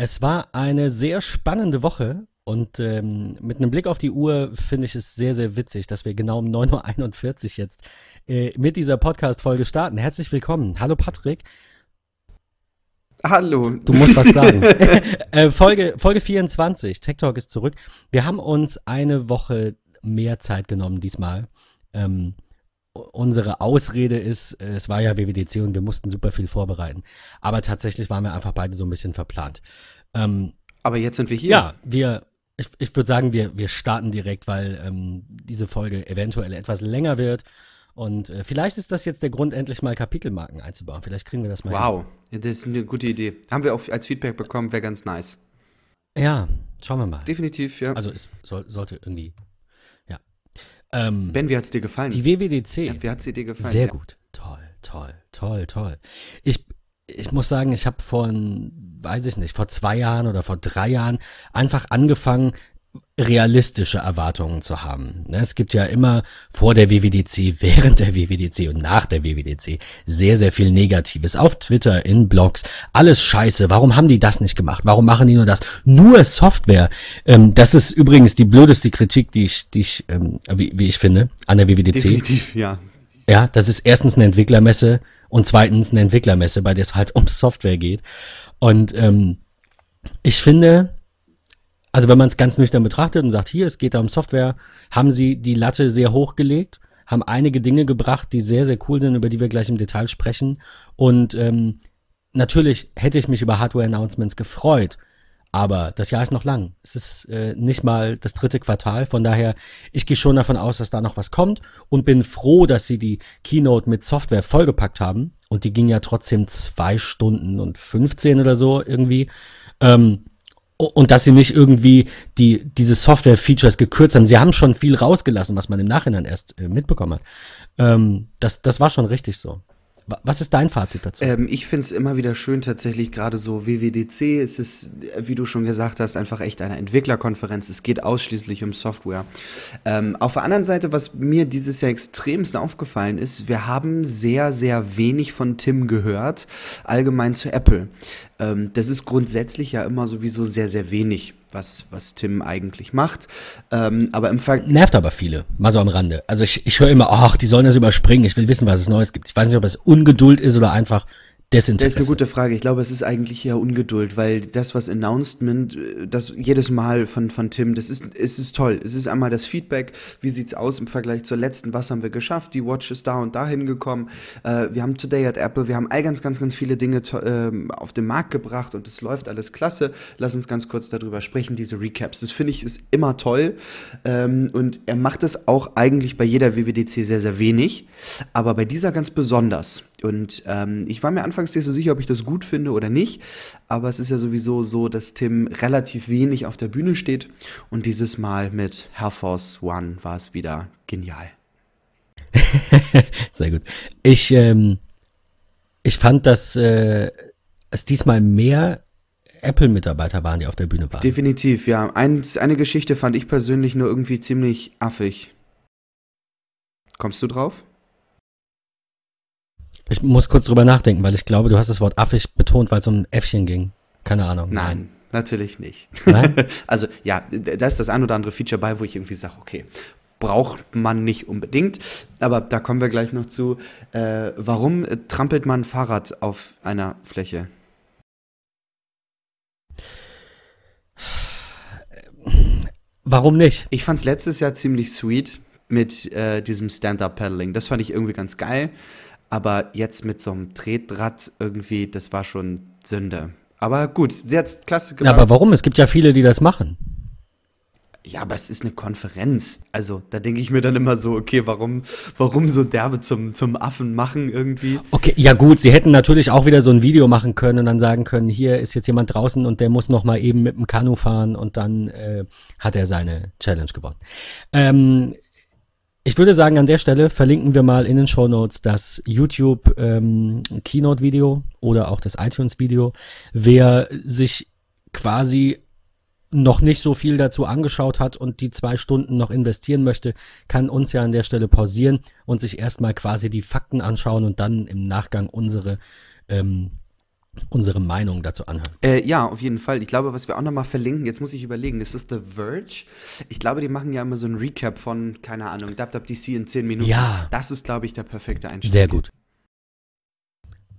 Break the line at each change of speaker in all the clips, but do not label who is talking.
Es war eine sehr spannende Woche und ähm, mit einem Blick auf die Uhr finde ich es sehr, sehr witzig, dass wir genau um 9.41 Uhr jetzt äh, mit dieser Podcast-Folge starten. Herzlich willkommen. Hallo Patrick.
Hallo.
Du musst was sagen. äh, Folge, Folge 24, Tech Talk ist zurück. Wir haben uns eine Woche mehr Zeit genommen diesmal. Ähm, unsere Ausrede ist, äh, es war ja WWDC und wir mussten super viel vorbereiten. Aber tatsächlich waren wir einfach beide so ein bisschen verplant.
Ähm, Aber jetzt sind wir hier.
Ja, wir, ich, ich würde sagen, wir, wir starten direkt, weil ähm, diese Folge eventuell etwas länger wird. Und äh, vielleicht ist das jetzt der Grund, endlich mal Kapitelmarken einzubauen. Vielleicht kriegen wir das mal
Wow, hin. das ist eine gute Idee. Haben wir auch als Feedback bekommen, wäre ganz nice.
Ja, schauen wir mal.
Definitiv, ja.
Also es soll, sollte irgendwie
ähm, ben, wie hat es dir gefallen?
Die WWDC.
Ja, wie hat sie dir gefallen?
Sehr ja. gut. Toll, toll, toll, toll. Ich, ich muss sagen, ich habe vor, weiß ich nicht, vor zwei Jahren oder vor drei Jahren einfach angefangen, realistische Erwartungen zu haben. Ne, es gibt ja immer vor der WWDC, während der WWDC und nach der WWDC sehr, sehr viel Negatives. Auf Twitter, in Blogs, alles scheiße. Warum haben die das nicht gemacht? Warum machen die nur das? Nur Software. Ähm, das ist übrigens die blödeste Kritik, die ich, die ich ähm, wie, wie ich finde, an der WWDC.
Definitiv, ja.
Ja, das ist erstens eine Entwicklermesse und zweitens eine Entwicklermesse, bei der es halt um Software geht. Und ähm, ich finde, also wenn man es ganz nüchtern betrachtet und sagt, hier, es geht da um Software, haben sie die Latte sehr hoch gelegt, haben einige Dinge gebracht, die sehr, sehr cool sind, über die wir gleich im Detail sprechen. Und ähm, natürlich hätte ich mich über Hardware-Announcements gefreut, aber das Jahr ist noch lang. Es ist äh, nicht mal das dritte Quartal. Von daher, ich gehe schon davon aus, dass da noch was kommt und bin froh, dass sie die Keynote mit Software vollgepackt haben. Und die ging ja trotzdem zwei Stunden und 15 oder so irgendwie. Ähm, und dass sie nicht irgendwie die, diese Software-Features gekürzt haben. Sie haben schon viel rausgelassen, was man im Nachhinein erst äh, mitbekommen hat. Ähm, das, das war schon richtig so. Was ist dein Fazit dazu?
Ähm, ich finde es immer wieder schön, tatsächlich gerade so WWDC. Es ist, wie du schon gesagt hast, einfach echt eine Entwicklerkonferenz. Es geht ausschließlich um Software. Ähm, auf der anderen Seite, was mir dieses Jahr extremst aufgefallen ist, wir haben sehr, sehr wenig von Tim gehört, allgemein zu Apple. Ähm, das ist grundsätzlich ja immer sowieso sehr, sehr wenig was, was Tim eigentlich macht. Ähm, aber im Fall.
Nervt aber viele, mal so am Rande. Also ich, ich höre immer, ach, die sollen das überspringen, ich will wissen, was es Neues gibt. Ich weiß nicht, ob es Ungeduld ist oder einfach Desinteresse.
Das ist eine gute Frage. Ich glaube, es ist eigentlich eher Ungeduld, weil das, was Announcement, das jedes Mal von, von Tim, das ist, es ist toll. Es ist einmal das Feedback, wie sieht's aus im Vergleich zur letzten, was haben wir geschafft, die Watch ist da und da hingekommen. Äh, wir haben Today at Apple, wir haben all ganz, ganz, ganz viele Dinge äh, auf den Markt gebracht und es läuft alles klasse. Lass uns ganz kurz darüber sprechen, diese Recaps. Das finde ich ist immer toll. Ähm, und er macht es auch eigentlich bei jeder WWDC sehr, sehr wenig, aber bei dieser ganz besonders. Und ähm, ich war mir anfangs nicht so sicher, ob ich das gut finde oder nicht. Aber es ist ja sowieso so, dass Tim relativ wenig auf der Bühne steht. Und dieses Mal mit Air Force One war es wieder genial.
Sehr gut. Ich, ähm, ich fand, dass äh, es diesmal mehr Apple-Mitarbeiter waren, die auf der Bühne waren.
Definitiv, ja. Eins, eine Geschichte fand ich persönlich nur irgendwie ziemlich affig. Kommst du drauf?
Ich muss kurz drüber nachdenken, weil ich glaube, du hast das Wort affig betont, weil es um ein Äffchen ging. Keine Ahnung.
Nein, nein. natürlich nicht. Nein? also ja, da ist das ein oder andere Feature bei, wo ich irgendwie sage, okay, braucht man nicht unbedingt. Aber da kommen wir gleich noch zu. Äh, warum trampelt man Fahrrad auf einer Fläche?
Warum nicht?
Ich fand es letztes Jahr ziemlich sweet mit äh, diesem Stand-Up-Paddling. Das fand ich irgendwie ganz geil. Aber jetzt mit so einem Tretrad irgendwie, das war schon Sünde. Aber gut, sie hat's klasse
gemacht. Ja, aber warum? Es gibt ja viele, die das machen.
Ja, aber es ist eine Konferenz. Also, da denke ich mir dann immer so, okay, warum, warum so derbe zum, zum Affen machen irgendwie?
Okay, ja gut, sie hätten natürlich auch wieder so ein Video machen können und dann sagen können, hier ist jetzt jemand draußen und der muss noch mal eben mit dem Kanu fahren und dann äh, hat er seine Challenge gewonnen. Ähm, ich würde sagen, an der Stelle verlinken wir mal in den Show Notes das YouTube ähm, Keynote-Video oder auch das iTunes-Video. Wer sich quasi noch nicht so viel dazu angeschaut hat und die zwei Stunden noch investieren möchte, kann uns ja an der Stelle pausieren und sich erstmal quasi die Fakten anschauen und dann im Nachgang unsere ähm, unsere Meinung dazu anhören.
Äh, ja, auf jeden Fall. Ich glaube, was wir auch nochmal verlinken, jetzt muss ich überlegen, ist das The Verge? Ich glaube, die machen ja immer so ein Recap von, keine Ahnung, WWDC in 10 Minuten.
Ja.
Das ist, glaube ich, der perfekte Einstieg.
Sehr gut.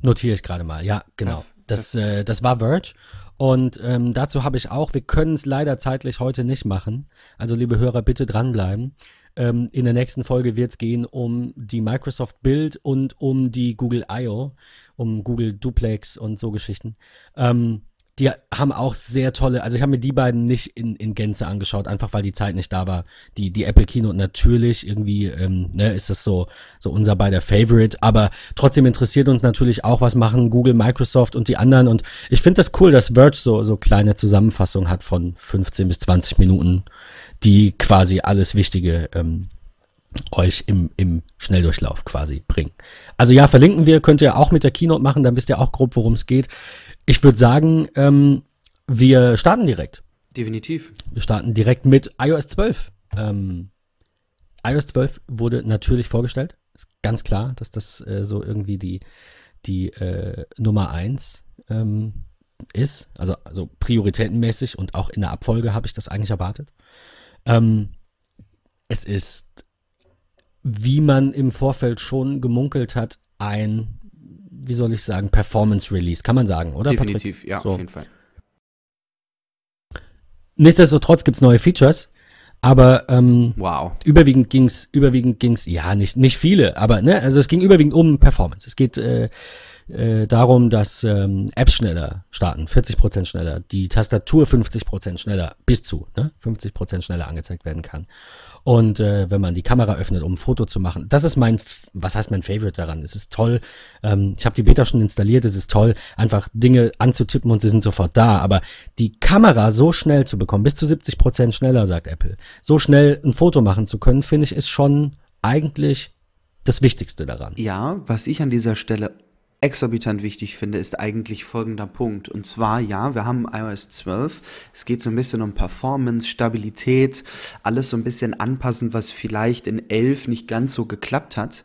Notiere ich gerade mal. Ja, genau. Das, äh, das war Verge. Und ähm, dazu habe ich auch, wir können es leider zeitlich heute nicht machen. Also liebe Hörer, bitte dranbleiben. Ähm, in der nächsten Folge wird es gehen um die Microsoft Build und um die Google I.O., um Google Duplex und so Geschichten. Ähm, die haben auch sehr tolle, also ich habe mir die beiden nicht in, in Gänze angeschaut, einfach weil die Zeit nicht da war. Die, die Apple Keynote natürlich, irgendwie ähm, ne, ist das so, so unser beider Favorite, aber trotzdem interessiert uns natürlich auch, was machen Google, Microsoft und die anderen und ich finde das cool, dass Verge so, so kleine Zusammenfassung hat von 15 bis 20 Minuten, die quasi alles Wichtige ähm, euch im, im Schnelldurchlauf quasi bringen. Also ja, verlinken wir, könnt ihr auch mit der Keynote machen, dann wisst ihr auch grob, worum es geht. Ich würde sagen, ähm, wir starten direkt.
Definitiv.
Wir starten direkt mit iOS 12. Ähm, iOS 12 wurde natürlich vorgestellt. Ist ganz klar, dass das äh, so irgendwie die, die äh, Nummer 1 ähm, ist. Also, also prioritätenmäßig und auch in der Abfolge habe ich das eigentlich erwartet. Ähm, es ist wie man im Vorfeld schon gemunkelt hat, ein, wie soll ich sagen, Performance-Release, kann man sagen, oder?
Definitiv,
Patrick?
ja,
so.
auf jeden Fall.
Nichtsdestotrotz gibt es neue Features, aber ähm,
wow.
überwiegend ging's, überwiegend ging's, ja, nicht, nicht viele, aber ne, also es ging überwiegend um Performance. Es geht äh, äh, darum, dass ähm, Apps schneller starten, 40% schneller, die Tastatur 50% schneller, bis zu ne, 50% schneller angezeigt werden kann. Und äh, wenn man die Kamera öffnet, um ein Foto zu machen, das ist mein, was heißt mein Favorite daran? Es ist toll. Ähm, ich habe die Beta schon installiert. Es ist toll, einfach Dinge anzutippen und sie sind sofort da. Aber die Kamera so schnell zu bekommen, bis zu 70 Prozent schneller, sagt Apple, so schnell ein Foto machen zu können, finde ich, ist schon eigentlich das Wichtigste daran.
Ja, was ich an dieser Stelle exorbitant wichtig finde, ist eigentlich folgender Punkt. Und zwar, ja, wir haben iOS 12. Es geht so ein bisschen um Performance, Stabilität, alles so ein bisschen anpassen, was vielleicht in 11 nicht ganz so geklappt hat.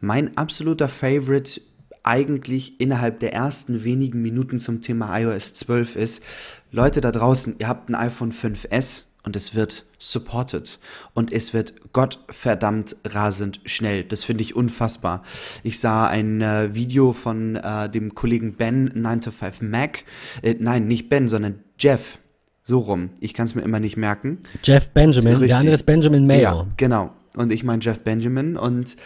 Mein absoluter Favorite eigentlich innerhalb der ersten wenigen Minuten zum Thema iOS 12 ist, Leute da draußen, ihr habt ein iPhone 5S, und es wird supported und es wird gottverdammt rasend schnell. Das finde ich unfassbar. Ich sah ein äh, Video von äh, dem Kollegen Ben 9to5 Mac. Äh, nein, nicht Ben, sondern Jeff. So rum. Ich kann es mir immer nicht merken.
Jeff Benjamin, der andere ist Benjamin Mayo.
Ja, genau. Und ich meine Jeff Benjamin und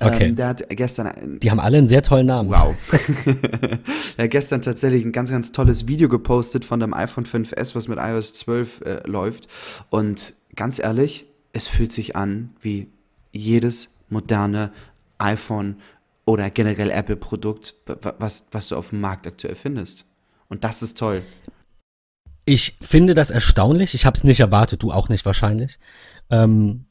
ähm,
Okay.
der hat gestern
Die haben alle einen sehr tollen Namen.
Wow. er hat gestern tatsächlich ein ganz, ganz tolles Video gepostet von dem iPhone 5S, was mit iOS 12 äh, läuft. Und ganz ehrlich, es fühlt sich an wie jedes moderne iPhone oder generell Apple-Produkt, wa- was, was du auf dem Markt aktuell findest. Und das ist toll.
Ich finde das erstaunlich. Ich habe es nicht erwartet, du auch nicht wahrscheinlich. Ähm,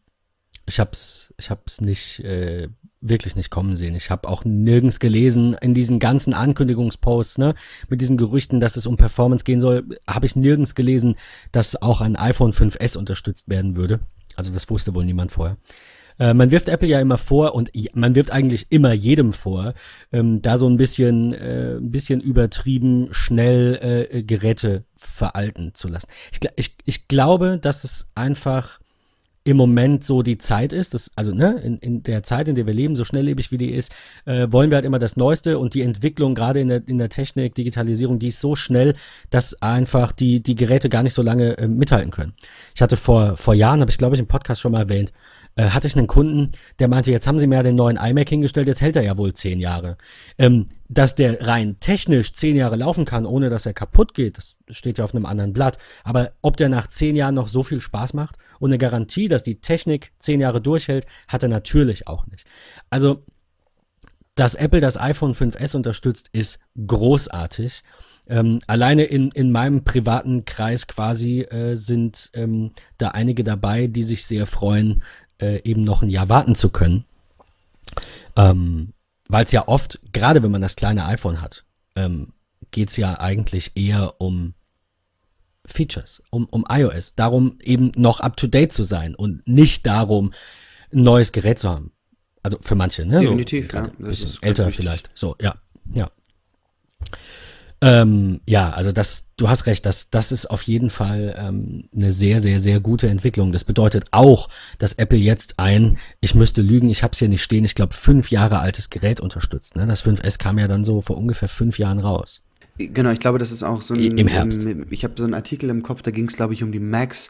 ich habe es ich hab's nicht äh, wirklich nicht kommen sehen. Ich habe auch nirgends gelesen in diesen ganzen Ankündigungsposts, ne, mit diesen Gerüchten, dass es um Performance gehen soll, habe ich nirgends gelesen, dass auch ein iPhone 5S unterstützt werden würde. Also das wusste wohl niemand vorher. Äh, man wirft Apple ja immer vor und man wirft eigentlich immer jedem vor, ähm, da so ein bisschen, äh, ein bisschen übertrieben schnell äh, Geräte veralten zu lassen. Ich, ich, ich glaube, dass es einfach im Moment so die Zeit ist, das, also ne, in, in der Zeit, in der wir leben, so schnelllebig wie die ist, äh, wollen wir halt immer das Neueste und die Entwicklung, gerade in der, in der Technik, Digitalisierung, die ist so schnell, dass einfach die, die Geräte gar nicht so lange äh, mithalten können. Ich hatte vor, vor Jahren, habe ich glaube ich im Podcast schon mal erwähnt, äh, hatte ich einen Kunden, der meinte, jetzt haben sie mir ja den neuen iMac hingestellt, jetzt hält er ja wohl zehn Jahre. Ähm, dass der rein technisch zehn Jahre laufen kann, ohne dass er kaputt geht, das steht ja auf einem anderen Blatt. Aber ob der nach zehn Jahren noch so viel Spaß macht und eine Garantie, dass die Technik zehn Jahre durchhält, hat er natürlich auch nicht. Also, dass Apple das iPhone 5S unterstützt, ist großartig. Ähm, alleine in, in meinem privaten Kreis quasi äh, sind ähm, da einige dabei, die sich sehr freuen, äh, eben noch ein Jahr warten zu können. Ähm, Weil es ja oft, gerade wenn man das kleine iPhone hat, ähm, geht es ja eigentlich eher um Features, um, um iOS, darum eben noch up-to-date zu sein und nicht darum, ein neues Gerät zu haben. Also für manche, ne?
Definitiv,
so,
ja.
Ein bisschen älter
wichtig.
vielleicht. So, ja, ja. Ähm, ja, also das, du hast recht, das, das ist auf jeden Fall ähm, eine sehr, sehr, sehr gute Entwicklung. Das bedeutet auch, dass Apple jetzt ein, ich müsste lügen, ich habe es hier nicht stehen, ich glaube fünf Jahre altes Gerät unterstützt. Ne? Das 5S kam ja dann so vor ungefähr fünf Jahren raus.
Genau, ich glaube, das ist auch so ein.
Im Herbst.
Im, ich habe so einen Artikel im Kopf, da ging es, glaube ich, um die Macs,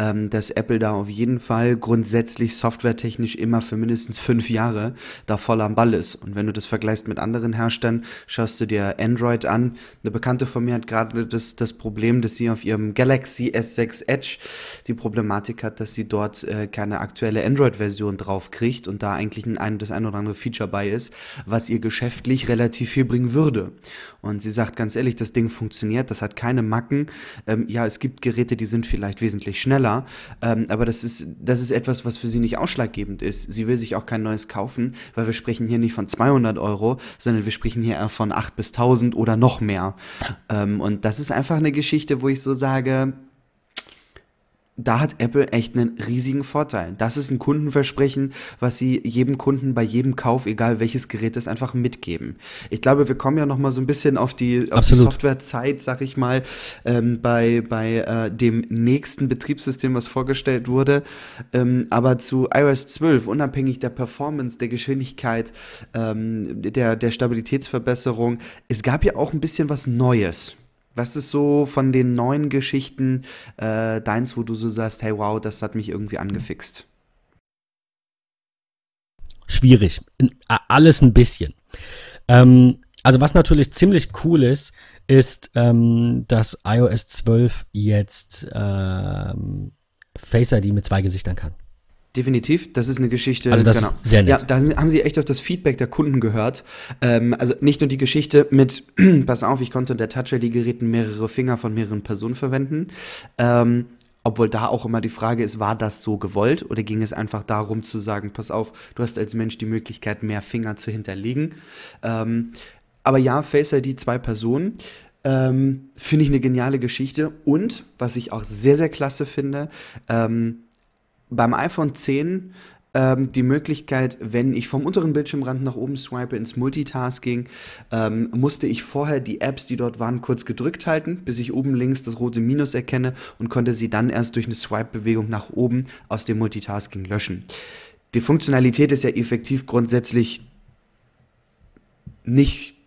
ähm, dass Apple da auf jeden Fall grundsätzlich softwaretechnisch immer für mindestens fünf Jahre da voll am Ball ist. Und wenn du das vergleichst mit anderen Herstellern, schaust du dir Android an. Eine Bekannte von mir hat gerade das, das Problem, dass sie auf ihrem Galaxy S6 Edge die Problematik hat, dass sie dort äh, keine aktuelle Android-Version drauf kriegt und da eigentlich ein, das ein oder andere Feature bei ist, was ihr geschäftlich relativ viel bringen würde. Und sie sagt ganz ehrlich, das Ding funktioniert, das hat keine Macken. Ähm, ja, es gibt Geräte, die sind vielleicht wesentlich schneller, ähm, aber das ist, das ist etwas, was für sie nicht ausschlaggebend ist. Sie will sich auch kein neues kaufen, weil wir sprechen hier nicht von 200 Euro, sondern wir sprechen hier von 8 bis 1000 oder noch mehr. Ähm, und das ist einfach eine Geschichte, wo ich so sage, da hat Apple echt einen riesigen Vorteil. Das ist ein Kundenversprechen, was sie jedem Kunden bei jedem Kauf, egal welches Gerät ist, einfach mitgeben. Ich glaube, wir kommen ja noch mal so ein bisschen auf die, auf die Softwarezeit, sag ich mal, ähm, bei, bei äh, dem nächsten Betriebssystem, was vorgestellt wurde. Ähm, aber zu iOS 12, unabhängig der Performance, der Geschwindigkeit, ähm, der, der Stabilitätsverbesserung, es gab ja auch ein bisschen was Neues. Was ist so von den neuen Geschichten äh, deins, wo du so sagst, hey wow, das hat mich irgendwie angefixt?
Schwierig. Alles ein bisschen. Ähm, also was natürlich ziemlich cool ist, ist, ähm, dass iOS 12 jetzt ähm, Face ID mit zwei Gesichtern kann.
Definitiv, das ist eine Geschichte.
Also das genau. ist sehr nett.
Ja, da haben sie echt auf das Feedback der Kunden gehört. Ähm, also nicht nur die Geschichte mit, pass auf, ich konnte unter Touch-ID-Geräten mehrere Finger von mehreren Personen verwenden. Ähm, obwohl da auch immer die Frage ist, war das so gewollt oder ging es einfach darum zu sagen, pass auf, du hast als Mensch die Möglichkeit, mehr Finger zu hinterlegen. Ähm, aber ja, Face ID zwei Personen. Ähm, finde ich eine geniale Geschichte. Und was ich auch sehr, sehr klasse finde, ähm, beim iPhone 10 ähm, die Möglichkeit, wenn ich vom unteren Bildschirmrand nach oben swipe ins Multitasking, ähm, musste ich vorher die Apps, die dort waren, kurz gedrückt halten, bis ich oben links das rote Minus erkenne und konnte sie dann erst durch eine Swipe-Bewegung nach oben aus dem Multitasking löschen. Die Funktionalität ist ja effektiv grundsätzlich nicht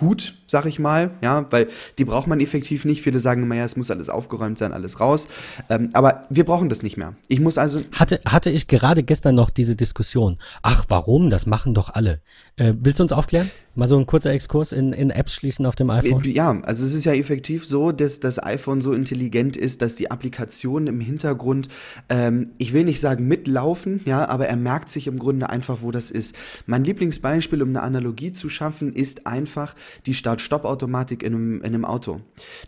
gut, sag ich mal, ja, weil die braucht man effektiv nicht. Viele sagen immer, ja, es muss alles aufgeräumt sein, alles raus. Ähm, aber wir brauchen das nicht mehr. Ich muss also.
Hatte, hatte ich gerade gestern noch diese Diskussion. Ach, warum? Das machen doch alle. Äh, willst du uns aufklären? Mal so ein kurzer Exkurs in, in Apps schließen auf dem iPhone?
Ja, also es ist ja effektiv so, dass das iPhone so intelligent ist, dass die Applikationen im Hintergrund, ähm, ich will nicht sagen mitlaufen, ja, aber er merkt sich im Grunde einfach, wo das ist. Mein Lieblingsbeispiel, um eine Analogie zu schaffen, ist einfach die Start-Stopp-Automatik in einem, in einem Auto.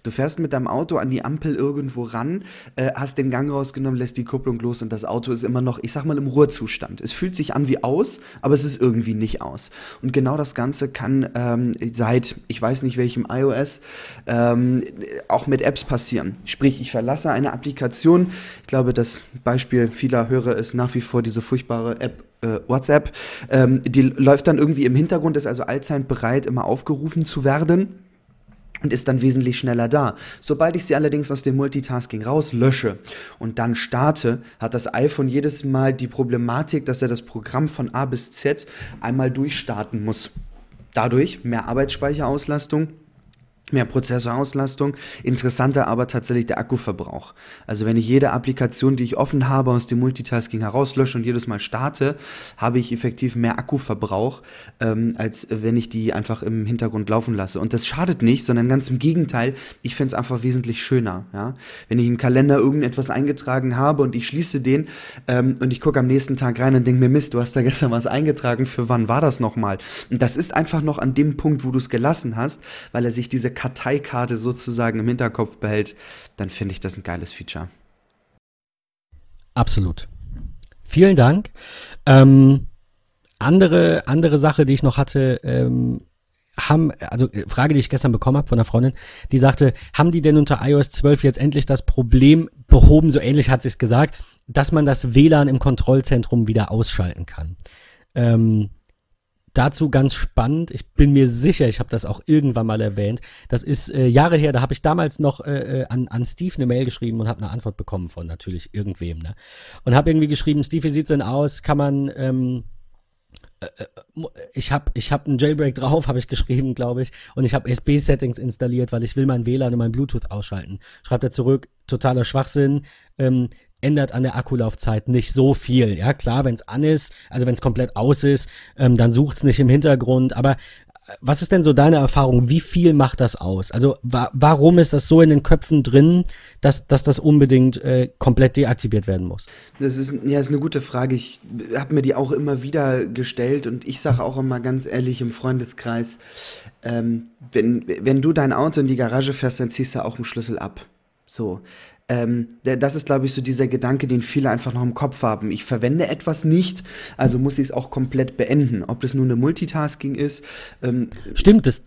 Du fährst mit deinem Auto an die Ampel irgendwo ran, äh, hast den Gang rausgenommen, lässt die Kupplung los und das Auto ist immer noch, ich sag mal, im Ruhezustand. Es fühlt sich an wie aus, aber es ist irgendwie nicht aus. Und genau das Ganze kann ähm, seit, ich weiß nicht welchem iOS, ähm, auch mit Apps passieren. Sprich, ich verlasse eine Applikation. Ich glaube, das Beispiel vieler Hörer ist nach wie vor diese furchtbare App äh, WhatsApp. Ähm, die läuft dann irgendwie im Hintergrund, ist also allzeit bereit, immer aufgerufen zu werden und ist dann wesentlich schneller da. Sobald ich sie allerdings aus dem Multitasking rauslösche und dann starte, hat das iPhone jedes Mal die Problematik, dass er das Programm von A bis Z einmal durchstarten muss. Dadurch mehr Arbeitsspeicherauslastung, mehr Prozessorauslastung. Interessanter aber tatsächlich der Akkuverbrauch. Also wenn ich jede Applikation, die ich offen habe, aus dem Multitasking herauslösche und jedes Mal starte, habe ich effektiv mehr Akkuverbrauch, ähm, als wenn ich die einfach im Hintergrund laufen lasse. Und das schadet nicht, sondern ganz im Gegenteil, ich finde es einfach wesentlich schöner. Ja? Wenn ich im Kalender irgendetwas eingetragen habe und ich schließe den ähm, und ich gucke am nächsten Tag rein und denke mir, Mist, du hast da gestern was eingetragen, für wann war das nochmal? Und das ist einfach noch an dem Punkt, wo du es gelassen hast, weil er sich diese Karteikarte sozusagen im Hinterkopf behält, dann finde ich das ein geiles Feature.
Absolut. Vielen Dank. Ähm, andere, andere Sache, die ich noch hatte, ähm, haben, also äh, Frage, die ich gestern bekommen habe von einer Freundin, die sagte, haben die denn unter iOS 12 jetzt endlich das Problem behoben, so ähnlich hat sie es gesagt, dass man das WLAN im Kontrollzentrum wieder ausschalten kann? Ähm, dazu ganz spannend. Ich bin mir sicher, ich habe das auch irgendwann mal erwähnt. Das ist äh, Jahre her, da habe ich damals noch äh, äh, an, an Steve eine Mail geschrieben und habe eine Antwort bekommen von natürlich irgendwem. Ne? Und habe irgendwie geschrieben, Steve, wie sieht's denn aus? Kann man ähm, äh, äh, ich habe ich hab einen Jailbreak drauf, habe ich geschrieben, glaube ich, und ich habe SB-Settings installiert, weil ich will mein WLAN und mein Bluetooth ausschalten. Schreibt er zurück, totaler Schwachsinn. Ähm, ändert an der Akkulaufzeit nicht so viel. Ja, klar, wenn es an ist, also wenn es komplett aus ist, ähm, dann sucht es nicht im Hintergrund. Aber äh, was ist denn so deine Erfahrung? Wie viel macht das aus? Also wa warum ist das so in den Köpfen drin, dass, dass das unbedingt äh, komplett deaktiviert werden muss?
Das ist, ja, ist eine gute Frage. Ich habe mir die auch immer wieder gestellt und ich sage auch immer ganz ehrlich im Freundeskreis, ähm, wenn, wenn du dein Auto in die Garage fährst, dann ziehst du auch einen Schlüssel ab. So, ähm, das ist, glaube ich, so dieser Gedanke, den viele einfach noch im Kopf haben. Ich verwende etwas nicht, also muss ich es auch komplett beenden. Ob das nur eine Multitasking ist.
Ähm, Stimmt, das,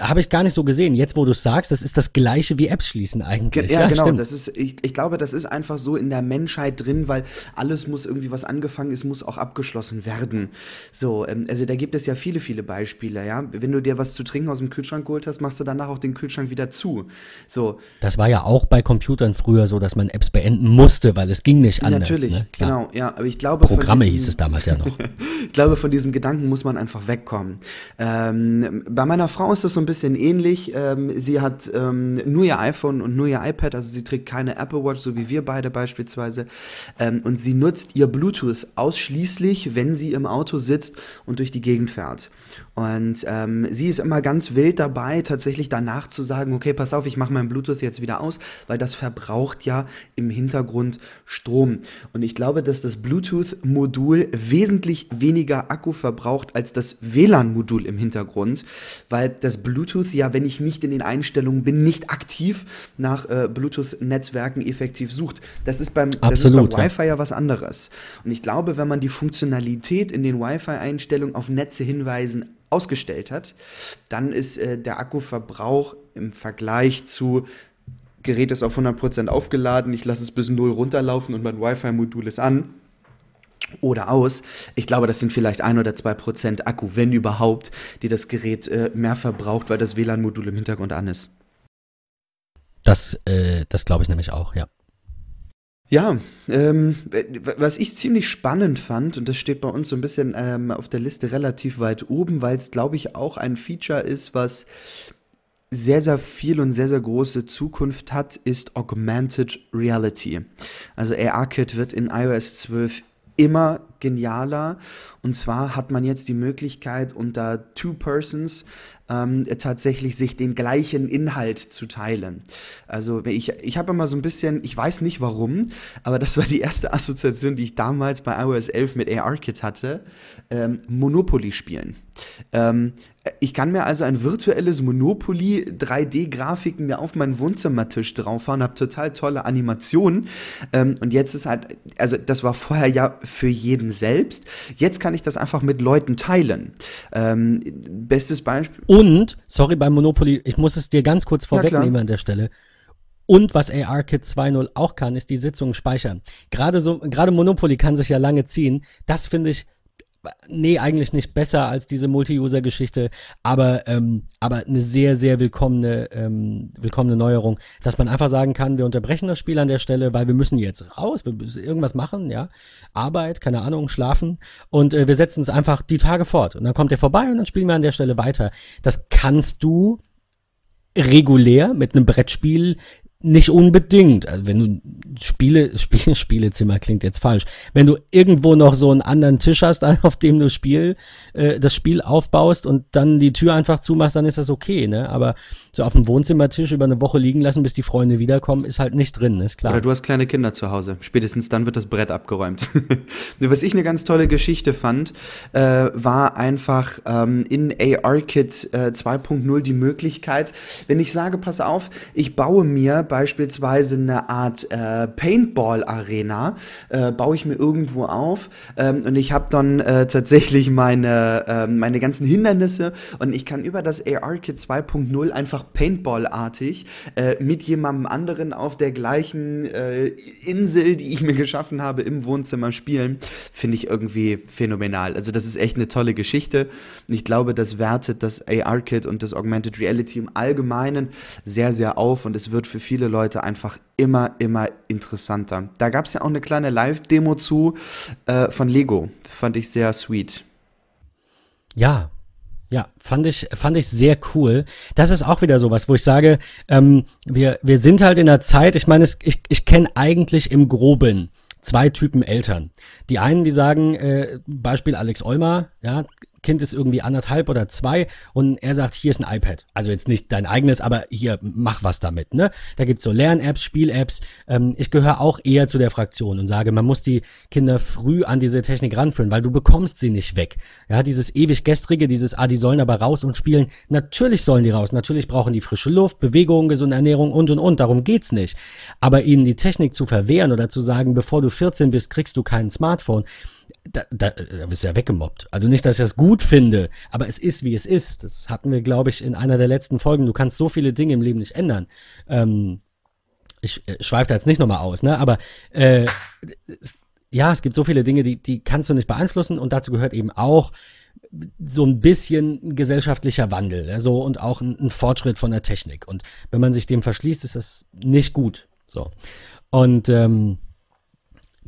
habe ich gar nicht so gesehen. Jetzt, wo du es sagst, das ist das gleiche wie Apps schließen eigentlich.
Ja, ja genau. Das ist, ich, ich glaube, das ist einfach so in der Menschheit drin, weil alles muss irgendwie, was angefangen ist, muss auch abgeschlossen werden. So, ähm, also da gibt es ja viele, viele Beispiele, ja. Wenn du dir was zu trinken aus dem Kühlschrank geholt hast, machst du danach auch den Kühlschrank wieder zu. So.
Das war ja auch bei Computern früher so, dass man Apps beenden musste, weil es ging nicht anders.
Natürlich, ne? genau, ja. Aber ich glaube.
Programme diesem, hieß es damals ja noch.
ich glaube, von diesem Gedanken muss man einfach wegkommen. Ähm, bei meiner Frau ist das so ein bisschen ähnlich. Ähm, sie hat ähm, nur ihr iPhone und nur ihr iPad, also sie trägt keine Apple Watch, so wie wir beide beispielsweise. Ähm, und sie nutzt ihr Bluetooth ausschließlich, wenn sie im Auto sitzt und durch die Gegend fährt. Und ähm, sie ist immer ganz wild dabei, tatsächlich danach zu sagen, okay, pass auf, ich mache mein Bluetooth jetzt wieder aus, weil das verbraucht ja im Hintergrund Strom. Und ich glaube, dass das Bluetooth-Modul wesentlich weniger Akku verbraucht als das WLAN-Modul im Hintergrund, weil das Bluetooth ja, wenn ich nicht in den Einstellungen bin, nicht aktiv nach äh, Bluetooth-Netzwerken effektiv sucht. Das ist beim,
Absolut,
das ist beim Wi-Fi ja was anderes. Und ich glaube, wenn man die Funktionalität in den Wi-Fi-Einstellungen auf Netze hinweisen ausgestellt hat, dann ist äh, der Akkuverbrauch im Vergleich zu Gerät ist auf 100% aufgeladen, ich lasse es bis 0 runterlaufen und mein Wi-Fi-Modul ist an oder aus. Ich glaube, das sind vielleicht ein oder zwei Prozent Akku, wenn überhaupt, die das Gerät äh, mehr verbraucht, weil das WLAN-Modul im Hintergrund an ist.
Das, äh, das glaube ich nämlich auch, ja.
Ja, ähm, was ich ziemlich spannend fand, und das steht bei uns so ein bisschen ähm, auf der Liste relativ weit oben, weil es, glaube ich, auch ein Feature ist, was sehr, sehr viel und sehr, sehr große Zukunft hat, ist Augmented Reality. Also AR-Kit wird in iOS 12 immer genialer. Und zwar hat man jetzt die Möglichkeit, unter Two Persons ähm, tatsächlich sich den gleichen Inhalt zu teilen. Also ich, ich habe immer so ein bisschen, ich weiß nicht warum, aber das war die erste Assoziation, die ich damals bei iOS 11 mit AR-Kit hatte, ähm, Monopoly spielen. Ähm, ich kann mir also ein virtuelles Monopoly 3D-Grafiken mir auf meinen Wohnzimmertisch draufhauen, habe total tolle Animationen. Ähm, und jetzt ist halt, also das war vorher ja für jeden selbst. Jetzt kann ich das einfach mit Leuten teilen. Ähm, bestes Beispiel.
Und, sorry, beim Monopoly, ich muss es dir ganz kurz vorwegnehmen an der Stelle. Und was ARKit 2.0 auch kann, ist die Sitzungen speichern. Gerade so, gerade Monopoly kann sich ja lange ziehen. Das finde ich nee, eigentlich nicht besser als diese Multi-User-Geschichte, aber, ähm, aber eine sehr, sehr willkommene, ähm, willkommene Neuerung, dass man einfach sagen kann, wir unterbrechen das Spiel an der Stelle, weil wir müssen jetzt raus, wir müssen irgendwas machen, ja, Arbeit, keine Ahnung, schlafen und äh, wir setzen es einfach die Tage fort und dann kommt er vorbei und dann spielen wir an der Stelle weiter. Das kannst du regulär mit einem Brettspiel nicht unbedingt. Also wenn du Spiele, Spiele, Spielezimmer klingt jetzt falsch. Wenn du irgendwo noch so einen anderen Tisch hast, auf dem du Spiel, äh, das Spiel aufbaust und dann die Tür einfach zumachst, dann ist das okay, ne? Aber so auf dem Wohnzimmertisch über eine Woche liegen lassen, bis die Freunde wiederkommen, ist halt nicht drin, ist klar.
Oder du hast kleine Kinder zu Hause. Spätestens dann wird das Brett abgeräumt. Was ich eine ganz tolle Geschichte fand, äh, war einfach ähm, in ARKit äh, 2.0 die Möglichkeit, wenn ich sage, pass auf, ich baue mir beispielsweise eine Art äh, Paintball-Arena, äh, baue ich mir irgendwo auf ähm, und ich habe dann äh, tatsächlich meine, äh, meine ganzen Hindernisse und ich kann über das AR-Kit 2.0 einfach Paintball-artig äh, mit jemandem anderen auf der gleichen äh, Insel, die ich mir geschaffen habe, im Wohnzimmer spielen. Finde ich irgendwie phänomenal. Also das ist echt eine tolle Geschichte ich glaube, das wertet das AR-Kit und das Augmented Reality im Allgemeinen sehr, sehr auf und es wird für viele Leute einfach immer, immer interessanter. Da gab es ja auch eine kleine Live-Demo zu äh, von Lego. Fand ich sehr sweet.
Ja, ja, fand ich, fand ich sehr cool. Das ist auch wieder sowas, wo ich sage, ähm, wir, wir sind halt in einer Zeit, ich meine, ich, ich kenne eigentlich im Groben zwei Typen Eltern. Die einen, die sagen, äh, Beispiel Alex Olmer, ja, Kind ist irgendwie anderthalb oder zwei und er sagt, hier ist ein iPad. Also jetzt nicht dein eigenes, aber hier, mach was damit. Ne? Da gibt's so Lern-Apps, Spiel-Apps. Ähm, ich gehöre auch eher zu der Fraktion und sage, man muss die Kinder früh an diese Technik ranführen, weil du bekommst sie nicht weg. Ja, dieses ewig gestrige, dieses, ah, die sollen aber raus und spielen. Natürlich sollen die raus. Natürlich brauchen die frische Luft, Bewegung, gesunde Ernährung und und und. Darum geht's nicht. Aber ihnen die Technik zu verwehren oder zu sagen, bevor du 14 bist, kriegst du kein Smartphone da, da, da bist du ja weggemobbt. Also nicht, dass ich das gut finde, aber es ist, wie es ist. Das hatten wir, glaube ich, in einer der letzten Folgen. Du kannst so viele Dinge im Leben nicht ändern. Ähm, ich äh, schweife da jetzt nicht nochmal aus, ne? Aber äh, es, ja, es gibt so viele Dinge, die, die kannst du nicht beeinflussen und dazu gehört eben auch so ein bisschen gesellschaftlicher Wandel, so und auch ein, ein Fortschritt von der Technik. Und wenn man sich dem verschließt, ist das nicht gut. So. Und ähm,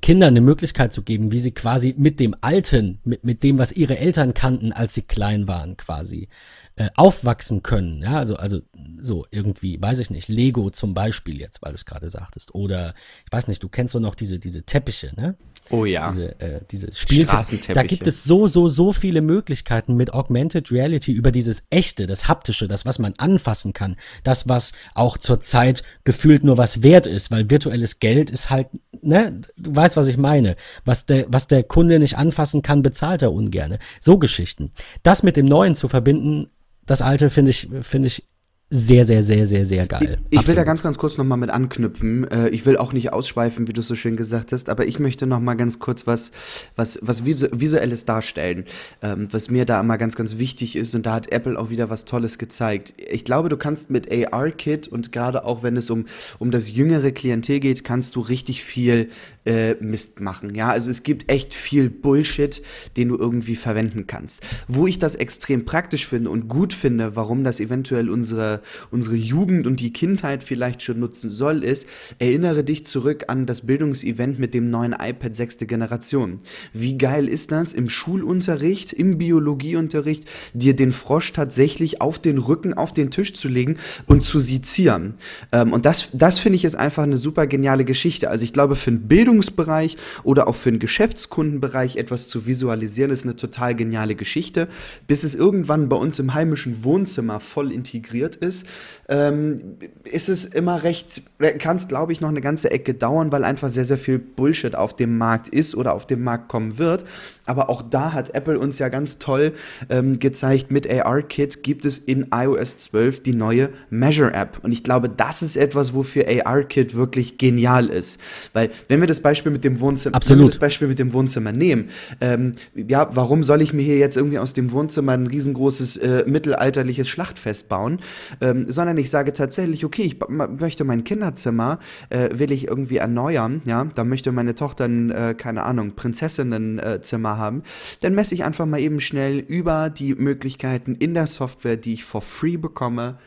Kindern eine Möglichkeit zu geben, wie sie quasi mit dem Alten, mit, mit dem, was ihre Eltern kannten, als sie klein waren, quasi äh, aufwachsen können. Ja, also, also so irgendwie, weiß ich nicht, Lego zum Beispiel jetzt, weil du es gerade sagtest. Oder ich weiß nicht, du kennst doch noch diese, diese Teppiche, ne?
Oh ja.
Diese, äh, diese Spielteppiche. Da gibt es so, so, so viele Möglichkeiten mit Augmented Reality über dieses Echte, das Haptische, das, was man anfassen kann. Das, was auch zurzeit gefühlt nur was wert ist, weil virtuelles Geld ist halt, ne, du weißt, was ich meine. Was der, was der Kunde nicht anfassen kann, bezahlt er ungerne. So Geschichten. Das mit dem Neuen zu verbinden, das alte finde ich, finde ich sehr, sehr, sehr, sehr, sehr geil.
Ich, ich will da ganz, ganz kurz nochmal mit anknüpfen. Äh, ich will auch nicht ausschweifen, wie du so schön gesagt hast, aber ich möchte nochmal ganz kurz was, was, was Visuelles darstellen, ähm, was mir da immer ganz, ganz wichtig ist und da hat Apple auch wieder was Tolles gezeigt. Ich glaube, du kannst mit AR-Kit und gerade auch wenn es um, um das jüngere Klientel geht, kannst du richtig viel äh, Mist machen. Ja, also es gibt echt viel Bullshit, den du irgendwie verwenden kannst. Wo ich das extrem praktisch finde und gut finde, warum das eventuell unsere, unsere Jugend und die Kindheit vielleicht schon nutzen soll, ist, erinnere dich zurück an das Bildungsevent mit dem neuen iPad sechste Generation. Wie geil ist das, im Schulunterricht, im Biologieunterricht, dir den Frosch tatsächlich auf den Rücken, auf den Tisch zu legen und zu sezieren. Ähm, und das, das finde ich ist einfach eine super geniale Geschichte. Also ich glaube, für ein Bildung Bildungsbereich oder auch für den Geschäftskundenbereich etwas zu visualisieren, ist eine total geniale Geschichte. Bis es irgendwann bei uns im heimischen Wohnzimmer voll integriert ist, ähm, ist es immer recht, kann es glaube ich noch eine ganze Ecke dauern, weil einfach sehr, sehr viel Bullshit auf dem Markt ist oder auf dem Markt kommen wird. Aber auch da hat Apple uns ja ganz toll ähm, gezeigt, mit AR-Kit gibt es in iOS 12 die neue Measure-App. Und ich glaube, das ist etwas, wofür AR-Kit wirklich genial ist. Weil, wenn wir das Beispiel mit dem Wohnzimmer,
Absolut. Wenn wir
das Beispiel mit dem Wohnzimmer nehmen, ähm, ja, warum soll ich mir hier jetzt irgendwie aus dem Wohnzimmer ein riesengroßes äh, mittelalterliches Schlachtfest bauen? Ähm, sondern ich sage tatsächlich, okay, ich möchte mein Kinderzimmer, äh, will ich irgendwie erneuern, ja, da möchte meine Tochter ein, äh, keine Ahnung, Prinzessinnenzimmer haben, dann messe ich einfach mal eben schnell über die Möglichkeiten in der Software, die ich for free bekomme,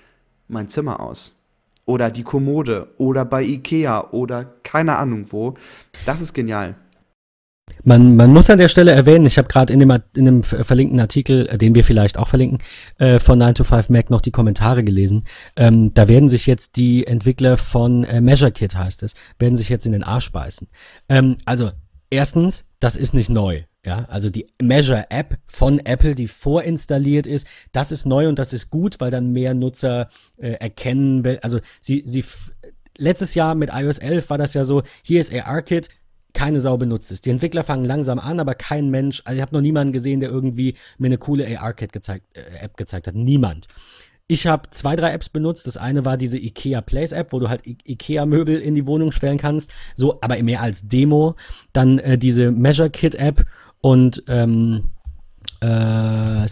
mein Zimmer aus. Oder die Kommode oder bei Ikea oder keine Ahnung wo. Das ist genial.
Man, man muss an der Stelle erwähnen, ich habe gerade in dem, in dem verlinkten Artikel, äh, den wir vielleicht auch verlinken, äh, von 9 to 5 Mac noch die Kommentare gelesen. Ähm, da werden sich jetzt die Entwickler von äh, MeasureKit, heißt es, werden sich jetzt in den Arsch beißen. Ähm, also, erstens, das ist nicht neu. Ja, also die Measure App von Apple, die vorinstalliert ist, das ist neu und das ist gut, weil dann mehr Nutzer äh, erkennen, also sie, sie, letztes Jahr mit iOS 11 war das ja so, hier ist ARKit, keine Sau benutzt es. Die Entwickler fangen langsam an, aber kein Mensch, also ich habe noch niemanden gesehen, der irgendwie mir eine coole AR-Kit gezeigt, äh, App gezeigt hat. Niemand. ich habe zwei, drei Apps benutzt. Das eine war diese IKEA Place App, wo du halt I IKEA Möbel in die Wohnung stellen kannst. So, aber mehr als Demo. Dann äh, diese Measure Kit App und ähm, äh, äh,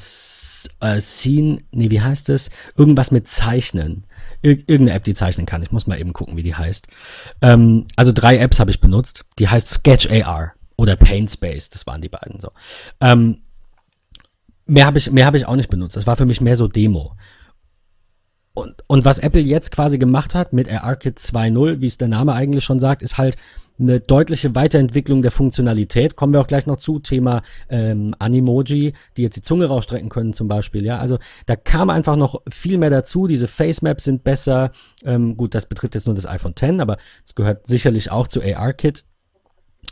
Scene, nee, wie heißt es? Irgendwas mit Zeichnen. Ir irgendeine App, die zeichnen kann. Ich muss mal eben gucken, wie die heißt. Ähm, also drei Apps habe ich benutzt. Die heißt Sketch AR oder Paintspace. Das waren die beiden so. Ähm, mehr habe ich, mehr hab ich auch nicht benutzt. Das war für mich mehr so Demo. Und, und was Apple jetzt quasi gemacht hat mit ARKit 2.0, wie es der Name eigentlich schon sagt, ist halt eine deutliche Weiterentwicklung der Funktionalität. Kommen wir auch gleich noch zu. Thema ähm, Animoji, die jetzt die Zunge rausstrecken können zum Beispiel. Ja, also da kam einfach noch viel mehr dazu. Diese Face Maps sind besser. Ähm, gut, das betrifft jetzt nur das iPhone X, aber es gehört sicherlich auch zu ARKit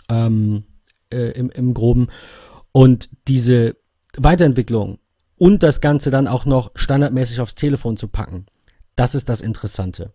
ähm, äh, im, im Groben. Und diese Weiterentwicklung und das Ganze dann auch noch standardmäßig aufs Telefon zu packen, das ist das Interessante.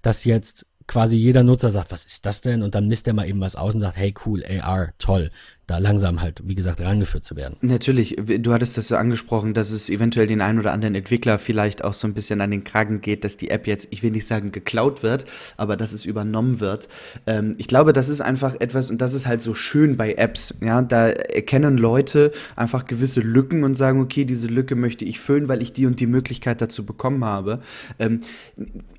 Dass jetzt quasi jeder Nutzer sagt, was ist das denn? Und dann misst er mal eben was aus und sagt, hey cool, AR, toll da langsam halt, wie gesagt, rangeführt zu werden.
Natürlich, du hattest das so angesprochen, dass es eventuell den einen oder anderen Entwickler vielleicht auch so ein bisschen an den Kragen geht, dass die App jetzt, ich will nicht sagen geklaut wird, aber dass es übernommen wird. Ähm, ich glaube, das ist einfach etwas, und das ist halt so schön bei Apps, ja, da erkennen Leute einfach gewisse Lücken und sagen, okay, diese Lücke möchte ich füllen, weil ich die und die Möglichkeit dazu bekommen habe. Ähm,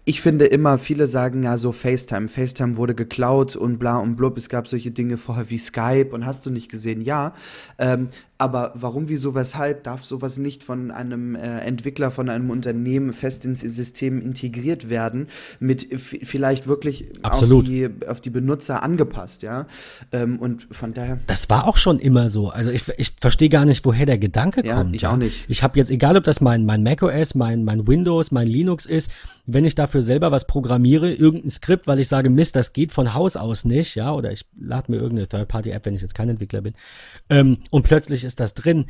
ich finde immer, viele sagen ja so FaceTime, FaceTime wurde geklaut und bla und blub, es gab solche Dinge vorher wie Skype und hast du nicht gesehen, ja. Ähm, aber warum, wieso, weshalb darf sowas nicht von einem äh, Entwickler, von einem Unternehmen fest ins System integriert werden, mit vielleicht wirklich auf die, auf die, Benutzer angepasst, ja? Ähm, und von daher.
Das war auch schon immer so. Also ich, ich verstehe gar nicht, woher der Gedanke
ja,
kommt.
Ich auch nicht.
Ich habe jetzt, egal ob das mein, mein macOS, mein, mein Windows, mein Linux ist, wenn ich dafür selber was programmiere, irgendein Skript, weil ich sage, Mist, das geht von Haus aus nicht, ja, oder ich lade mir irgendeine Third-Party-App, wenn ich jetzt kein Entwickler bin, ähm, und plötzlich ist das drin,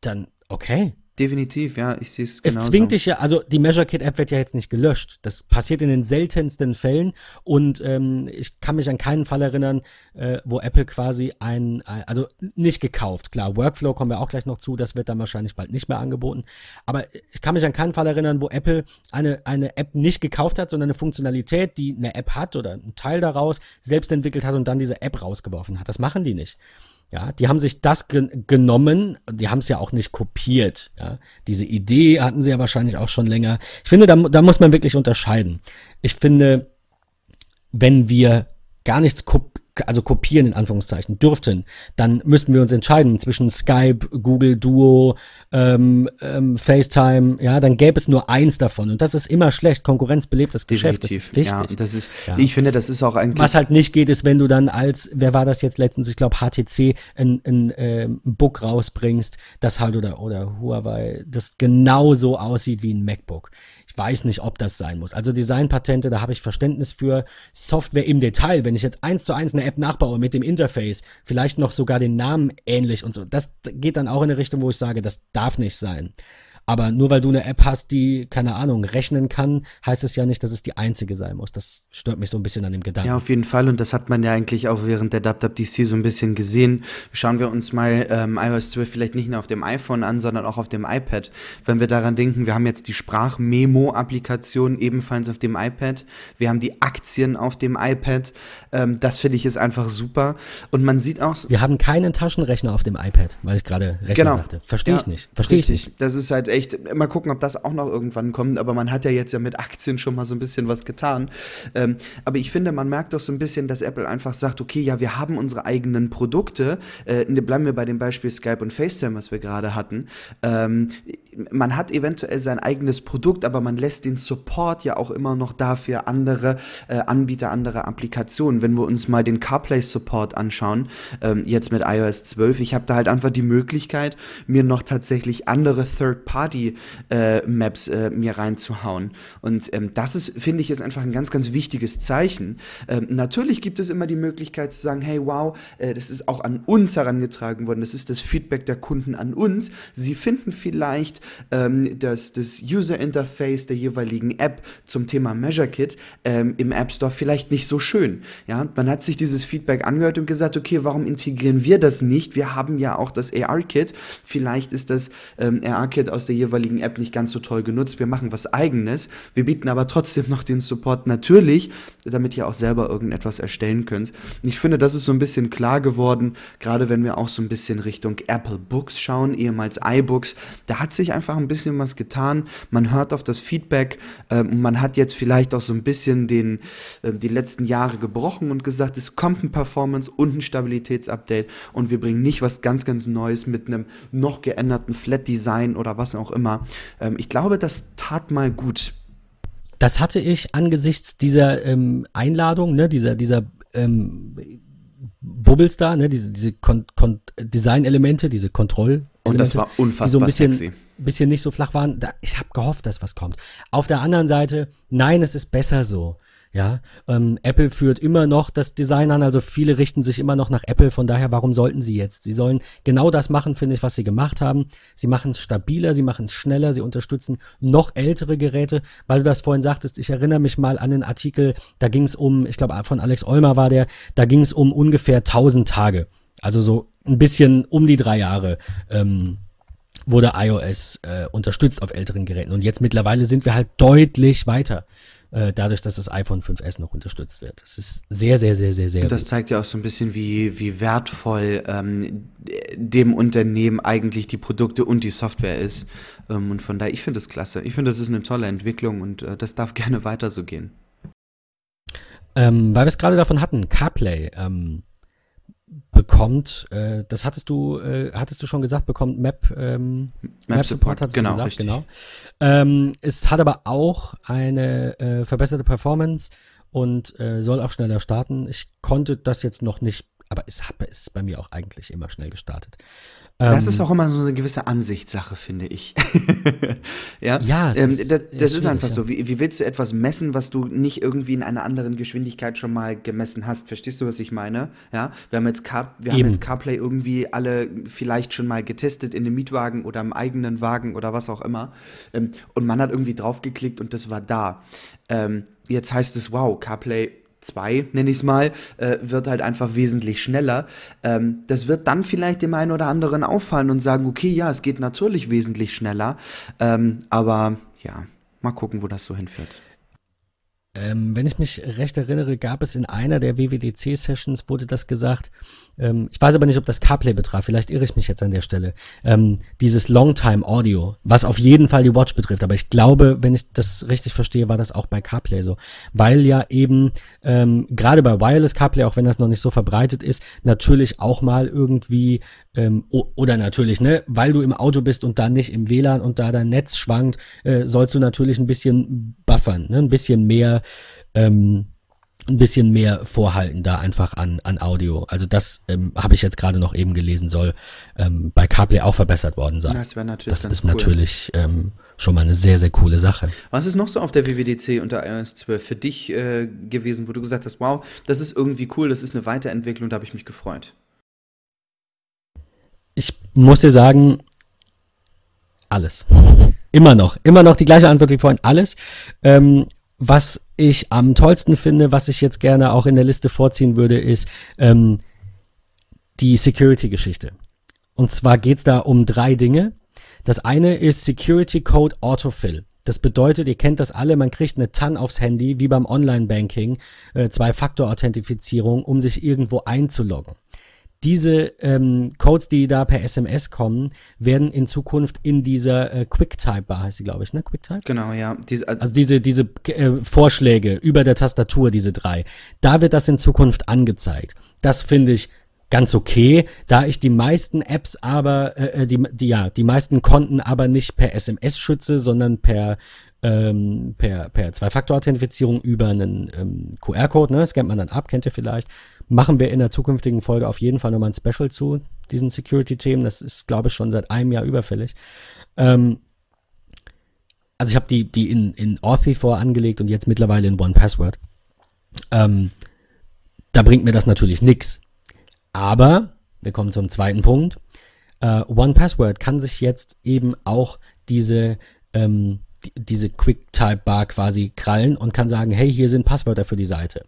dann okay,
Definitiv, ja, ich sehe es genau.
Es zwingt dich ja, also die Measure Kit App wird ja jetzt nicht gelöscht. Das passiert in den seltensten Fällen und ähm, ich kann mich an keinen Fall erinnern, äh, wo Apple quasi ein, ein, also nicht gekauft. Klar, Workflow kommen wir auch gleich noch zu, das wird dann wahrscheinlich bald nicht mehr angeboten. Aber ich kann mich an keinen Fall erinnern, wo Apple eine, eine App nicht gekauft hat, sondern eine Funktionalität, die eine App hat oder einen Teil daraus selbst entwickelt hat und dann diese App rausgeworfen hat. Das machen die nicht. Ja, die haben sich das ge genommen, die haben es ja auch nicht kopiert. Ja, diese Idee hatten sie ja wahrscheinlich auch schon länger. Ich finde, da, da muss man wirklich unterscheiden. Ich finde, wenn wir gar nichts kopieren, also kopieren in Anführungszeichen dürften, dann müssten wir uns entscheiden zwischen Skype, Google Duo, ähm, ähm, FaceTime, ja, dann gäbe es nur eins davon und das ist immer schlecht. Konkurrenz belebt das Geschäft,
Definitiv. das ist wichtig. Ja, das ist, ja. ich finde, das ist auch eigentlich.
Was halt nicht geht, ist, wenn du dann als, wer war das jetzt letztens, ich glaube HTC, ein, ein, äh, Book rausbringst, das halt oder, oder Huawei, das genauso aussieht wie ein MacBook. Ich weiß nicht, ob das sein muss. Also Designpatente, da habe ich Verständnis für. Software im Detail, wenn ich jetzt eins zu eins eine App nachbaue mit dem Interface, vielleicht noch sogar den Namen ähnlich und so, das geht dann auch in eine Richtung, wo ich sage, das darf nicht sein. Aber nur weil du eine App hast, die, keine Ahnung, rechnen kann, heißt es ja nicht, dass es die einzige sein muss. Das stört mich so ein bisschen an dem Gedanken.
Ja, auf jeden Fall. Und das hat man ja eigentlich auch während der WWDC so ein bisschen gesehen. Schauen wir uns mal ähm, iOS 12 vielleicht nicht nur auf dem iPhone an, sondern auch auf dem iPad. Wenn wir daran denken, wir haben jetzt die Sprachmemo-Applikation ebenfalls auf dem iPad. Wir haben die Aktien auf dem iPad. Ähm, das finde ich ist einfach super. Und man sieht auch.
Wir haben keinen Taschenrechner auf dem iPad, weil ich gerade Rechner genau. sagte. Verstehe ja, ich nicht. Verstehe ich nicht.
Das ist halt echt, mal gucken, ob das auch noch irgendwann kommt, aber man hat ja jetzt ja mit Aktien schon mal so ein bisschen was getan. Ähm, aber ich finde, man merkt doch so ein bisschen, dass Apple einfach sagt, okay, ja, wir haben unsere eigenen Produkte. Äh, ne, bleiben wir bei dem Beispiel Skype und FaceTime, was wir gerade hatten. Ähm, man hat eventuell sein eigenes Produkt, aber man lässt den Support ja auch immer noch dafür andere äh, Anbieter, andere Applikationen. Wenn wir uns mal den CarPlay Support anschauen, ähm, jetzt mit iOS 12, ich habe da halt einfach die Möglichkeit, mir noch tatsächlich andere Third-Party Party-Maps äh, äh, mir reinzuhauen. Und ähm, das ist, finde ich, ist einfach ein ganz, ganz wichtiges Zeichen. Ähm, natürlich gibt es immer die Möglichkeit zu sagen, hey, wow, äh, das ist auch an uns herangetragen worden, das ist das Feedback der Kunden an uns. Sie finden vielleicht ähm, das, das User Interface der jeweiligen App zum Thema Measure Kit ähm, im App Store vielleicht nicht so schön. Ja, man hat sich dieses Feedback angehört und gesagt, okay, warum integrieren wir das nicht? Wir haben ja auch das AR-Kit. Vielleicht ist das ähm, AR-Kit aus der jeweiligen App nicht ganz so toll genutzt. Wir machen was eigenes. Wir bieten aber trotzdem noch den Support natürlich, damit ihr auch selber irgendetwas erstellen könnt. Und ich finde, das ist so ein bisschen klar geworden, gerade wenn wir auch so ein bisschen Richtung Apple Books schauen, ehemals iBooks. Da hat sich einfach ein bisschen was getan. Man hört auf das Feedback äh, und man hat jetzt vielleicht auch so ein bisschen den, äh, die letzten Jahre gebrochen und gesagt, es kommt ein Performance- und ein Stabilitätsupdate und wir bringen nicht was ganz, ganz Neues mit einem noch geänderten Flat-Design oder was auch immer. Ähm, ich glaube, das tat mal gut.
Das hatte ich angesichts dieser ähm, Einladung, ne, dieser, dieser ähm, Bubbles da, ne, diese, diese Design-Elemente, diese Kontroll-
und das war unfassbar
so bisschen,
sexy.
Bisschen nicht so flach waren. Da, ich habe gehofft, dass was kommt. Auf der anderen Seite, nein, es ist besser so. Ja, ähm, Apple führt immer noch das Design an, also viele richten sich immer noch nach Apple, von daher, warum sollten sie jetzt? Sie sollen genau das machen, finde ich, was sie gemacht haben. Sie machen es stabiler, sie machen es schneller, sie unterstützen noch ältere Geräte, weil du das vorhin sagtest, ich erinnere mich mal an den Artikel, da ging es um, ich glaube, von Alex Olmer war der, da ging es um ungefähr 1000 Tage. Also so ein bisschen um die drei Jahre. Ähm, wurde iOS äh, unterstützt auf älteren Geräten. Und jetzt mittlerweile sind wir halt deutlich weiter äh, dadurch, dass das iPhone 5S noch unterstützt wird. Das ist sehr, sehr, sehr, sehr, sehr.
Und das gut. zeigt ja auch so ein bisschen, wie, wie wertvoll ähm, dem Unternehmen eigentlich die Produkte und die Software ist. Ähm, und von daher, ich finde das klasse. Ich finde, das ist eine tolle Entwicklung und äh, das darf gerne weiter so gehen.
Ähm, weil wir es gerade davon hatten, CarPlay. Ähm, bekommt, äh, das hattest du, äh, hattest du schon gesagt, bekommt Map, ähm,
Map, Map Support,
hattest
genau,
du gesagt, richtig. genau. Ähm, es hat aber auch eine äh, verbesserte Performance und äh, soll auch schneller starten. Ich konnte das jetzt noch nicht, aber es hat ist bei mir auch eigentlich immer schnell gestartet.
Das ist ähm, auch immer so eine gewisse Ansichtssache, finde ich. ja,
ja
ähm, ist, das, das ist einfach ja. so. Wie, wie, willst du etwas messen, was du nicht irgendwie in einer anderen Geschwindigkeit schon mal gemessen hast? Verstehst du, was ich meine? Ja, wir haben jetzt, Car, wir haben jetzt CarPlay irgendwie alle vielleicht schon mal getestet in dem Mietwagen oder im eigenen Wagen oder was auch immer. Ähm, und man hat irgendwie draufgeklickt und das war da. Ähm, jetzt heißt es, wow, CarPlay 2, nenne ich es mal, äh, wird halt einfach wesentlich schneller. Ähm, das wird dann vielleicht dem einen oder anderen auffallen und sagen, okay, ja, es geht natürlich wesentlich schneller. Ähm, aber ja, mal gucken, wo das so hinführt.
Ähm, wenn ich mich recht erinnere, gab es in einer der WWDC-Sessions, wurde das gesagt, ähm, ich weiß aber nicht, ob das CarPlay betraf, vielleicht irre ich mich jetzt an der Stelle, ähm, dieses Longtime-Audio, was auf jeden Fall die Watch betrifft, aber ich glaube, wenn ich das richtig verstehe, war das auch bei CarPlay so, weil ja eben ähm, gerade bei Wireless CarPlay, auch wenn das noch nicht so verbreitet ist, natürlich auch mal irgendwie ähm, oder natürlich, ne, weil du im Auto bist und da nicht im WLAN und da dein Netz schwankt, äh, sollst du natürlich ein bisschen buffern, ne, ein bisschen mehr, ähm, ein bisschen mehr vorhalten da einfach an, an Audio. Also das ähm, habe ich jetzt gerade noch eben gelesen, soll ähm, bei CarPlay auch verbessert worden sein.
Das natürlich
Das ist cool. natürlich ähm, schon mal eine sehr, sehr coole Sache.
Was ist noch so auf der WWDC unter iOS 12 für dich äh, gewesen, wo du gesagt hast, wow, das ist irgendwie cool, das ist eine Weiterentwicklung, da habe ich mich gefreut?
Muss dir sagen, alles. Immer noch. Immer noch die gleiche Antwort wie vorhin. Alles. Ähm, was ich am tollsten finde, was ich jetzt gerne auch in der Liste vorziehen würde, ist ähm, die Security-Geschichte. Und zwar geht es da um drei Dinge. Das eine ist Security Code Autofill. Das bedeutet, ihr kennt das alle, man kriegt eine TAN aufs Handy, wie beim Online-Banking, äh, Zwei-Faktor-Authentifizierung, um sich irgendwo einzuloggen. Diese ähm, Codes, die da per SMS kommen, werden in Zukunft in dieser äh, QuickType-Bar, heißt sie, glaube ich, ne? QuickType?
Genau, ja.
Diese, äh, also diese, diese äh, Vorschläge über der Tastatur, diese drei. Da wird das in Zukunft angezeigt. Das finde ich ganz okay, da ich die meisten Apps aber, äh, äh die, die, ja, die meisten Konten aber nicht per SMS schütze, sondern per ähm, per, per Zwei-Faktor-Authentifizierung über einen ähm, QR-Code, ne? Scannt man dann ab, kennt ihr vielleicht. Machen wir in der zukünftigen Folge auf jeden Fall nochmal ein Special zu diesen Security-Themen. Das ist, glaube ich, schon seit einem Jahr überfällig. Ähm, also ich habe die, die in, in Authy vorangelegt und jetzt mittlerweile in One Password. Ähm, da bringt mir das natürlich nichts. Aber, wir kommen zum zweiten Punkt. Äh, One Password kann sich jetzt eben auch diese, ähm, die, diese QuickType-Bar quasi krallen und kann sagen, hey, hier sind Passwörter für die Seite.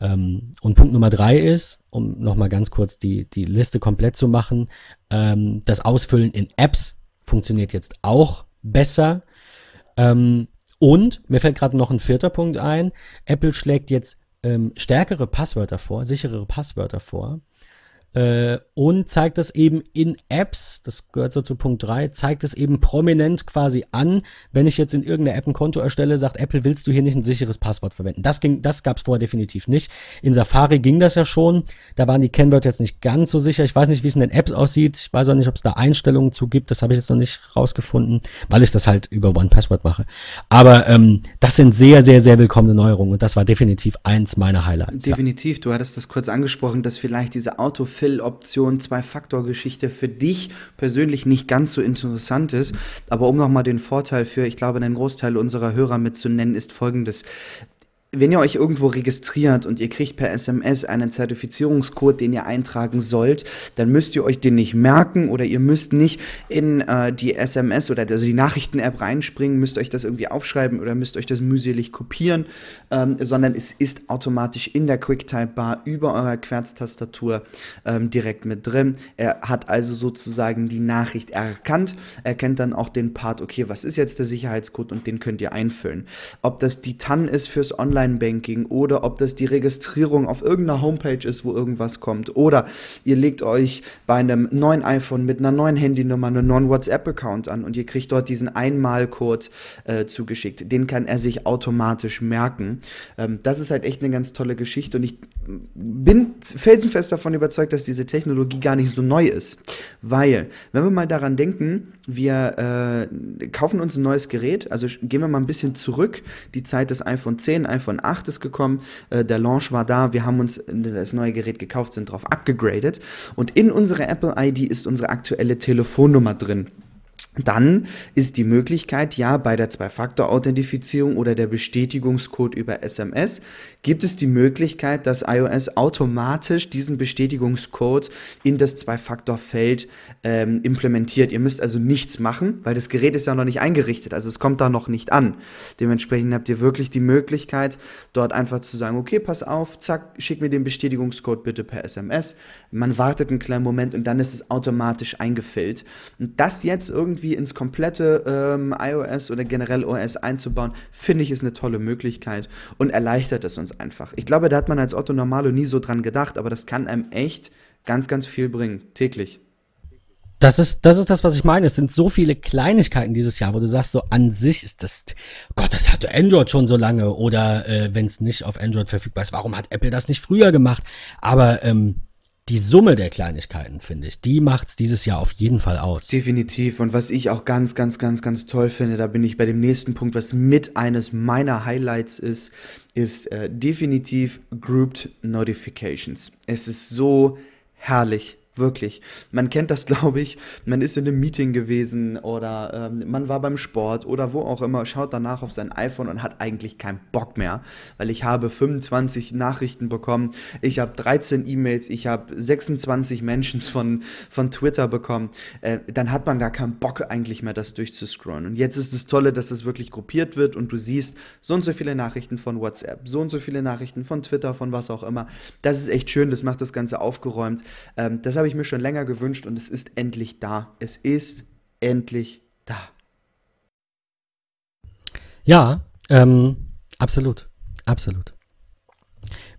Ähm, und Punkt Nummer drei ist, um nochmal ganz kurz die, die Liste komplett zu machen, ähm, das Ausfüllen in Apps funktioniert jetzt auch besser. Ähm, und mir fällt gerade noch ein vierter Punkt ein. Apple schlägt jetzt ähm, stärkere Passwörter vor, sicherere Passwörter vor. Äh, und zeigt das eben in Apps, das gehört so zu Punkt 3, zeigt es eben prominent quasi an, wenn ich jetzt in irgendeiner App ein Konto erstelle, sagt Apple, willst du hier nicht ein sicheres Passwort verwenden? Das ging, das gab es vorher definitiv nicht. In Safari ging das ja schon, da waren die Kennwörter jetzt nicht ganz so sicher. Ich weiß nicht, wie es in den Apps aussieht. Ich weiß auch nicht, ob es da Einstellungen zu gibt. Das habe ich jetzt noch nicht rausgefunden, weil ich das halt über One Password mache. Aber ähm, das sind sehr, sehr, sehr willkommene Neuerungen und das war definitiv eins meiner Highlights.
Definitiv. Ja. Du hattest das kurz angesprochen, dass vielleicht diese Auto Fill-Option, Zwei-Faktor-Geschichte für dich persönlich nicht ganz so interessant ist. Aber um nochmal den Vorteil für, ich glaube, einen Großteil unserer Hörer mitzunennen, ist folgendes wenn ihr euch irgendwo registriert und ihr kriegt per SMS einen Zertifizierungscode, den ihr eintragen sollt, dann müsst ihr euch den nicht merken oder ihr müsst nicht in äh, die SMS oder also die Nachrichten-App reinspringen, müsst euch das irgendwie aufschreiben oder müsst euch das mühselig kopieren, ähm, sondern es ist automatisch in der QuickType-Bar über eurer Querztastatur ähm, direkt mit drin. Er hat also sozusagen die Nachricht erkannt, er kennt dann auch den Part, okay, was ist jetzt der Sicherheitscode und den könnt ihr einfüllen. Ob das die TAN ist fürs Online Online-Banking oder ob das die Registrierung auf irgendeiner Homepage ist, wo irgendwas kommt. Oder ihr legt euch bei einem neuen iPhone mit einer neuen Handynummer einen neuen WhatsApp-Account an und ihr kriegt dort diesen Einmalcode äh, zugeschickt. Den kann er sich automatisch merken. Ähm, das ist halt echt eine ganz tolle Geschichte und ich bin felsenfest davon überzeugt, dass diese Technologie gar nicht so neu ist. Weil, wenn wir mal daran denken, wir äh, kaufen uns ein neues Gerät, also gehen wir mal ein bisschen zurück, die Zeit des iPhone 10, iPhone 8 ist gekommen, äh, der Launch war da, wir haben uns das neue Gerät gekauft, sind drauf abgegradet. Und in unserer Apple ID ist unsere aktuelle Telefonnummer drin. Dann ist die Möglichkeit, ja, bei der Zwei-Faktor-Authentifizierung oder der Bestätigungscode über SMS gibt es die Möglichkeit, dass iOS automatisch diesen Bestätigungscode in das Zwei-Faktor-Feld ähm, implementiert. Ihr müsst also nichts machen, weil das Gerät ist ja noch nicht eingerichtet, also es kommt da noch nicht an. Dementsprechend habt ihr wirklich die Möglichkeit, dort einfach zu sagen, okay, pass auf, zack, schick mir den Bestätigungscode bitte per SMS. Man wartet einen kleinen Moment und dann ist es automatisch eingefüllt. Und das jetzt irgendwie ins komplette ähm, iOS oder generell OS einzubauen, finde ich ist eine tolle Möglichkeit und erleichtert es uns einfach. Ich glaube, da hat man als Otto Normalo nie so dran gedacht, aber das kann einem echt ganz, ganz viel bringen, täglich.
Das ist, das ist das, was ich meine. Es sind so viele Kleinigkeiten dieses Jahr, wo du sagst, so an sich ist das, Gott, das hatte Android schon so lange oder äh, wenn es nicht auf Android verfügbar ist, warum hat Apple das nicht früher gemacht? Aber ähm, die Summe der Kleinigkeiten, finde ich, die macht es dieses Jahr auf jeden Fall aus.
Definitiv. Und was ich auch ganz, ganz, ganz, ganz toll finde, da bin ich bei dem nächsten Punkt, was mit eines meiner Highlights ist, ist äh, definitiv Grouped Notifications. Es ist so herrlich Wirklich. Man kennt das, glaube ich. Man ist in einem Meeting gewesen oder ähm, man war beim Sport oder wo auch immer, schaut danach auf sein iPhone und hat eigentlich keinen Bock mehr, weil ich habe 25 Nachrichten bekommen, ich habe 13 E-Mails, ich habe 26 Menschen von, von Twitter bekommen. Äh, dann hat man gar keinen Bock eigentlich mehr, das durchzuscrollen. Und jetzt ist das Tolle, dass das wirklich gruppiert wird und du siehst so und so viele Nachrichten von WhatsApp, so und so viele Nachrichten von Twitter, von was auch immer. Das ist echt schön, das macht das Ganze aufgeräumt. Ähm, das habe ich mir schon länger gewünscht und es ist endlich da. Es ist endlich da.
Ja, ähm, absolut. Absolut.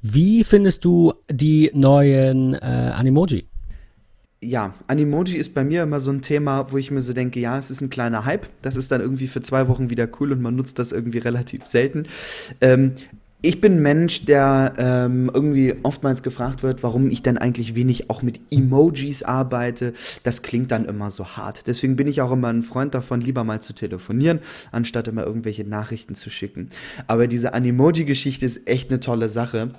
Wie findest du die neuen äh, Animoji?
ja, Animoji ist bei mir immer so ein Thema, wo ich mir so denke, ja, es ist ein kleiner Hype. Das ist dann irgendwie für zwei Wochen wieder cool und man nutzt das irgendwie relativ selten. Ähm, ich bin ein Mensch, der ähm, irgendwie oftmals gefragt wird, warum ich denn eigentlich wenig auch mit Emojis arbeite. Das klingt dann immer so hart. Deswegen bin ich auch immer ein Freund davon, lieber mal zu telefonieren, anstatt immer irgendwelche Nachrichten zu schicken. Aber diese Animoji-Geschichte ist echt eine tolle Sache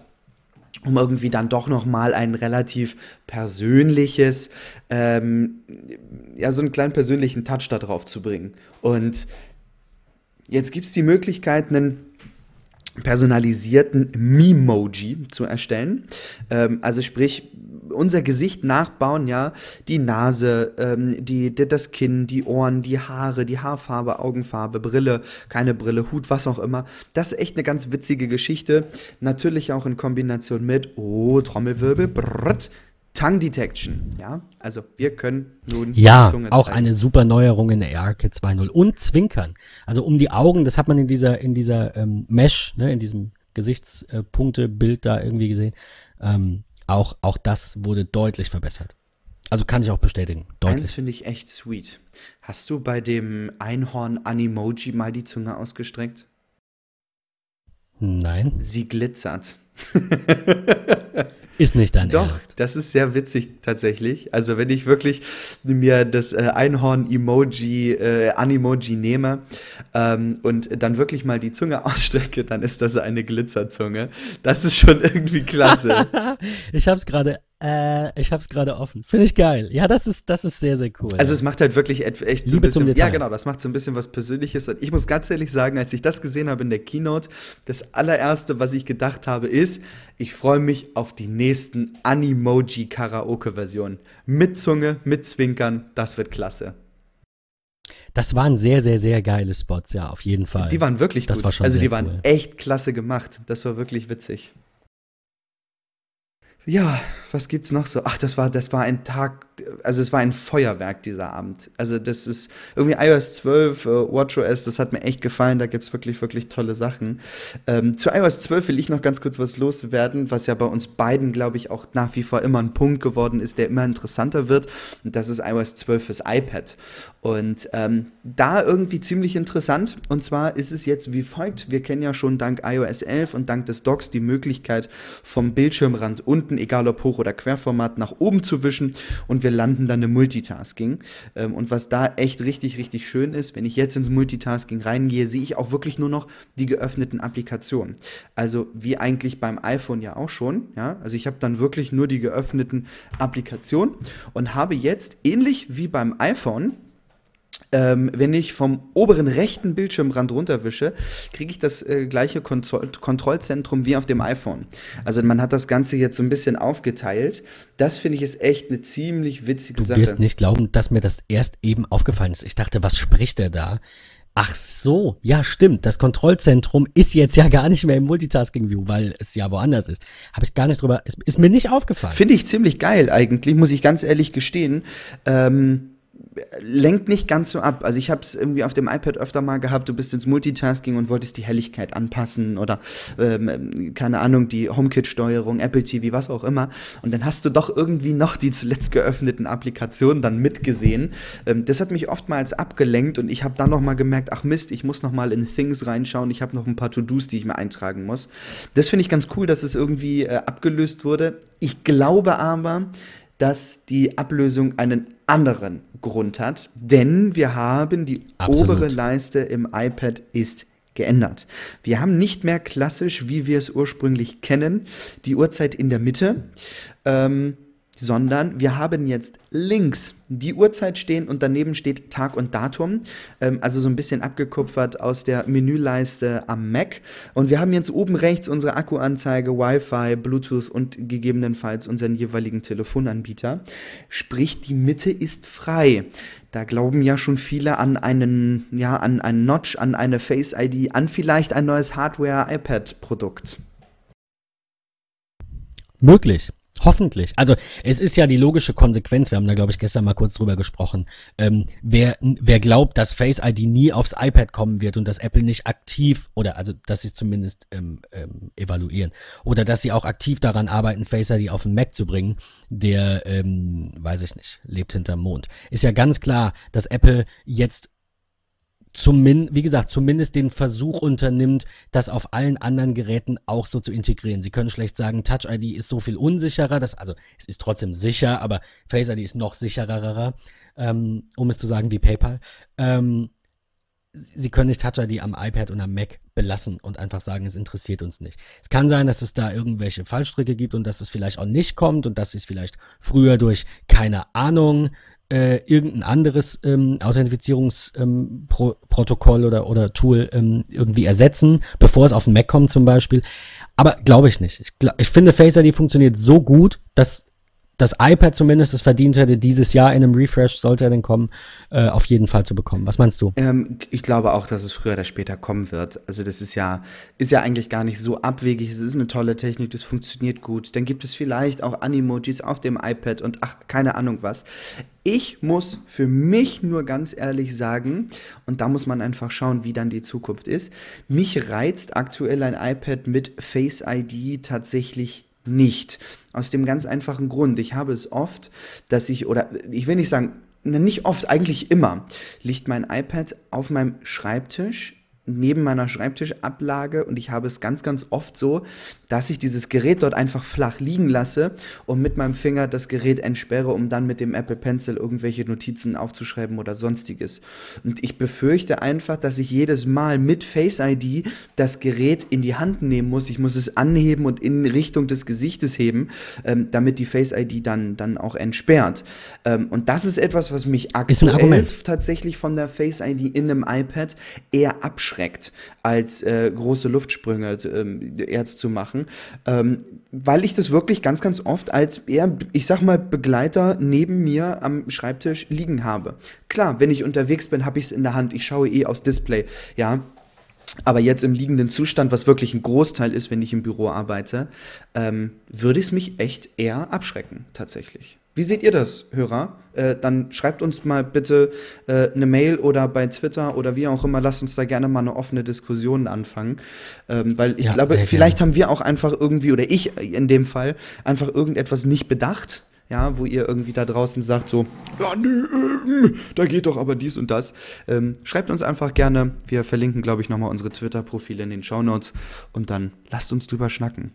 um irgendwie dann doch noch mal ein relativ persönliches, ähm, ja, so einen kleinen persönlichen Touch da drauf zu bringen. Und jetzt gibt es die Möglichkeit, einen personalisierten Memoji zu erstellen. Ähm, also sprich, unser Gesicht nachbauen, ja, die Nase, ähm, die, das Kinn, die Ohren, die Haare, die Haarfarbe, Augenfarbe, Brille, keine Brille, Hut, was auch immer. Das ist echt eine ganz witzige Geschichte. Natürlich auch in Kombination mit, oh, Trommelwirbel, brrrt, Tongue Detection, ja, also wir können nun
ja auch zeigen. eine super Neuerung in der ARKit 2.0 und Zwinkern, also um die Augen, das hat man in dieser in dieser ähm, Mesh, ne, in diesem Gesichtspunktebild da irgendwie gesehen, ähm, auch auch das wurde deutlich verbessert. Also kann ich auch bestätigen.
Deutlich. Eins finde ich echt sweet. Hast du bei dem Einhorn Animoji mal die Zunge ausgestreckt?
Nein.
Sie glitzert.
Ist nicht dein
Doch, Ernst. das ist sehr witzig tatsächlich. Also wenn ich wirklich mir das äh, Einhorn-Emoji, äh, Animoji nehme ähm, und dann wirklich mal die Zunge ausstrecke, dann ist das eine Glitzerzunge. Das ist schon irgendwie klasse.
ich habe es gerade äh, ich hab's gerade offen. Finde ich geil. Ja, das ist, das ist sehr, sehr cool.
Also es macht halt wirklich echt
Liebe
so ein bisschen, ja genau, das macht so ein bisschen was Persönliches. Und ich muss ganz ehrlich sagen, als ich das gesehen habe in der Keynote, das allererste, was ich gedacht habe, ist, ich freue mich auf die nächsten Animoji Karaoke-Versionen. Mit Zunge, mit Zwinkern, das wird klasse.
Das waren sehr, sehr, sehr geile Spots, ja, auf jeden Fall.
Die waren wirklich
das
gut.
War
also die
cool.
waren echt klasse gemacht. Das war wirklich witzig. Ja, was gibt's noch so? Ach, das war, das war ein Tag, also es war ein Feuerwerk dieser Abend. Also das ist irgendwie iOS 12, äh, WatchOS, das hat mir echt gefallen. Da gibt's wirklich, wirklich tolle Sachen. Ähm, zu iOS 12 will ich noch ganz kurz was loswerden, was ja bei uns beiden, glaube ich, auch nach wie vor immer ein Punkt geworden ist, der immer interessanter wird. Und das ist iOS 12 fürs iPad. Und ähm, da irgendwie ziemlich interessant. Und zwar ist es jetzt wie folgt. Wir kennen ja schon dank iOS 11 und dank des Docks die Möglichkeit vom Bildschirmrand unten, egal ob hoch oder Querformat, nach oben zu wischen. Und wir landen dann im Multitasking. Ähm, und was da echt richtig, richtig schön ist, wenn ich jetzt ins Multitasking reingehe, sehe ich auch wirklich nur noch die geöffneten Applikationen. Also wie eigentlich beim iPhone ja auch schon. Ja? Also ich habe dann wirklich nur die geöffneten Applikationen und habe jetzt ähnlich wie beim iPhone ähm, wenn ich vom oberen rechten Bildschirmrand runterwische, kriege ich das äh, gleiche Kontroll Kontrollzentrum wie auf dem iPhone. Also man hat das Ganze jetzt so ein bisschen aufgeteilt. Das finde ich ist echt eine ziemlich witzige
du
Sache.
Du wirst nicht glauben, dass mir das erst eben aufgefallen ist. Ich dachte, was spricht der da? Ach so, ja, stimmt. Das Kontrollzentrum ist jetzt ja gar nicht mehr im Multitasking View, weil es ja woanders ist. Habe ich gar nicht drüber, ist, ist mir nicht aufgefallen.
Finde ich ziemlich geil eigentlich, muss ich ganz ehrlich gestehen. Ähm, lenkt nicht ganz so ab. Also ich habe es irgendwie auf dem iPad öfter mal gehabt, du bist ins Multitasking und wolltest die Helligkeit anpassen oder ähm, keine Ahnung, die HomeKit-Steuerung, Apple TV, was auch immer. Und dann hast du doch irgendwie noch die zuletzt geöffneten Applikationen dann mitgesehen. Ähm, das hat mich oftmals abgelenkt und ich habe dann noch mal gemerkt, ach Mist, ich muss noch mal in Things reinschauen. Ich habe noch ein paar To-Dos, die ich mir eintragen muss. Das finde ich ganz cool, dass es irgendwie äh, abgelöst wurde. Ich glaube aber, dass die Ablösung einen anderen Grund hat, denn wir haben die Absolut. obere Leiste im iPad ist geändert. Wir haben nicht mehr klassisch, wie wir es ursprünglich kennen, die Uhrzeit in der Mitte, ähm, sondern wir haben jetzt links die Uhrzeit stehen und daneben steht Tag und Datum, ähm, also so ein bisschen abgekupfert aus der Menüleiste am Mac. Und wir haben jetzt oben rechts unsere Akkuanzeige, Wi-Fi, Bluetooth und gegebenenfalls unseren jeweiligen Telefonanbieter. Sprich, die Mitte ist frei. Da glauben ja schon viele an einen, ja, an einen Notch, an eine Face ID, an vielleicht ein neues Hardware-iPad-Produkt.
Möglich. Hoffentlich. Also es ist ja die logische Konsequenz, wir haben da, glaube ich, gestern mal kurz drüber gesprochen. Ähm, wer, wer glaubt, dass Face ID nie aufs iPad kommen wird und dass Apple nicht aktiv, oder also dass sie es zumindest ähm, ähm, evaluieren, oder dass sie auch aktiv daran arbeiten, Face ID auf den Mac zu bringen, der, ähm, weiß ich nicht, lebt hinterm Mond. Ist ja ganz klar, dass Apple jetzt zumindest, wie gesagt, zumindest den Versuch unternimmt, das auf allen anderen Geräten auch so zu integrieren. Sie können schlecht sagen, Touch ID ist so viel unsicherer, das, also es ist trotzdem sicher, aber Face ID ist noch sicherer, ähm, um es zu sagen wie PayPal. Ähm, Sie können nicht Touch ID am iPad und am Mac belassen und einfach sagen, es interessiert uns nicht. Es kann sein, dass es da irgendwelche Fallstricke gibt und dass es vielleicht auch nicht kommt und dass es vielleicht früher durch keine Ahnung äh, irgendein anderes ähm, Authentifizierungsprotokoll ähm, oder, oder Tool ähm, irgendwie ersetzen, bevor es auf den Mac kommt zum Beispiel. Aber glaube ich nicht. Ich, glaub, ich finde Face ID funktioniert so gut, dass das iPad zumindest es verdient hätte, dieses Jahr in einem Refresh, sollte er denn kommen, äh, auf jeden Fall zu bekommen. Was meinst du?
Ähm, ich glaube auch, dass es früher oder später kommen wird. Also das ist ja, ist ja eigentlich gar nicht so abwegig. Es ist eine tolle Technik, das funktioniert gut. Dann gibt es vielleicht auch Animojis auf dem iPad und ach, keine Ahnung was. Ich muss für mich nur ganz ehrlich sagen, und da muss man einfach schauen, wie dann die Zukunft ist. Mich reizt aktuell ein iPad mit Face ID tatsächlich nicht. Aus dem ganz einfachen Grund. Ich habe es oft, dass ich, oder ich will nicht sagen, nicht oft, eigentlich immer, liegt mein iPad auf meinem Schreibtisch neben meiner Schreibtischablage und ich habe es ganz, ganz oft so, dass ich dieses Gerät dort einfach flach liegen lasse und mit meinem Finger das Gerät entsperre, um dann mit dem Apple Pencil irgendwelche Notizen aufzuschreiben oder sonstiges. Und ich befürchte einfach, dass ich jedes Mal mit Face ID das Gerät in die Hand nehmen muss. Ich muss es anheben und in Richtung des Gesichtes heben, ähm, damit die Face ID dann, dann auch entsperrt. Ähm, und das ist etwas, was mich aktuell tatsächlich von der Face ID in einem iPad eher abschreckt als äh, große Luftsprünge erst zu machen, ähm, weil ich das wirklich ganz, ganz oft als eher, ich sag mal, Begleiter neben mir am Schreibtisch liegen habe. Klar, wenn ich unterwegs bin, habe ich es in der Hand, ich schaue eh aufs Display, ja, aber jetzt im liegenden Zustand, was wirklich ein Großteil ist, wenn ich im Büro arbeite, ähm, würde es mich echt eher abschrecken, tatsächlich. Wie seht ihr das, Hörer? Äh, dann schreibt uns mal bitte äh, eine Mail oder bei Twitter oder wie auch immer. Lasst uns da gerne mal eine offene Diskussion anfangen. Ähm, weil ich ja, glaube, vielleicht haben wir auch einfach irgendwie, oder ich in dem Fall, einfach irgendetwas nicht bedacht. Ja, wo ihr irgendwie da draußen sagt so, ja, nö, äh, da geht doch aber dies und das. Ähm, schreibt uns einfach gerne. Wir verlinken, glaube ich, nochmal unsere Twitter-Profile in den Show Notes und dann lasst uns drüber schnacken.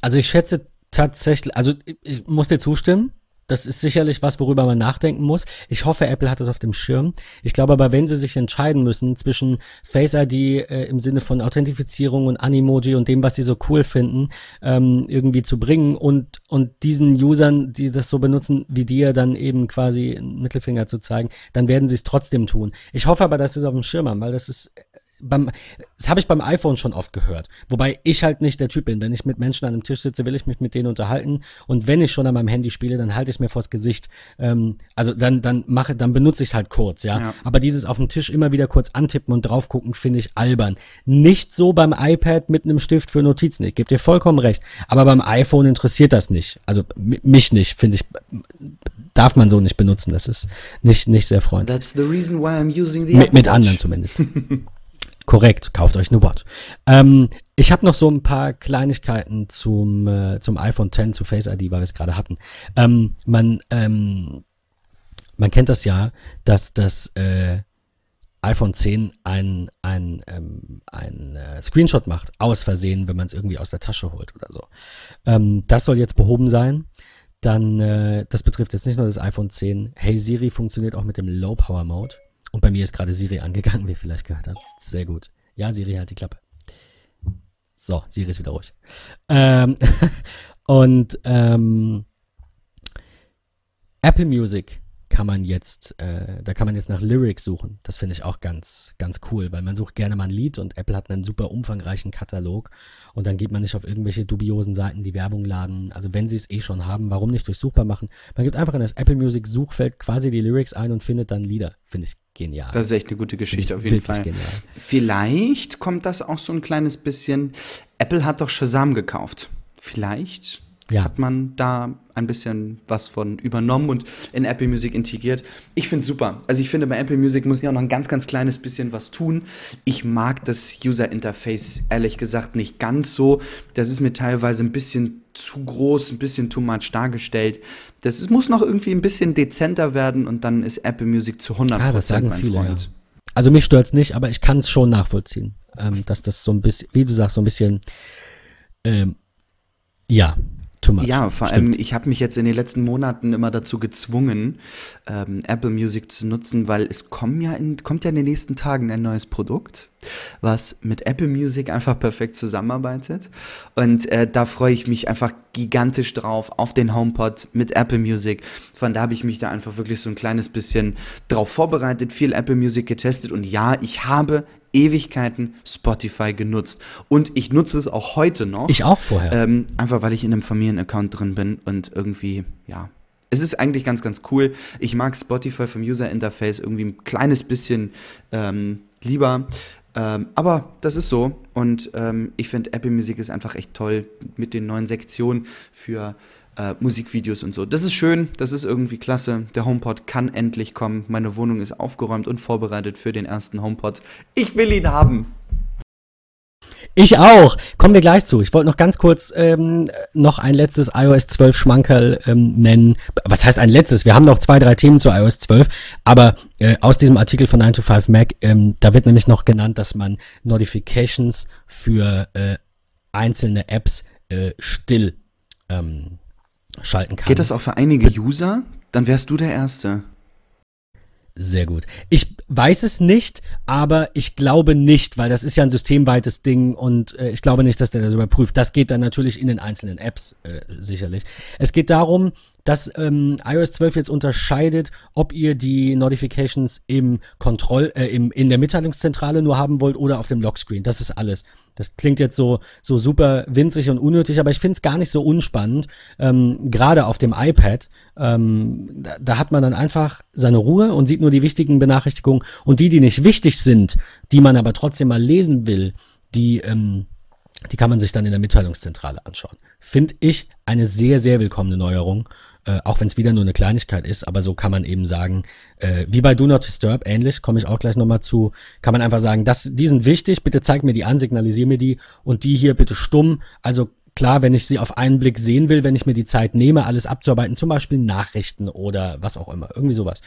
Also ich schätze tatsächlich, also ich muss dir zustimmen. Das ist sicherlich was, worüber man nachdenken muss. Ich hoffe, Apple hat das auf dem Schirm. Ich glaube aber, wenn sie sich entscheiden müssen zwischen Face ID äh, im Sinne von Authentifizierung und Animoji und dem, was sie so cool finden, ähm, irgendwie zu bringen und, und diesen Usern, die das so benutzen, wie dir dann eben quasi einen Mittelfinger zu zeigen, dann werden sie es trotzdem tun. Ich hoffe aber, dass sie es auf dem Schirm haben, weil das ist beim, das habe ich beim iPhone schon oft gehört. Wobei ich halt nicht der Typ bin. Wenn ich mit Menschen an einem Tisch sitze, will ich mich mit denen unterhalten. Und wenn ich schon an meinem Handy spiele, dann halte ich es mir vors Gesicht. Ähm, also dann, dann mache, dann benutze ich es halt kurz, ja? ja. Aber dieses auf dem Tisch immer wieder kurz antippen und drauf gucken, finde ich albern. Nicht so beim iPad mit einem Stift für Notizen. Ich gebe dir vollkommen recht. Aber beim iPhone interessiert das nicht. Also mich nicht, finde ich. Darf man so nicht benutzen. Das ist nicht, nicht sehr freundlich. That's the reason why I'm using the mit, mit anderen zumindest. Korrekt, kauft euch eine Watch. Ähm, ich habe noch so ein paar Kleinigkeiten zum, äh, zum iPhone X, zu Face ID, weil wir es gerade hatten. Ähm, man, ähm, man kennt das ja, dass das äh, iPhone 10 ein, ein, ähm, ein äh, Screenshot macht, aus Versehen, wenn man es irgendwie aus der Tasche holt oder so. Ähm, das soll jetzt behoben sein. Dann, äh, das betrifft jetzt nicht nur das iPhone 10. Hey Siri funktioniert auch mit dem Low Power Mode. Und bei mir ist gerade Siri angegangen, wie ihr vielleicht gehört habt. Sehr gut. Ja, Siri, halt die Klappe. So, Siri ist wieder ruhig. Ähm, und ähm, Apple Music kann man jetzt, äh, da kann man jetzt nach Lyrics suchen. Das finde ich auch ganz, ganz cool, weil man sucht gerne mal ein Lied und Apple hat einen super umfangreichen Katalog und dann geht man nicht auf irgendwelche dubiosen Seiten, die Werbung laden. Also wenn sie es eh schon haben, warum nicht durchsuchbar machen? Man gibt einfach in das Apple Music Suchfeld quasi die Lyrics ein und findet dann Lieder. Finde ich genial.
Das ist echt eine gute Geschichte auf jeden Fall. Genial. Vielleicht kommt das auch so ein kleines bisschen. Apple hat doch Shazam gekauft. Vielleicht ja. hat man da ein bisschen was von übernommen und in Apple Music integriert. Ich finde es super. Also ich finde, bei Apple Music muss ich auch noch ein ganz, ganz kleines bisschen was tun. Ich mag das User Interface ehrlich gesagt nicht ganz so. Das ist mir teilweise ein bisschen zu groß, ein bisschen too much dargestellt. Das muss noch irgendwie ein bisschen dezenter werden und dann ist Apple Music zu 100%
ah, das sagen mein viele, Freund. Ja. Also mich stört es nicht, aber ich kann es schon nachvollziehen, ähm, dass das so ein bisschen, wie du sagst, so ein bisschen, ähm, ja,
Too much. Ja, vor Stimmt. allem, ich habe mich jetzt in den letzten Monaten immer dazu gezwungen, ähm, Apple Music zu nutzen, weil es kommt ja, in, kommt ja in den nächsten Tagen ein neues Produkt, was mit Apple Music einfach perfekt zusammenarbeitet. Und äh, da freue ich mich einfach gigantisch drauf auf den HomePod mit Apple Music. Von da habe ich mich da einfach wirklich so ein kleines bisschen drauf vorbereitet, viel Apple Music getestet und ja, ich habe Ewigkeiten Spotify genutzt. Und ich nutze es auch heute noch.
Ich auch vorher.
Ähm, einfach weil ich in einem Familienaccount drin bin und irgendwie, ja. Es ist eigentlich ganz, ganz cool. Ich mag Spotify vom User Interface irgendwie ein kleines bisschen ähm, lieber. Ähm, aber das ist so. Und ähm, ich finde, Apple Music ist einfach echt toll mit den neuen Sektionen für äh, Musikvideos und so. Das ist schön, das ist irgendwie klasse. Der HomePod kann endlich kommen. Meine Wohnung ist aufgeräumt und vorbereitet für den ersten HomePod. Ich will ihn haben.
Ich auch. Kommen wir gleich zu. Ich wollte noch ganz kurz ähm, noch ein letztes iOS 12 Schmankerl ähm, nennen. Was heißt ein letztes? Wir haben noch zwei, drei Themen zu iOS 12, aber äh, aus diesem Artikel von 9 to 5 Mac, ähm, da wird nämlich noch genannt, dass man Notifications für äh, einzelne Apps äh, still ähm, schalten kann.
Geht das auch für einige User? Dann wärst du der Erste.
Sehr gut. Ich weiß es nicht, aber ich glaube nicht, weil das ist ja ein systemweites Ding und äh, ich glaube nicht, dass der das überprüft. Das geht dann natürlich in den einzelnen Apps äh, sicherlich. Es geht darum, dass ähm, iOS 12 jetzt unterscheidet, ob ihr die Notifications im Kontroll, äh, im, in der Mitteilungszentrale nur haben wollt oder auf dem Lockscreen. Das ist alles. Das klingt jetzt so, so super winzig und unnötig, aber ich finde es gar nicht so unspannend. Ähm, Gerade auf dem iPad, ähm, da, da hat man dann einfach seine Ruhe und sieht nur die wichtigen Benachrichtigungen und die, die nicht wichtig sind, die man aber trotzdem mal lesen will, die, ähm, die kann man sich dann in der Mitteilungszentrale anschauen. Finde ich eine sehr, sehr willkommene Neuerung äh, auch wenn es wieder nur eine Kleinigkeit ist, aber so kann man eben sagen, äh, wie bei Do Not Disturb, ähnlich, komme ich auch gleich nochmal zu, kann man einfach sagen, das, die sind wichtig, bitte zeig mir die an, signalisier mir die und die hier bitte stumm. Also klar, wenn ich sie auf einen Blick sehen will, wenn ich mir die Zeit nehme, alles abzuarbeiten, zum Beispiel Nachrichten oder was auch immer, irgendwie sowas,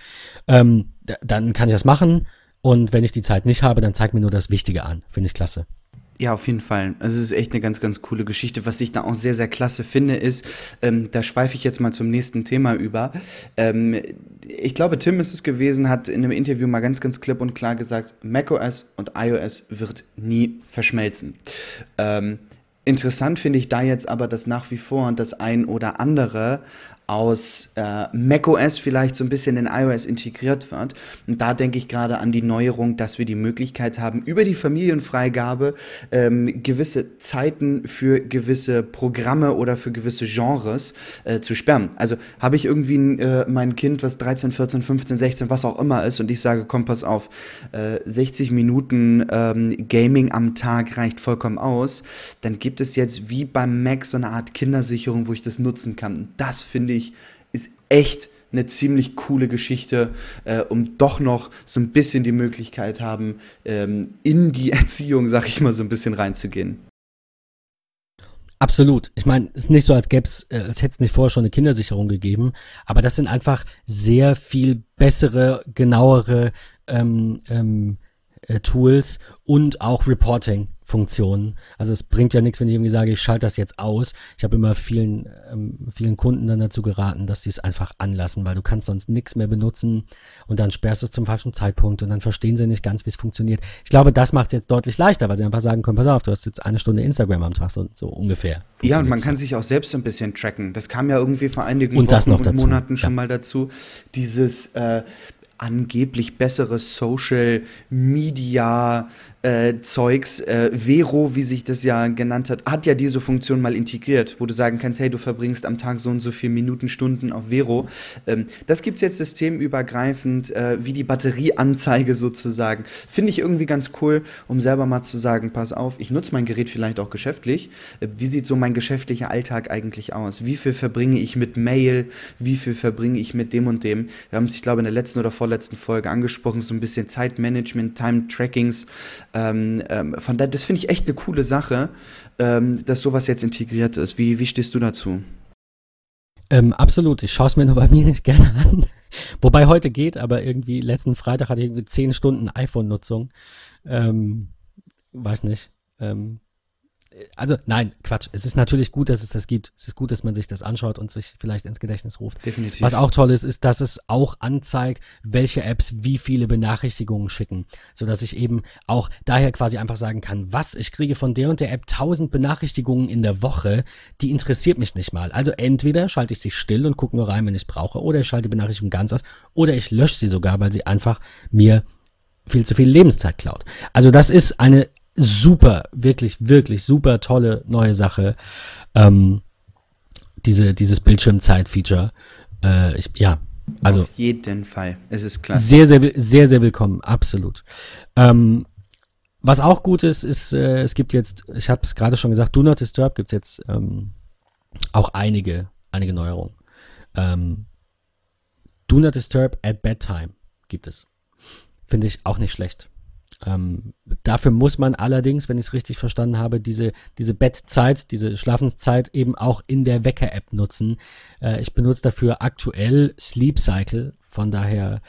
ähm, dann kann ich das machen. Und wenn ich die Zeit nicht habe, dann zeig mir nur das Wichtige an. Finde ich klasse.
Ja, auf jeden Fall. Also es ist echt eine ganz, ganz coole Geschichte. Was ich da auch sehr, sehr klasse finde, ist, ähm, da schweife ich jetzt mal zum nächsten Thema über. Ähm, ich glaube, Tim ist es gewesen, hat in einem Interview mal ganz, ganz klipp und klar gesagt, macOS und iOS wird nie verschmelzen. Ähm, interessant finde ich da jetzt aber, dass nach wie vor das ein oder andere aus äh, macOS vielleicht so ein bisschen in iOS integriert wird. Und da denke ich gerade an die Neuerung, dass wir die Möglichkeit haben, über die Familienfreigabe ähm, gewisse Zeiten für gewisse Programme oder für gewisse Genres äh, zu sperren. Also habe ich irgendwie äh, mein Kind, was 13, 14, 15, 16, was auch immer ist, und ich sage, komm, pass auf, 60 äh, Minuten ähm, Gaming am Tag reicht vollkommen aus, dann gibt es jetzt wie beim Mac so eine Art Kindersicherung, wo ich das nutzen kann. Das finde finde ich, ist echt eine ziemlich coole Geschichte, äh, um doch noch so ein bisschen die Möglichkeit haben, ähm, in die Erziehung, sag ich mal, so ein bisschen reinzugehen.
Absolut. Ich meine, es ist nicht so, als gäbe äh, als hätte es nicht vorher schon eine Kindersicherung gegeben, aber das sind einfach sehr viel bessere, genauere ähm, ähm, äh, Tools und auch Reporting. Funktionen. Also es bringt ja nichts, wenn ich irgendwie sage, ich schalte das jetzt aus. Ich habe immer vielen, ähm, vielen Kunden dann dazu geraten, dass sie es einfach anlassen, weil du kannst sonst nichts mehr benutzen und dann sperrst du es zum falschen Zeitpunkt und dann verstehen sie nicht ganz, wie es funktioniert. Ich glaube, das macht es jetzt deutlich leichter, weil sie einfach sagen können, pass auf, du hast jetzt eine Stunde Instagram am Tag, so, so ungefähr.
Ja, und man kann sich auch selbst ein bisschen tracken. Das kam ja irgendwie vor einigen
und Wochen und.
Monaten schon ja. mal dazu. Dieses äh, angeblich bessere Social Media äh, Zeugs. Äh, Vero, wie sich das ja genannt hat, hat ja diese Funktion mal integriert, wo du sagen kannst, hey, du verbringst am Tag so und so viele Minuten, Stunden auf Vero. Ähm, das gibt es jetzt systemübergreifend, äh, wie die Batterieanzeige sozusagen. Finde ich irgendwie ganz cool, um selber mal zu sagen, pass auf, ich nutze mein Gerät vielleicht auch geschäftlich. Äh, wie sieht so mein geschäftlicher Alltag eigentlich aus? Wie viel verbringe ich mit Mail? Wie viel verbringe ich mit dem und dem? Wir haben es, ich glaube, in der letzten oder vorletzten Folge angesprochen, so ein bisschen Zeitmanagement, Time-Trackings. Ähm, ähm, von da, das finde ich echt eine coole Sache, ähm, dass sowas jetzt integriert ist. Wie, wie stehst du dazu?
Ähm, absolut. Ich schaue es mir nur bei mir nicht gerne an. Wobei heute geht, aber irgendwie letzten Freitag hatte ich irgendwie zehn Stunden iPhone-Nutzung. Ähm, weiß nicht. Also nein, Quatsch. Es ist natürlich gut, dass es das gibt. Es ist gut, dass man sich das anschaut und sich vielleicht ins Gedächtnis ruft.
Definitiv.
Was auch toll ist, ist, dass es auch anzeigt, welche Apps wie viele Benachrichtigungen schicken, so dass ich eben auch daher quasi einfach sagen kann, was ich kriege von der und der App 1000 Benachrichtigungen in der Woche, die interessiert mich nicht mal. Also entweder schalte ich sie still und gucke nur rein, wenn ich es brauche, oder ich schalte die Benachrichtigung ganz aus, oder ich lösche sie sogar, weil sie einfach mir viel zu viel Lebenszeit klaut. Also das ist eine super, wirklich, wirklich super tolle neue Sache. Ähm, diese, dieses Bildschirmzeit-Feature. Äh, ich, ja, also.
Auf jeden Fall. Es ist klar.
Sehr, sehr, sehr, sehr willkommen. Absolut. Ähm, was auch gut ist, ist, äh, es gibt jetzt, ich habe es gerade schon gesagt, Do Not Disturb gibt es jetzt ähm, auch einige, einige Neuerungen. Ähm, Do Not Disturb at Bedtime gibt es. Finde ich auch nicht schlecht. Ähm, dafür muss man allerdings, wenn ich es richtig verstanden habe, diese, diese Bettzeit, diese Schlafenszeit eben auch in der Wecker-App nutzen. Äh, ich benutze dafür aktuell Sleep Cycle, von daher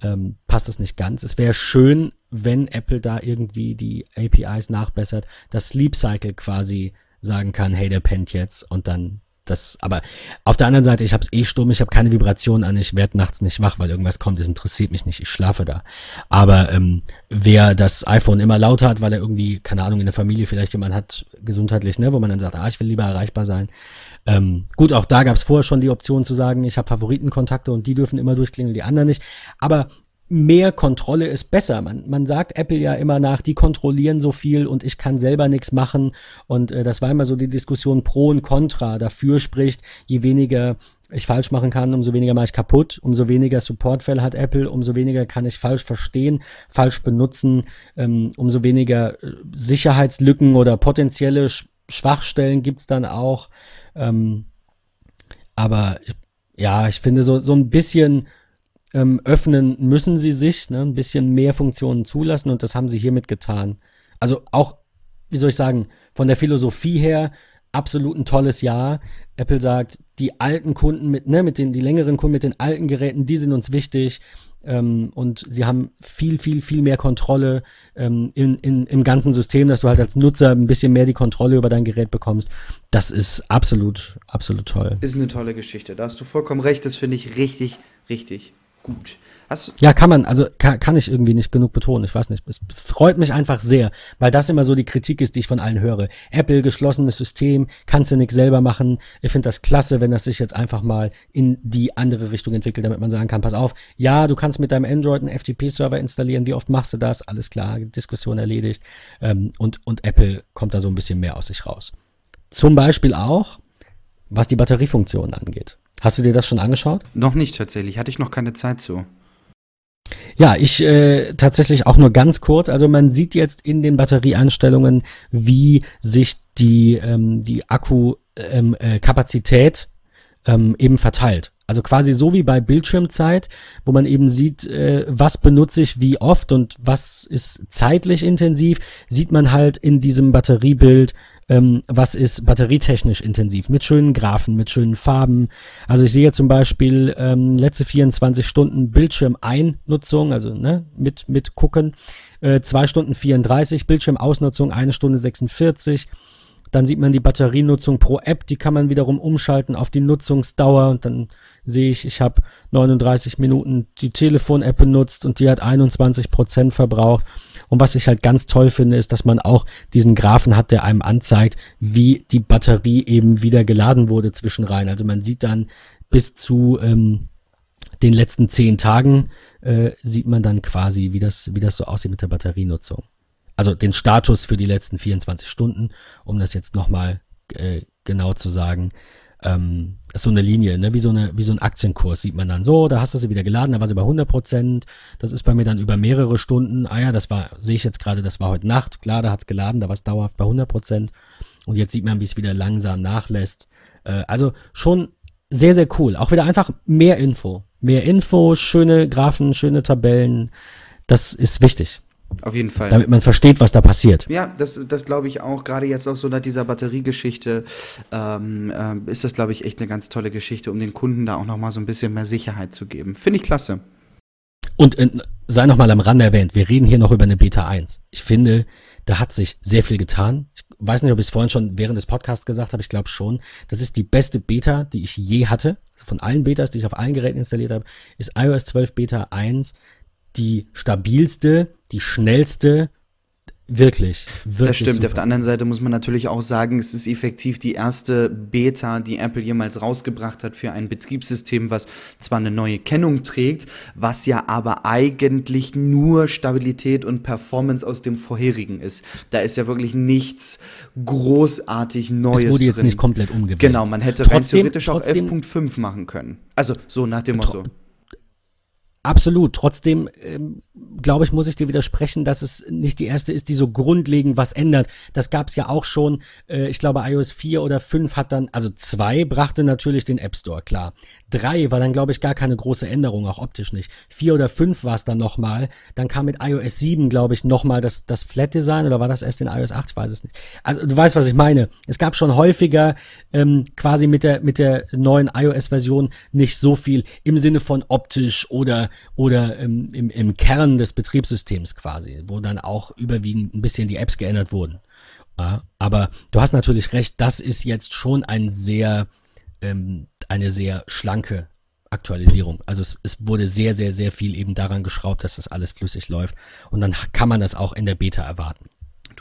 ähm, passt das nicht ganz. Es wäre schön, wenn Apple da irgendwie die APIs nachbessert, dass Sleep Cycle quasi sagen kann, hey, der pennt jetzt und dann das, aber auf der anderen Seite, ich habe es eh stumm, ich habe keine Vibration an, ich werde nachts nicht wach, weil irgendwas kommt, es interessiert mich nicht, ich schlafe da. Aber ähm, wer das iPhone immer lauter hat, weil er irgendwie, keine Ahnung, in der Familie vielleicht jemand hat, gesundheitlich, ne, wo man dann sagt, ah, ich will lieber erreichbar sein. Ähm, gut, auch da gab es vorher schon die Option zu sagen, ich habe Favoritenkontakte und die dürfen immer durchklingeln, die anderen nicht. Aber mehr Kontrolle ist besser. Man, man sagt Apple ja immer nach, die kontrollieren so viel und ich kann selber nichts machen. Und äh, das war immer so die Diskussion pro und contra. Dafür spricht, je weniger ich falsch machen kann, umso weniger mache ich kaputt, umso weniger Supportfälle hat Apple, umso weniger kann ich falsch verstehen, falsch benutzen, ähm, umso weniger äh, Sicherheitslücken oder potenzielle Sch Schwachstellen gibt's dann auch. Ähm, aber ja, ich finde so, so ein bisschen ähm, öffnen müssen sie sich, ne, ein bisschen mehr Funktionen zulassen und das haben sie hiermit getan. Also auch, wie soll ich sagen, von der Philosophie her absolut ein tolles Jahr. Apple sagt, die alten Kunden mit, ne, mit den, die längeren Kunden mit den alten Geräten, die sind uns wichtig. Ähm, und sie haben viel, viel, viel mehr Kontrolle ähm, in, in, im ganzen System, dass du halt als Nutzer ein bisschen mehr die Kontrolle über dein Gerät bekommst. Das ist absolut, absolut toll.
Ist eine tolle Geschichte. Da hast du vollkommen recht. Das finde ich richtig, richtig gut.
Hast ja, kann man, also kann, kann ich irgendwie nicht genug betonen. Ich weiß nicht. Es freut mich einfach sehr, weil das immer so die Kritik ist, die ich von allen höre. Apple, geschlossenes System, kannst du nichts selber machen. Ich finde das klasse, wenn das sich jetzt einfach mal in die andere Richtung entwickelt, damit man sagen kann, pass auf, ja, du kannst mit deinem Android einen FTP-Server installieren. Wie oft machst du das? Alles klar, Diskussion erledigt. Ähm, und, und Apple kommt da so ein bisschen mehr aus sich raus. Zum Beispiel auch, was die Batteriefunktion angeht. Hast du dir das schon angeschaut?
Noch nicht tatsächlich, hatte ich noch keine Zeit zu.
Ja, ich äh, tatsächlich auch nur ganz kurz. Also man sieht jetzt in den Batterieeinstellungen, wie sich die, ähm, die Akkukapazität ähm, äh, ähm, eben verteilt. Also quasi so wie bei Bildschirmzeit, wo man eben sieht, äh, was benutze ich wie oft und was ist zeitlich intensiv, sieht man halt in diesem Batteriebild, ähm, was ist batterietechnisch intensiv, mit schönen Graphen, mit schönen Farben. Also ich sehe zum Beispiel ähm, letzte 24 Stunden Bildschirmeinnutzung, also ne, mit, mit gucken, äh, 2 Stunden 34, Bildschirmausnutzung 1 Stunde 46. Dann sieht man die Batterienutzung pro App, die kann man wiederum umschalten auf die Nutzungsdauer und dann sehe ich, ich habe 39 Minuten die Telefon-App benutzt und die hat 21 Prozent verbraucht. Und was ich halt ganz toll finde, ist, dass man auch diesen Graphen hat, der einem anzeigt, wie die Batterie eben wieder geladen wurde zwischenrein. Also man sieht dann bis zu ähm, den letzten zehn Tagen äh, sieht man dann quasi, wie das, wie das so aussieht mit der Batterienutzung. Also den Status für die letzten 24 Stunden, um das jetzt nochmal äh, genau zu sagen. Ähm, ist so eine Linie, ne? wie, so eine, wie so ein Aktienkurs sieht man dann. So, da hast du sie wieder geladen, da war sie bei 100 Prozent, das ist bei mir dann über mehrere Stunden, ah ja, das war, sehe ich jetzt gerade, das war heute Nacht, klar, da hat's geladen, da war es dauerhaft bei 100 Prozent. Und jetzt sieht man, wie es wieder langsam nachlässt. Äh, also schon sehr, sehr cool, auch wieder einfach mehr Info, mehr Info, schöne Graphen, schöne Tabellen, das ist wichtig.
Auf jeden Fall.
Damit man versteht, was da passiert.
Ja, das, das glaube ich auch. Gerade jetzt auch so nach dieser Batteriegeschichte ähm, äh, ist das, glaube ich, echt eine ganz tolle Geschichte, um den Kunden da auch nochmal so ein bisschen mehr Sicherheit zu geben. Finde ich klasse.
Und äh, sei nochmal am Rande erwähnt, wir reden hier noch über eine Beta 1. Ich finde, da hat sich sehr viel getan. Ich weiß nicht, ob ich es vorhin schon während des Podcasts gesagt habe, ich glaube schon. Das ist die beste Beta, die ich je hatte. Also von allen Betas, die ich auf allen Geräten installiert habe, ist iOS 12 Beta 1 die stabilste, die schnellste, Wirklich, wirklich.
Das stimmt. Super. Auf der anderen Seite muss man natürlich auch sagen, es ist effektiv die erste Beta, die Apple jemals rausgebracht hat für ein Betriebssystem, was zwar eine neue Kennung trägt, was ja aber eigentlich nur Stabilität und Performance aus dem vorherigen ist. Da ist ja wirklich nichts großartig Neues. Es
wurde jetzt drin. nicht komplett umgewälzt.
Genau, man hätte trotzdem, rein theoretisch auch 11.5 machen können. Also so nach dem Motto.
Absolut. Trotzdem, ähm, glaube ich, muss ich dir widersprechen, dass es nicht die erste ist, die so grundlegend was ändert. Das gab es ja auch schon. Äh, ich glaube, iOS 4 oder 5 hat dann, also 2 brachte natürlich den App Store, klar. 3 war dann, glaube ich, gar keine große Änderung, auch optisch nicht. 4 oder 5 war es dann nochmal. Dann kam mit iOS 7, glaube ich, nochmal das, das Flat Design oder war das erst in iOS 8? Ich weiß es nicht. Also du weißt, was ich meine. Es gab schon häufiger ähm, quasi mit der, mit der neuen iOS-Version nicht so viel im Sinne von optisch oder oder im, im, im Kern des Betriebssystems quasi, wo dann auch überwiegend ein bisschen die Apps geändert wurden. Ja, aber du hast natürlich recht, das ist jetzt schon ein sehr, ähm, eine sehr schlanke Aktualisierung. Also es, es wurde sehr, sehr, sehr viel eben daran geschraubt, dass das alles flüssig läuft. Und dann kann man das auch in der Beta erwarten.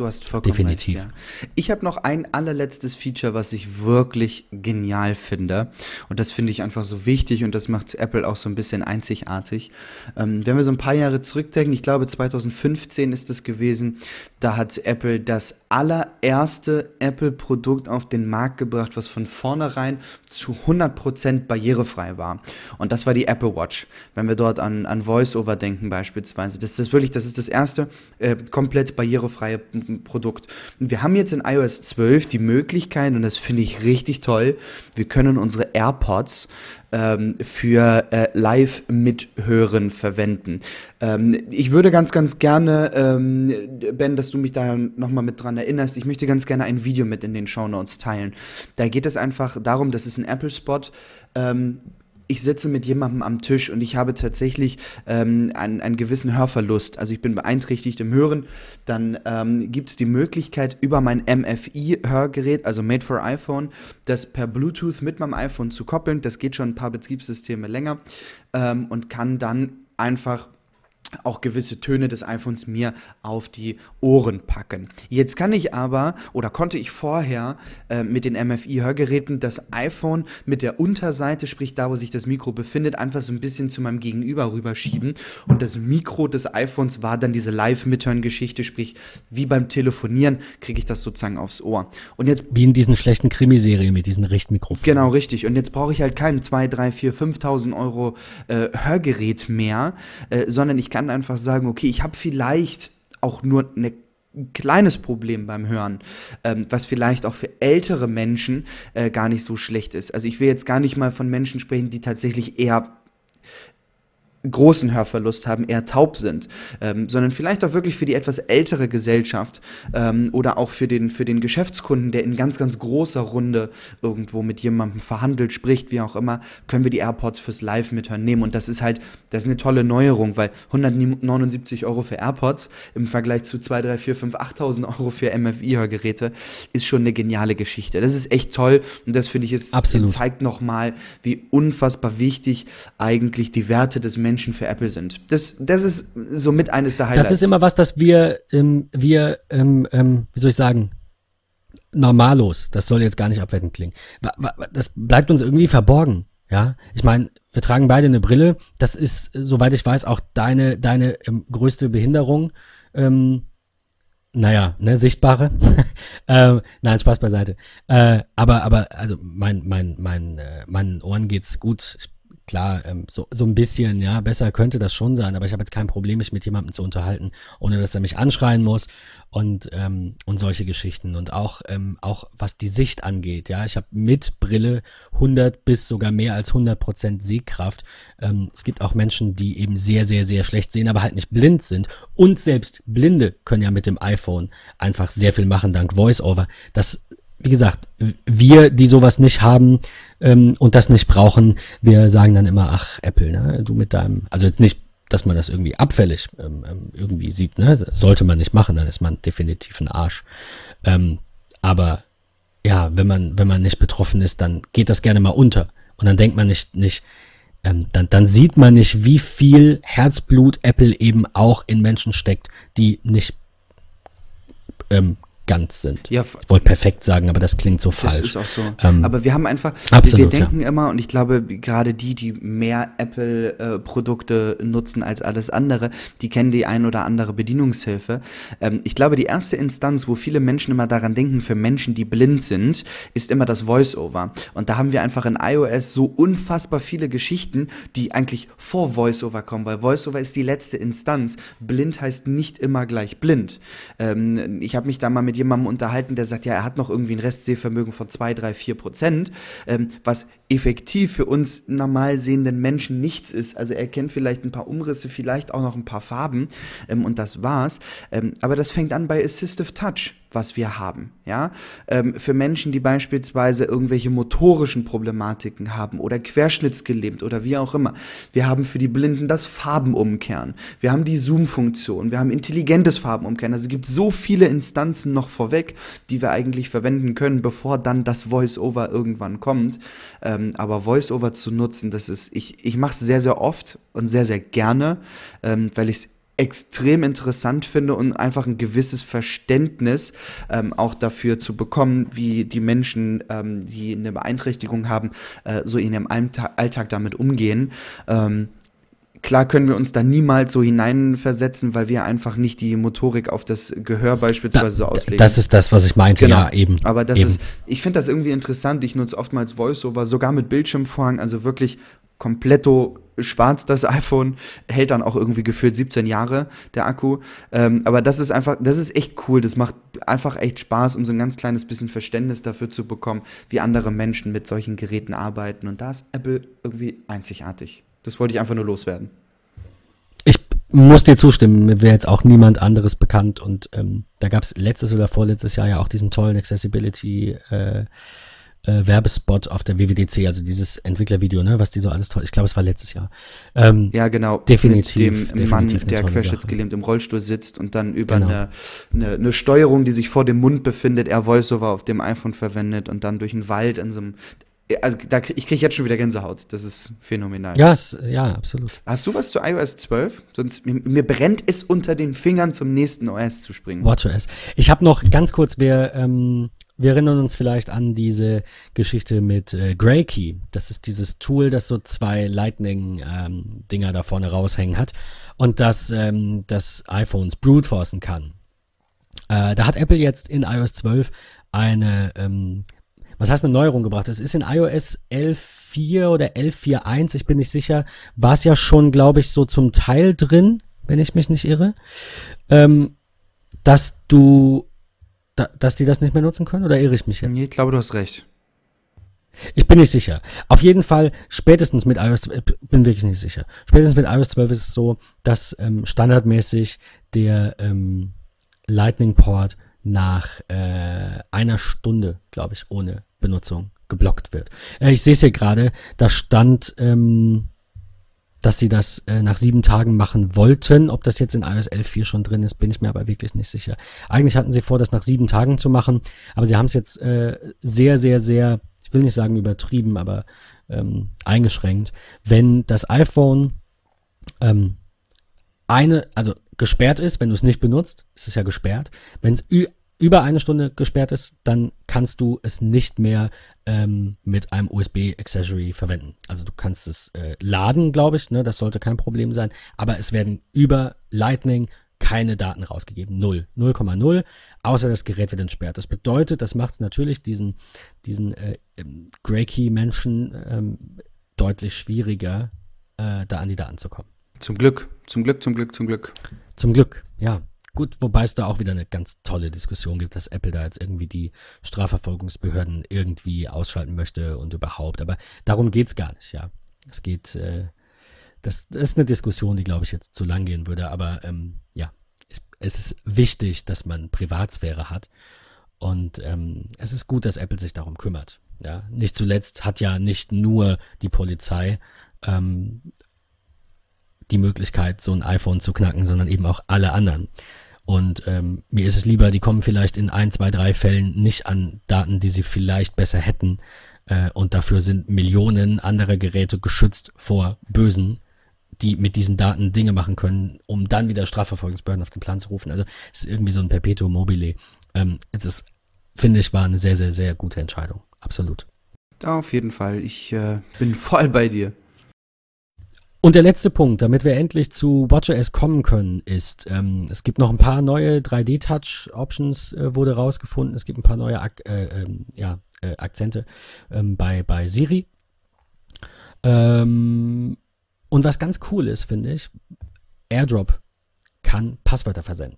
Du hast vollkommen
Definitiv.
recht. Ja. Ich habe noch ein allerletztes Feature, was ich wirklich genial finde. Und das finde ich einfach so wichtig und das macht Apple auch so ein bisschen einzigartig. Ähm, wenn wir so ein paar Jahre zurückdenken, ich glaube 2015 ist es gewesen, da hat Apple das allererste Apple-Produkt auf den Markt gebracht, was von vornherein zu 100% barrierefrei war. Und das war die Apple Watch. Wenn wir dort an, an Voice-Over denken beispielsweise. Das ist wirklich, das ist das erste äh, komplett barrierefreie Produkt. Und wir haben jetzt in iOS 12 die Möglichkeit, und das finde ich richtig toll, wir können unsere AirPods ähm, für äh, Live-Mithören verwenden. Ähm, ich würde ganz, ganz gerne, ähm, Ben, dass du mich da nochmal mit dran erinnerst, ich möchte ganz gerne ein Video mit in den Show Notes teilen. Da geht es einfach darum, das ist ein Apple-Spot, ähm, ich sitze mit jemandem am Tisch und ich habe tatsächlich ähm, einen, einen gewissen Hörverlust, also ich bin beeinträchtigt im Hören, dann ähm, gibt es die Möglichkeit über mein MFI-Hörgerät, also Made for iPhone, das per Bluetooth mit meinem iPhone zu koppeln. Das geht schon ein paar Betriebssysteme länger ähm, und kann dann einfach auch gewisse Töne des iPhones mir auf die Ohren packen. Jetzt kann ich aber oder konnte ich vorher äh, mit den MFI-Hörgeräten das iPhone mit der Unterseite, sprich da, wo sich das Mikro befindet, einfach so ein bisschen zu meinem Gegenüber rüberschieben und das Mikro des iPhones war dann diese Live-Mithören-Geschichte, sprich wie beim Telefonieren kriege ich das sozusagen aufs Ohr. Und jetzt
wie in diesen schlechten Krimiserien mit diesen Richtmikrofonen.
Genau richtig. Und jetzt brauche ich halt kein 2, 3, 4, 5.000 Euro äh, Hörgerät mehr, äh, sondern ich kann kann einfach sagen, okay, ich habe vielleicht auch nur eine ein kleines Problem beim Hören, ähm, was vielleicht auch für ältere Menschen äh, gar nicht so schlecht ist. Also ich will jetzt gar nicht mal von Menschen sprechen, die tatsächlich eher großen Hörverlust haben, eher taub sind, ähm, sondern vielleicht auch wirklich für die etwas ältere Gesellschaft ähm, oder auch für den, für den Geschäftskunden, der in ganz, ganz großer Runde irgendwo mit jemandem verhandelt, spricht, wie auch immer, können wir die AirPods fürs Live-Mithören nehmen. Und das ist halt, das ist eine tolle Neuerung, weil 179 Euro für AirPods im Vergleich zu 2, 3, 4, 5, 8.000 Euro für MFI-Hörgeräte ist schon eine geniale Geschichte. Das ist echt toll und das finde ich, es zeigt nochmal, wie unfassbar wichtig eigentlich die Werte des Menschen Menschen für Apple sind. Das, das ist somit eines der Highlights.
Das ist immer was, das wir, ähm, wir ähm, ähm, wie soll ich sagen, normallos, das soll jetzt gar nicht abwertend klingen. Das bleibt uns irgendwie verborgen. Ja, ich meine, wir tragen beide eine Brille. Das ist, soweit ich weiß, auch deine, deine ähm, größte Behinderung. Ähm, naja, ne, sichtbare. ähm, nein, Spaß beiseite. Äh, aber, aber, also mein, mein, mein, äh, meinen Ohren geht's gut. Ich klar, ähm, so, so ein bisschen, ja, besser könnte das schon sein, aber ich habe jetzt kein Problem, mich mit jemandem zu unterhalten, ohne dass er mich anschreien muss und, ähm, und solche Geschichten. Und auch, ähm, auch was die Sicht angeht, ja, ich habe mit Brille 100 bis sogar mehr als 100 Prozent Sehkraft. Ähm, es gibt auch Menschen, die eben sehr, sehr, sehr schlecht sehen, aber halt nicht blind sind. Und selbst Blinde können ja mit dem iPhone einfach sehr viel machen dank VoiceOver. Das wie gesagt, wir, die sowas nicht haben ähm, und das nicht brauchen, wir sagen dann immer, ach, Apple, ne, du mit deinem, also jetzt nicht, dass man das irgendwie abfällig ähm, ähm irgendwie sieht, ne, das sollte man nicht machen, dann ist man definitiv ein Arsch. Ähm, aber ja, wenn man, wenn man nicht betroffen ist, dann geht das gerne mal unter. Und dann denkt man nicht, nicht, ähm, dann, dann sieht man nicht, wie viel Herzblut Apple eben auch in Menschen steckt, die nicht ähm, ganz sind.
Ja,
ich wollte perfekt sagen, aber das klingt so
das
falsch.
ist auch so.
Ähm,
aber wir haben einfach,
absolut,
wir denken immer, und ich glaube, gerade die, die mehr Apple-Produkte nutzen als alles andere, die kennen die ein oder andere Bedienungshilfe. Ähm, ich glaube, die erste Instanz, wo viele Menschen immer daran denken, für Menschen, die blind sind, ist immer das Voice-Over. Und da haben wir einfach in iOS so unfassbar viele Geschichten, die eigentlich vor Voice-Over kommen, weil Voice-Over ist die letzte Instanz. Blind heißt nicht immer gleich blind. Ähm, ich habe mich da mal mit jemandem unterhalten, der sagt, ja, er hat noch irgendwie ein Restsehvermögen von 2, 3, 4 Prozent, ähm, was effektiv für uns normal sehenden Menschen nichts ist. Also er kennt vielleicht ein paar Umrisse, vielleicht auch noch ein paar Farben ähm, und das war's. Ähm, aber das fängt an bei Assistive Touch was wir haben. Ja? Ähm, für Menschen, die beispielsweise irgendwelche motorischen Problematiken haben oder querschnittsgelähmt oder wie auch immer. Wir haben für die Blinden das Farbenumkehren. Wir haben die Zoom-Funktion. Wir haben intelligentes Farbenumkehren. Also es gibt so viele Instanzen noch vorweg, die wir eigentlich verwenden können, bevor dann das Voice-Over irgendwann kommt. Ähm, aber Voice-Over zu nutzen, das ist, ich, ich mache es sehr, sehr oft und sehr, sehr gerne, ähm, weil ich es extrem interessant finde und einfach ein gewisses Verständnis ähm, auch dafür zu bekommen, wie die Menschen, ähm, die eine Beeinträchtigung haben, äh, so in ihrem Alltag damit umgehen. Ähm, Klar können wir uns da niemals so hineinversetzen, weil wir einfach nicht die Motorik auf das Gehör beispielsweise so auslegen.
Das ist das, was ich meinte, genau. ja, eben.
Aber das
eben.
ist, ich finde das irgendwie interessant. Ich nutze oftmals Voiceover, sogar mit Bildschirmvorhang, also wirklich kompletto schwarz das iPhone, hält dann auch irgendwie gefühlt 17 Jahre der Akku. Ähm, aber das ist einfach, das ist echt cool. Das macht einfach echt Spaß, um so ein ganz kleines bisschen Verständnis dafür zu bekommen, wie andere Menschen mit solchen Geräten arbeiten. Und da ist Apple irgendwie einzigartig. Das wollte ich einfach nur loswerden.
Ich muss dir zustimmen, mir wäre jetzt auch niemand anderes bekannt und ähm, da gab es letztes oder vorletztes Jahr ja auch diesen tollen Accessibility äh, äh, Werbespot auf der WWDC, also dieses Entwicklervideo, ne, was die so alles toll. Ich glaube, es war letztes Jahr.
Ähm, ja, genau.
Definitiv.
Mit dem
definitiv
Mann, der querschnittsgelähmt im Rollstuhl sitzt und dann über
Genau.
eine, eine, eine Steuerung, die sich vor dem Mund befindet, er Voiceover auf dem iPhone verwendet und dann durch den Wald in so einem. Also da, ich kriege jetzt schon wieder Gänsehaut. Das ist phänomenal.
Ja, es, ja, absolut.
Hast du was zu iOS 12? Sonst mir, mir brennt es unter den Fingern, zum nächsten OS zu springen.
WatchOS. Ich habe noch ganz kurz, wir, ähm, wir erinnern uns vielleicht an diese Geschichte mit äh, GrayKey. Das ist dieses Tool, das so zwei Lightning-Dinger da vorne raushängen hat und das ähm, das iPhones brute forcen kann. Äh, da hat Apple jetzt in iOS 12 eine, ähm, was heißt eine Neuerung gebracht? Es ist in iOS 11.4 oder 11.4.1, ich bin nicht sicher, war es ja schon, glaube ich, so zum Teil drin, wenn ich mich nicht irre, ähm, dass du, da, dass die das nicht mehr nutzen können, oder irre ich mich jetzt?
Nee, ich glaube, du hast recht.
Ich bin nicht sicher. Auf jeden Fall, spätestens mit iOS, äh, bin wirklich nicht sicher. Spätestens mit iOS 12 ist es so, dass ähm, standardmäßig der ähm, Lightning Port nach äh, einer Stunde, glaube ich, ohne Benutzung geblockt wird. Äh, ich sehe es hier gerade, da stand, ähm, dass sie das äh, nach sieben Tagen machen wollten. Ob das jetzt in iOS 11.4 schon drin ist, bin ich mir aber wirklich nicht sicher. Eigentlich hatten sie vor, das nach sieben Tagen zu machen, aber sie haben es jetzt äh, sehr, sehr, sehr, ich will nicht sagen übertrieben, aber ähm, eingeschränkt. Wenn das iPhone ähm, eine, also gesperrt ist, wenn du es nicht benutzt, ist es ja gesperrt. Wenn es über eine Stunde gesperrt ist, dann kannst du es nicht mehr ähm, mit einem USB-Accessory verwenden. Also du kannst es äh, laden, glaube ich, ne, das sollte kein Problem sein, aber es werden über Lightning keine Daten rausgegeben. Null. 0,0, außer das Gerät wird entsperrt. Das bedeutet, das macht es natürlich diesen, diesen äh, ähm, Grey-Key-Menschen ähm, deutlich schwieriger, äh, da an die Daten zu kommen.
Zum Glück, zum Glück, zum Glück, zum Glück.
Zum Glück, ja. Gut, wobei es da auch wieder eine ganz tolle Diskussion gibt, dass Apple da jetzt irgendwie die Strafverfolgungsbehörden irgendwie ausschalten möchte und überhaupt. Aber darum geht's gar nicht, ja. Es geht, äh, das, das ist eine Diskussion, die, glaube ich, jetzt zu lang gehen würde. Aber ähm, ja, es, es ist wichtig, dass man Privatsphäre hat. Und ähm, es ist gut, dass Apple sich darum kümmert. Ja, nicht zuletzt hat ja nicht nur die Polizei ähm, die Möglichkeit, so ein iPhone zu knacken, sondern eben auch alle anderen. Und ähm, mir ist es lieber, die kommen vielleicht in ein, zwei, drei Fällen nicht an Daten, die sie vielleicht besser hätten. Äh, und dafür sind Millionen anderer Geräte geschützt vor Bösen, die mit diesen Daten Dinge machen können, um dann wieder Strafverfolgungsbehörden auf den Plan zu rufen. Also es ist irgendwie so ein Perpetuum mobile. ähm, das finde ich war eine sehr, sehr, sehr gute Entscheidung. Absolut.
Auf jeden Fall. Ich äh, bin voll bei dir.
Und der letzte Punkt, damit wir endlich zu WatchOS kommen können, ist, ähm, es gibt noch ein paar neue 3D-Touch-Options, äh, wurde rausgefunden. Es gibt ein paar neue Ak äh, ähm, ja, äh, Akzente ähm, bei, bei Siri. Ähm, und was ganz cool ist, finde ich, AirDrop kann Passwörter versenden.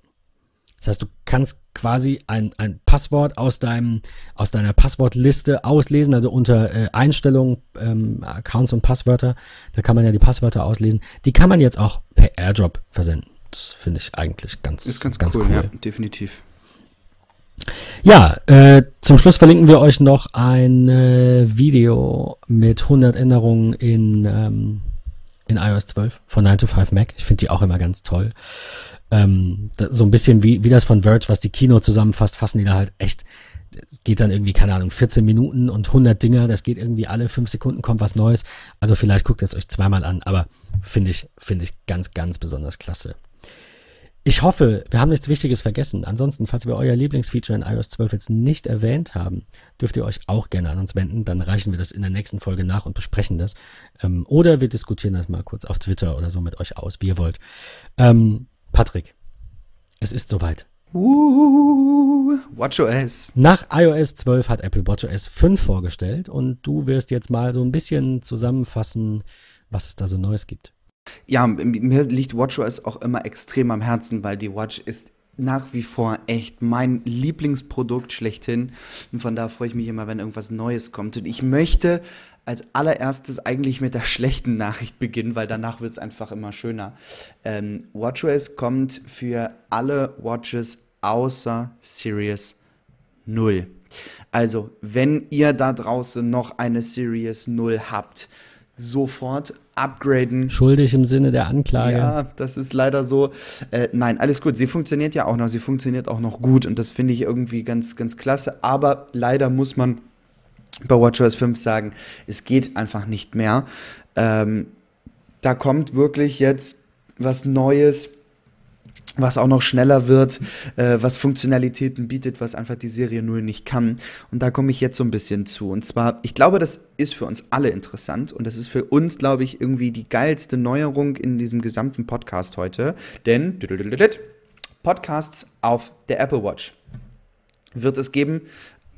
Das heißt, du kannst quasi ein, ein Passwort aus deinem, aus deiner Passwortliste auslesen, also unter äh, Einstellungen, ähm, Accounts und Passwörter, da kann man ja die Passwörter auslesen. Die kann man jetzt auch per AirDrop versenden. Das finde ich eigentlich ganz,
ist ganz, ganz cool. cool. Ja, definitiv.
Ja, äh, zum Schluss verlinken wir euch noch ein äh, Video mit 100 Änderungen in, ähm, in iOS 12 von 9 to 5 Mac. Ich finde die auch immer ganz toll. Ähm, so ein bisschen wie, wie das von Verge, was die Kino zusammenfasst, fassen die da halt echt, es geht dann irgendwie, keine Ahnung, 14 Minuten und 100 Dinger, das geht irgendwie alle 5 Sekunden kommt was Neues. Also vielleicht guckt es euch zweimal an, aber finde ich, finde ich ganz, ganz besonders klasse. Ich hoffe, wir haben nichts Wichtiges vergessen. Ansonsten, falls wir euer Lieblingsfeature in iOS 12 jetzt nicht erwähnt haben, dürft ihr euch auch gerne an uns wenden. Dann reichen wir das in der nächsten Folge nach und besprechen das. Ähm, oder wir diskutieren das mal kurz auf Twitter oder so mit euch aus, wie ihr wollt. Ähm, Patrick, es ist soweit.
Uh, WatchOS.
Nach iOS 12 hat Apple WatchOS 5 vorgestellt und du wirst jetzt mal so ein bisschen zusammenfassen, was es da so Neues gibt.
Ja, mir liegt WatchOS auch immer extrem am Herzen, weil die Watch ist nach wie vor echt mein Lieblingsprodukt schlechthin. Und von da freue ich mich immer, wenn irgendwas Neues kommt. Und ich möchte als allererstes eigentlich mit der schlechten Nachricht beginnen, weil danach wird es einfach immer schöner. Ähm, WatchOS kommt für alle Watches außer Series 0. Also, wenn ihr da draußen noch eine Series 0 habt, sofort upgraden.
Schuldig im Sinne der Anklage.
Ja, das ist leider so. Äh, nein, alles gut. Sie funktioniert ja auch noch. Sie funktioniert auch noch gut und das finde ich irgendwie ganz, ganz klasse. Aber leider muss man bei WatchOS 5 sagen, es geht einfach nicht mehr. Ähm, da kommt wirklich jetzt was Neues was auch noch schneller wird, äh, was Funktionalitäten bietet, was einfach die Serie 0 nicht kann. Und da komme ich jetzt so ein bisschen zu. Und zwar, ich glaube, das ist für uns alle interessant und das ist für uns, glaube ich, irgendwie die geilste Neuerung in diesem gesamten Podcast heute. Denn Podcasts auf der Apple Watch wird es geben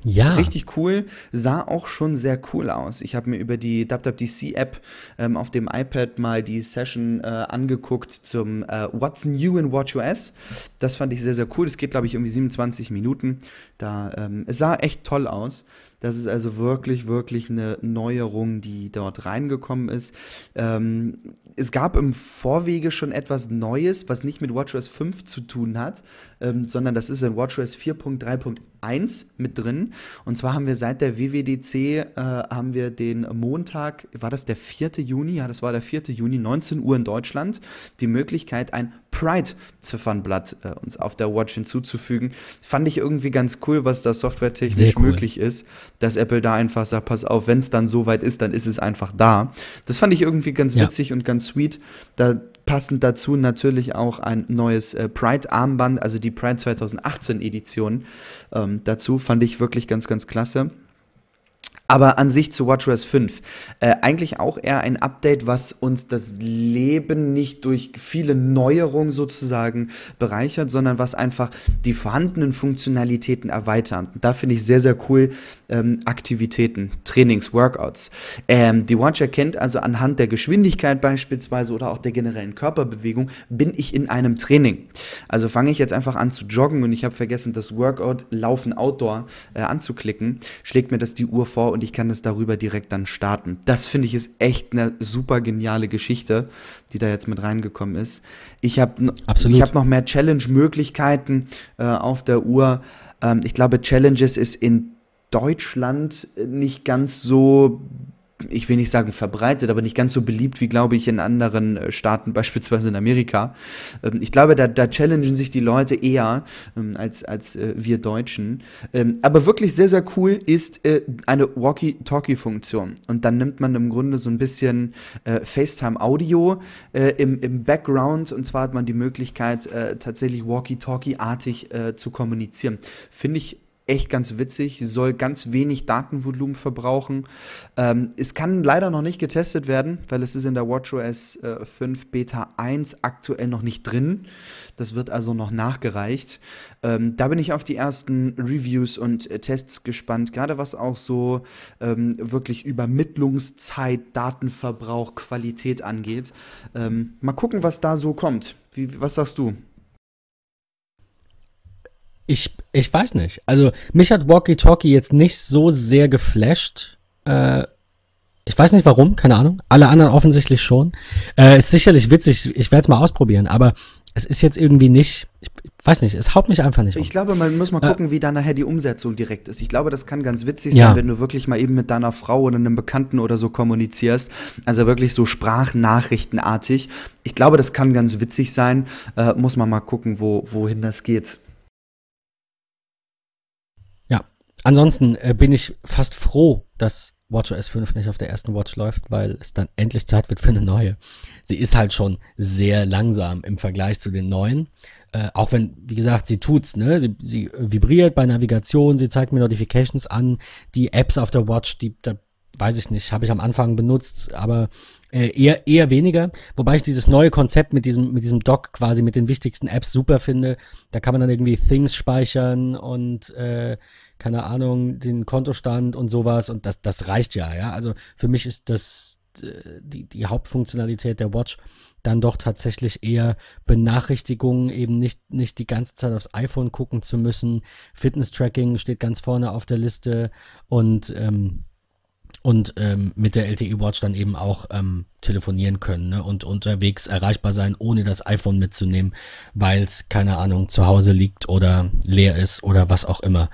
ja. Richtig cool. Sah auch schon sehr cool aus. Ich habe mir über die WWDC-App ähm, auf dem iPad mal die Session äh, angeguckt zum äh, What's New in WatchOS. Das fand ich sehr, sehr cool. Es geht, glaube ich, irgendwie 27 Minuten. Da, ähm, es sah echt toll aus. Das ist also wirklich, wirklich eine Neuerung, die dort reingekommen ist. Ähm, es gab im Vorwege schon etwas Neues, was nicht mit WatchOS 5 zu tun hat, ähm, sondern das ist in WatchOS 4.3.1 mit drin. Und zwar haben wir seit der WWDC äh, haben wir den Montag, war das der 4. Juni? Ja, das war der 4. Juni, 19 Uhr in Deutschland, die Möglichkeit, ein Pride-Ziffernblatt äh, uns auf der Watch hinzuzufügen. Fand ich irgendwie ganz cool, was da softwaretechnisch cool. möglich ist, dass Apple da einfach sagt, pass auf, wenn es dann soweit ist, dann ist es einfach da. Das fand ich irgendwie ganz witzig ja. und ganz sweet. Da passend dazu natürlich auch ein neues äh, Pride-Armband, also die Pride 2018 Edition ähm, dazu, fand ich wirklich ganz, ganz klasse. Aber an sich zu WatchOS 5. Äh, eigentlich auch eher ein Update, was uns das Leben nicht durch viele Neuerungen sozusagen bereichert, sondern was einfach die vorhandenen Funktionalitäten erweitert. Da finde ich sehr, sehr cool ähm, Aktivitäten, Trainings, Workouts. Ähm, die Watch erkennt also anhand der Geschwindigkeit beispielsweise oder auch der generellen Körperbewegung, bin ich in einem Training. Also fange ich jetzt einfach an zu joggen und ich habe vergessen, das Workout Laufen Outdoor äh, anzuklicken, schlägt mir das die Uhr vor und ich kann es darüber direkt dann starten. Das finde ich ist echt eine super geniale Geschichte, die da jetzt mit reingekommen ist. Ich habe hab noch mehr Challenge-Möglichkeiten äh, auf der Uhr. Ähm, ich glaube, Challenges ist in Deutschland nicht ganz so ich will nicht sagen verbreitet, aber nicht ganz so beliebt wie, glaube ich, in anderen äh, Staaten, beispielsweise in Amerika. Ähm, ich glaube, da, da challengen sich die Leute eher ähm, als, als äh, wir Deutschen. Ähm, aber wirklich sehr, sehr cool ist äh, eine Walkie-Talkie-Funktion. Und dann nimmt man im Grunde so ein bisschen FaceTime-Audio im, im Background. Und zwar hat man die Möglichkeit, tatsächlich Walkie-Talkie-artig zu kommunizieren. Finde ich echt ganz witzig, soll ganz wenig Datenvolumen verbrauchen. Ähm, es kann leider noch nicht getestet werden, weil es ist in der WatchOS äh, 5 Beta 1 aktuell noch nicht drin. Das wird also noch nachgereicht. Ähm, da bin ich auf die ersten Reviews und äh, Tests gespannt, gerade was auch so ähm, wirklich Übermittlungszeit, Datenverbrauch, Qualität angeht. Ähm, mal gucken, was da so kommt. Wie, was sagst du?
Ich, ich weiß nicht. Also, mich hat Walkie Talkie jetzt nicht so sehr geflasht. Äh, ich weiß nicht warum, keine Ahnung. Alle anderen offensichtlich schon. Äh, ist sicherlich witzig, ich werde es mal ausprobieren, aber es ist jetzt irgendwie nicht, ich weiß nicht, es haut mich einfach nicht
um. Ich glaube, man muss mal äh, gucken, wie da nachher die Umsetzung direkt ist. Ich glaube, das kann ganz witzig sein, ja. wenn du wirklich mal eben mit deiner Frau oder einem Bekannten oder so kommunizierst. Also wirklich so Sprachnachrichtenartig. Ich glaube, das kann ganz witzig sein. Äh, muss man mal gucken, wo, wohin das geht.
Ansonsten äh, bin ich fast froh, dass WatchOS 5 nicht auf der ersten Watch läuft, weil es dann endlich Zeit wird für eine neue. Sie ist halt schon sehr langsam im Vergleich zu den neuen. Äh, auch wenn, wie gesagt, sie tut's, ne? Sie, sie vibriert bei Navigation, sie zeigt mir Notifications an. Die Apps auf der Watch, die, da weiß ich nicht, habe ich am Anfang benutzt, aber äh, eher, eher weniger. Wobei ich dieses neue Konzept mit diesem, mit diesem Dock quasi mit den wichtigsten Apps super finde. Da kann man dann irgendwie Things speichern und äh, keine Ahnung, den Kontostand und sowas und das, das reicht ja, ja. Also für mich ist das äh, die, die Hauptfunktionalität der Watch dann doch tatsächlich eher Benachrichtigungen, eben nicht, nicht die ganze Zeit aufs iPhone gucken zu müssen. Fitness-Tracking steht ganz vorne auf der Liste und ähm, und ähm, mit der LTE Watch dann eben auch ähm, telefonieren können ne? und unterwegs erreichbar sein, ohne das iPhone mitzunehmen, weil es, keine Ahnung, zu Hause liegt oder leer ist oder was auch immer.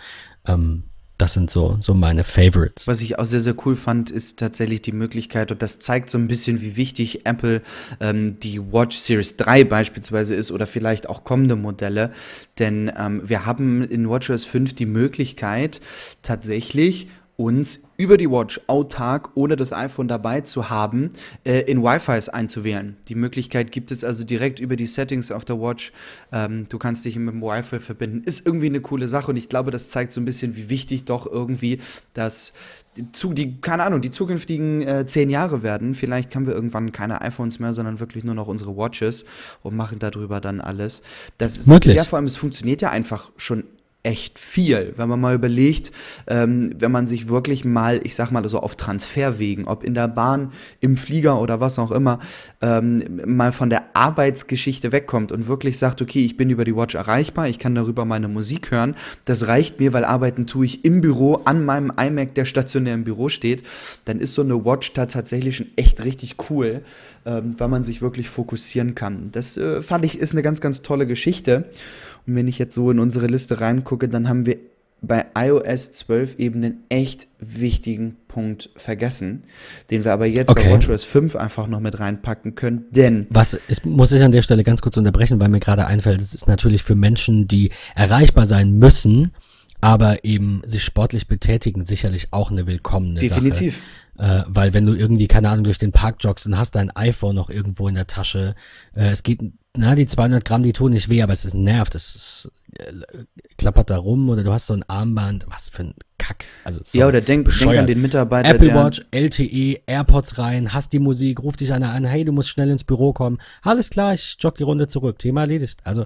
Ähm, das sind so, so meine Favorites.
Was ich auch sehr, sehr cool fand, ist tatsächlich die Möglichkeit, und das zeigt so ein bisschen, wie wichtig Apple ähm, die Watch Series 3 beispielsweise ist oder vielleicht auch kommende Modelle. Denn ähm, wir haben in WatchOS 5 die Möglichkeit, tatsächlich uns über die Watch autark, ohne das iPhone dabei zu haben, äh, in Wi-Fi einzuwählen. Die Möglichkeit gibt es also direkt über die Settings auf der Watch. Ähm, du kannst dich mit dem Wi-Fi verbinden. Ist irgendwie eine coole Sache und ich glaube, das zeigt so ein bisschen, wie wichtig doch irgendwie das zu, die, keine Ahnung, die zukünftigen äh, zehn Jahre werden. Vielleicht haben wir irgendwann keine iPhones mehr, sondern wirklich nur noch unsere Watches und machen darüber dann alles. Das ist
Möglich.
ja vor allem, es funktioniert ja einfach schon echt viel, wenn man mal überlegt, ähm, wenn man sich wirklich mal, ich sag mal so auf Transferwegen, ob in der Bahn, im Flieger oder was auch immer, ähm, mal von der Arbeitsgeschichte wegkommt und wirklich sagt, okay, ich bin über die Watch erreichbar, ich kann darüber meine Musik hören, das reicht mir, weil arbeiten tue ich im Büro an meinem iMac, der stationär im Büro steht, dann ist so eine Watch da tatsächlich schon echt richtig cool, ähm, weil man sich wirklich fokussieren kann. Das äh, fand ich ist eine ganz, ganz tolle Geschichte. Und wenn ich jetzt so in unsere Liste reingucke, dann haben wir bei iOS 12 eben einen echt wichtigen Punkt vergessen, den wir aber jetzt okay. bei WatchOS 5 einfach noch mit reinpacken können, denn
was ich muss ich an der Stelle ganz kurz unterbrechen, weil mir gerade einfällt, es ist natürlich für Menschen, die erreichbar sein müssen, aber eben sich sportlich betätigen, sicherlich auch eine willkommene
Definitiv.
Sache. Äh, weil wenn du irgendwie, keine Ahnung, durch den Park joggst und hast dein iPhone noch irgendwo in der Tasche, äh, es geht, na, die 200 Gramm, die tun nicht weh, aber es ist nervt, es ist, äh, klappert da rum oder du hast so ein Armband, was für ein Kack. Also,
so ja, oder denk, denk an den Mitarbeiter.
Apple Watch, LTE, AirPods rein, hast die Musik, ruft dich einer an, hey, du musst schnell ins Büro kommen. Alles klar, ich jogge die Runde zurück, Thema erledigt. Also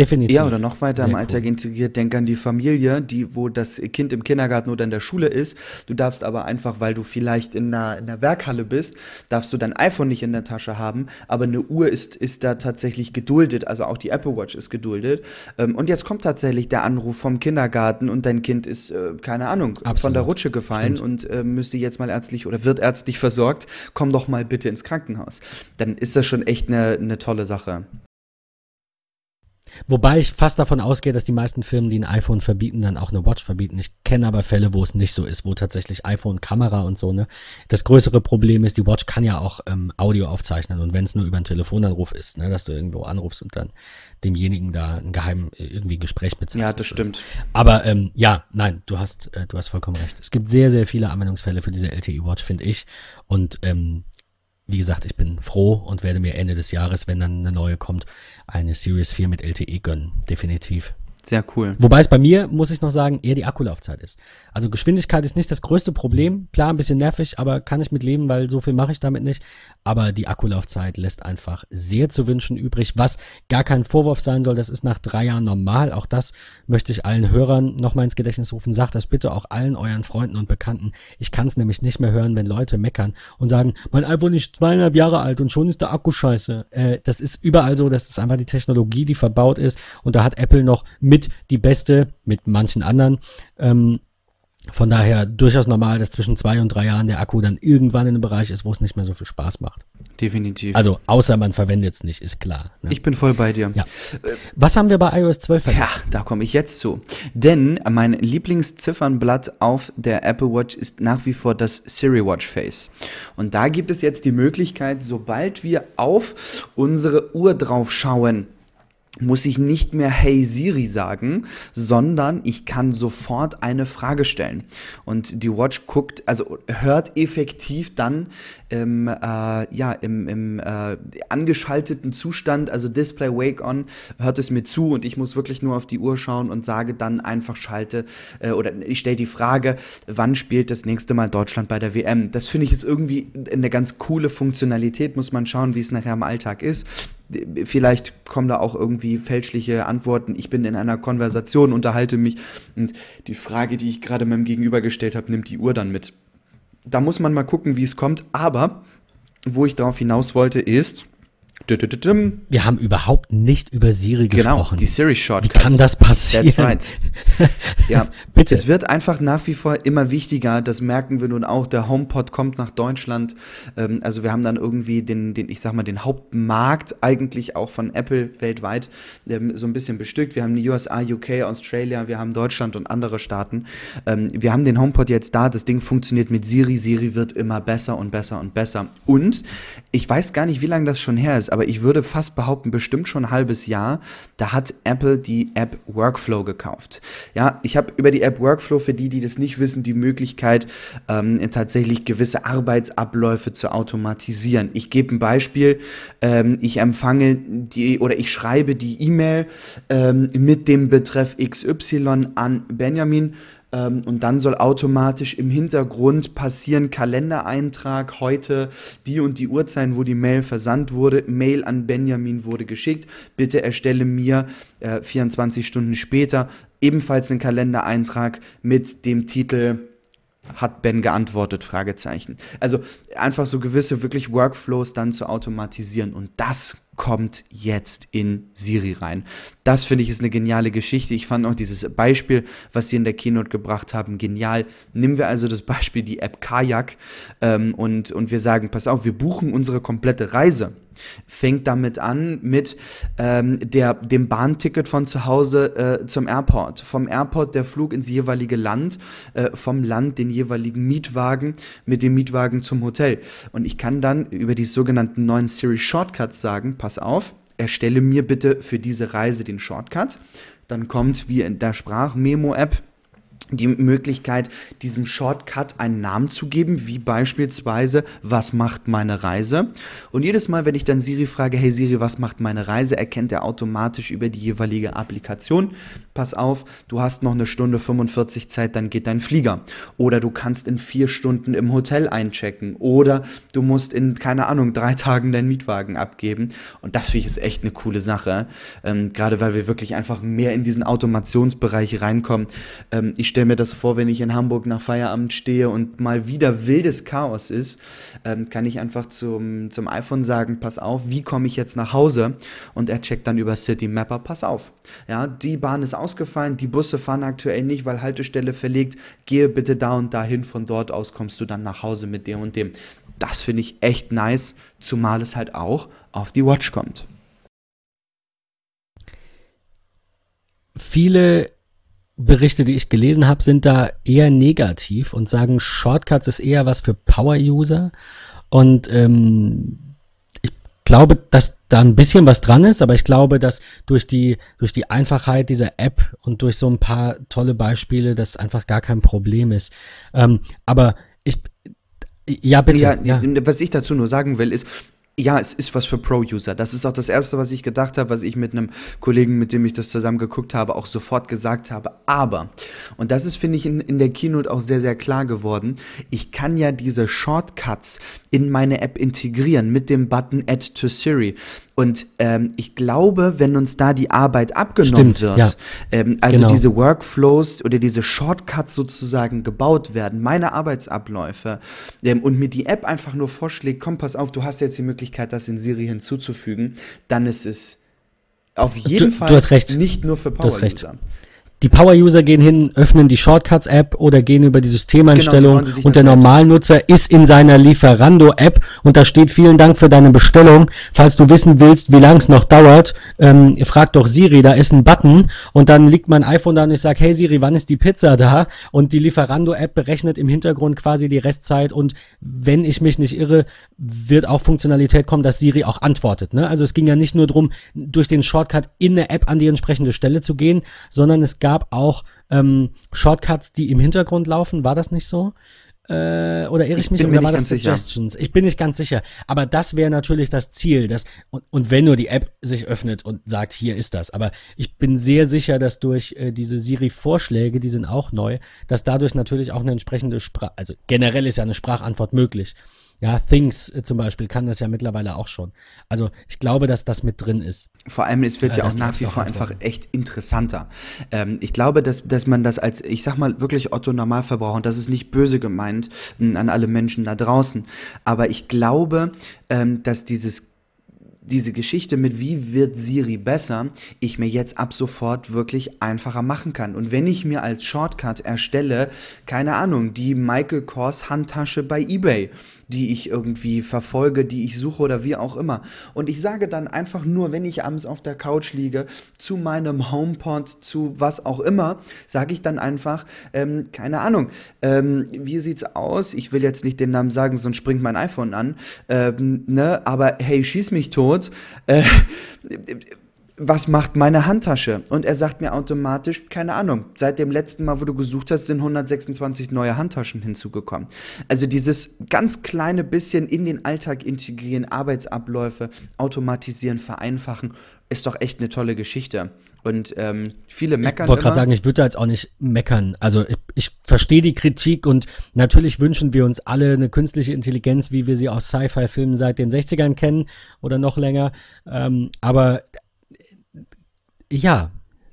Definitiv.
Ja, oder noch weiter Sehr im Alltag cool. integriert, denk an die Familie, die, wo das Kind im Kindergarten oder in der Schule ist. Du darfst aber einfach, weil du vielleicht in einer, in einer Werkhalle bist, darfst du dein iPhone nicht in der Tasche haben, aber eine Uhr ist, ist da tatsächlich geduldet, also auch die Apple Watch ist geduldet. Ähm, und jetzt kommt tatsächlich der Anruf vom Kindergarten und dein Kind ist, äh, keine Ahnung, Absolut. von der Rutsche gefallen Stimmt. und äh, müsste jetzt mal ärztlich oder wird ärztlich versorgt. Komm doch mal bitte ins Krankenhaus. Dann ist das schon echt eine, eine tolle Sache.
Wobei ich fast davon ausgehe, dass die meisten Firmen, die ein iPhone verbieten, dann auch eine Watch verbieten. Ich kenne aber Fälle, wo es nicht so ist, wo tatsächlich iPhone, Kamera und so, ne. Das größere Problem ist, die Watch kann ja auch ähm, Audio aufzeichnen und wenn es nur über einen Telefonanruf ist, ne, dass du irgendwo anrufst und dann demjenigen da ein geheim äh, irgendwie Gespräch mit
Ja, das stimmt.
Aber ähm, ja, nein, du hast, äh, du hast vollkommen recht. Es gibt sehr, sehr viele Anwendungsfälle für diese LTE Watch, finde ich. Und ähm, wie gesagt, ich bin froh und werde mir Ende des Jahres, wenn dann eine neue kommt, eine Series 4 mit LTE gönnen. Definitiv.
Sehr cool.
Wobei es bei mir, muss ich noch sagen, eher die Akkulaufzeit ist. Also Geschwindigkeit ist nicht das größte Problem. Klar, ein bisschen nervig, aber kann ich mit leben, weil so viel mache ich damit nicht. Aber die Akkulaufzeit lässt einfach sehr zu wünschen übrig, was gar kein Vorwurf sein soll. Das ist nach drei Jahren normal. Auch das möchte ich allen Hörern nochmal ins Gedächtnis rufen. Sagt das bitte auch allen euren Freunden und Bekannten. Ich kann es nämlich nicht mehr hören, wenn Leute meckern und sagen, mein iPhone ist zweieinhalb Jahre alt und schon ist der Akku scheiße. Äh, das ist überall so. Das ist einfach die Technologie, die verbaut ist. Und da hat Apple noch mit die beste, mit manchen anderen. Ähm, von daher durchaus normal, dass zwischen zwei und drei Jahren der Akku dann irgendwann in einem Bereich ist, wo es nicht mehr so viel Spaß macht.
Definitiv.
Also, außer man verwendet es nicht, ist klar.
Ne? Ich bin voll bei dir.
Ja. Was haben wir bei iOS 12
vergessen? Ja, da komme ich jetzt zu. Denn mein Lieblingsziffernblatt auf der Apple Watch ist nach wie vor das Siri Watch Face. Und da gibt es jetzt die Möglichkeit, sobald wir auf unsere Uhr drauf schauen, muss ich nicht mehr Hey Siri sagen, sondern ich kann sofort eine Frage stellen. Und die Watch guckt, also hört effektiv dann im, äh, ja, im, im äh, angeschalteten Zustand, also Display Wake On, hört es mir zu und ich muss wirklich nur auf die Uhr schauen und sage dann einfach schalte äh, oder ich stelle die Frage, wann spielt das nächste Mal Deutschland bei der WM? Das finde ich ist irgendwie eine ganz coole Funktionalität, muss man schauen, wie es nachher im Alltag ist vielleicht kommen da auch irgendwie fälschliche Antworten. Ich bin in einer Konversation, unterhalte mich und die Frage, die ich gerade meinem Gegenüber gestellt habe, nimmt die Uhr dann mit. Da muss man mal gucken, wie es kommt. Aber wo ich darauf hinaus wollte, ist,
wir haben überhaupt nicht über Siri
genau,
gesprochen.
Genau, die Siri Shortcuts.
Wie kann das passieren? That's
right. ja, bitte. Es wird einfach nach wie vor immer wichtiger. Das merken wir nun auch. Der HomePod kommt nach Deutschland. Ähm, also wir haben dann irgendwie den, den, ich sag mal, den Hauptmarkt eigentlich auch von Apple weltweit ähm, so ein bisschen bestückt. Wir haben die USA, UK, Australia, wir haben Deutschland und andere Staaten. Ähm, wir haben den HomePod jetzt da. Das Ding funktioniert mit Siri. Siri wird immer besser und besser und besser. Und ich weiß gar nicht, wie lange das schon her ist, aber ich würde fast behaupten, bestimmt schon ein halbes Jahr, da hat Apple die App Workflow gekauft. Ja, ich habe über die App Workflow, für die, die das nicht wissen, die Möglichkeit, ähm, tatsächlich gewisse Arbeitsabläufe zu automatisieren. Ich gebe ein Beispiel, ähm, ich empfange die oder ich schreibe die E-Mail ähm, mit dem Betreff XY an Benjamin ähm, und dann soll automatisch im Hintergrund passieren, Kalendereintrag, heute die und die Uhrzeit, wo die Mail versandt wurde, Mail an Benjamin wurde geschickt, bitte erstelle mir äh, 24 Stunden später ebenfalls einen Kalendereintrag mit dem Titel hat Ben geantwortet? Fragezeichen. Also einfach so gewisse wirklich Workflows dann zu automatisieren und das kommt jetzt in Siri rein. Das finde ich ist eine geniale Geschichte. Ich fand auch dieses Beispiel, was Sie in der Keynote gebracht haben, genial. Nehmen wir also das Beispiel die App Kajak ähm, und, und wir sagen, pass auf, wir buchen unsere komplette Reise fängt damit an mit ähm, der, dem Bahnticket von zu Hause äh, zum Airport. Vom Airport der Flug ins jeweilige Land, äh, vom Land den jeweiligen Mietwagen, mit dem Mietwagen zum Hotel. Und ich kann dann über die sogenannten neuen Siri Shortcuts sagen, pass auf, erstelle mir bitte für diese Reise den Shortcut. Dann kommt wie in der Sprachmemo-App die Möglichkeit, diesem Shortcut einen Namen zu geben, wie beispielsweise, was macht meine Reise? Und jedes Mal, wenn ich dann Siri frage, hey Siri, was macht meine Reise, erkennt er automatisch über die jeweilige Applikation, pass auf, du hast noch eine Stunde 45 Zeit, dann geht dein Flieger. Oder du kannst in vier Stunden im Hotel einchecken. Oder du musst in, keine Ahnung, drei Tagen deinen Mietwagen abgeben. Und das finde ich ist echt eine coole Sache. Ähm, Gerade weil wir wirklich einfach mehr in diesen Automationsbereich reinkommen. Ähm, ich stelle mir das vor, wenn ich in Hamburg nach Feierabend stehe und mal wieder wildes Chaos ist, ähm, kann ich einfach zum, zum iPhone sagen, pass auf, wie komme ich jetzt nach Hause? Und er checkt dann über City Mapper, pass auf. Ja, die Bahn ist ausgefallen, die Busse fahren aktuell nicht, weil Haltestelle verlegt, gehe bitte da und dahin, von dort aus kommst du dann nach Hause mit dem und dem. Das finde ich echt nice, zumal es halt auch auf die Watch kommt.
viele Berichte, die ich gelesen habe, sind da eher negativ und sagen, Shortcuts ist eher was für Power-User. Und ähm, ich glaube, dass da ein bisschen was dran ist, aber ich glaube, dass durch die, durch die Einfachheit dieser App und durch so ein paar tolle Beispiele das einfach gar kein Problem ist. Ähm, aber ich, ja, bitte. Ja,
ja, was ich dazu nur sagen will, ist, ja, es ist was für Pro-User. Das ist auch das Erste, was ich gedacht habe, was ich mit einem Kollegen, mit dem ich das zusammen geguckt habe, auch sofort gesagt habe. Aber, und das ist, finde ich, in, in der Keynote auch sehr, sehr klar geworden, ich kann ja diese Shortcuts in meine App integrieren mit dem Button Add to Siri. Und ähm, ich glaube, wenn uns da die Arbeit abgenommen Stimmt, wird, ja. ähm, also genau. diese Workflows oder diese Shortcuts sozusagen gebaut werden, meine Arbeitsabläufe ähm, und mir die App einfach nur vorschlägt, komm, pass auf, du hast jetzt die Möglichkeit, das in Siri hinzuzufügen, dann ist es auf jeden
du,
Fall
du
nicht nur für
Power-User die Power-User gehen hin, öffnen die Shortcuts-App oder gehen über die Systemeinstellung genau, und der Normalnutzer ist in seiner Lieferando-App und da steht vielen Dank für deine Bestellung. Falls du wissen willst, wie lang es noch dauert, ähm, frag doch Siri, da ist ein Button und dann liegt mein iPhone da und ich sage, hey Siri, wann ist die Pizza da? Und die Lieferando-App berechnet im Hintergrund quasi die Restzeit und wenn ich mich nicht irre, wird auch Funktionalität kommen, dass Siri auch antwortet. Ne? Also es ging ja nicht nur darum, durch den Shortcut in der App an die entsprechende Stelle zu gehen, sondern es gab gab auch ähm, Shortcuts, die im Hintergrund laufen. War das nicht so? Äh, oder irre ich, ich mich? Oder war das Suggestions? Sicher. Ich bin nicht ganz sicher. Aber das wäre natürlich das Ziel. Dass, und, und wenn nur die App sich öffnet und sagt, hier ist das. Aber ich bin sehr sicher, dass durch äh, diese Siri-Vorschläge, die sind auch neu, dass dadurch natürlich auch eine entsprechende Sprache, also generell ist ja eine Sprachantwort möglich. Ja, Things äh, zum Beispiel kann das ja mittlerweile auch schon. Also ich glaube, dass das mit drin ist.
Vor allem, es wird äh, ja auch nach wie vor einfach echt interessanter. Ähm, ich glaube, dass, dass man das als, ich sag mal, wirklich Otto Normalverbraucher, und das ist nicht böse gemeint mh, an alle Menschen da draußen, aber ich glaube, ähm, dass dieses diese Geschichte mit wie wird Siri besser, ich mir jetzt ab sofort wirklich einfacher machen kann. Und wenn ich mir als Shortcut erstelle, keine Ahnung, die Michael Kors Handtasche bei eBay, die ich irgendwie verfolge, die ich suche oder wie auch immer. Und ich sage dann einfach nur, wenn ich abends auf der Couch liege, zu meinem HomePod, zu was auch immer, sage ich dann einfach, ähm, keine Ahnung, ähm, wie sieht's aus? Ich will jetzt nicht den Namen sagen, sonst springt mein iPhone an, ähm, ne? Aber hey, schieß mich tot. Äh, was macht meine Handtasche? Und er sagt mir automatisch, keine Ahnung, seit dem letzten Mal, wo du gesucht hast, sind 126 neue Handtaschen hinzugekommen. Also dieses ganz kleine bisschen in den Alltag integrieren, Arbeitsabläufe automatisieren, vereinfachen, ist doch echt eine tolle Geschichte. Und ähm, viele meckern.
Ich wollte gerade sagen, ich würde da jetzt auch nicht meckern. Also ich, ich verstehe die Kritik und natürlich wünschen wir uns alle eine künstliche Intelligenz, wie wir sie aus Sci-Fi-Filmen seit den 60ern kennen oder noch länger. Ähm, aber ja,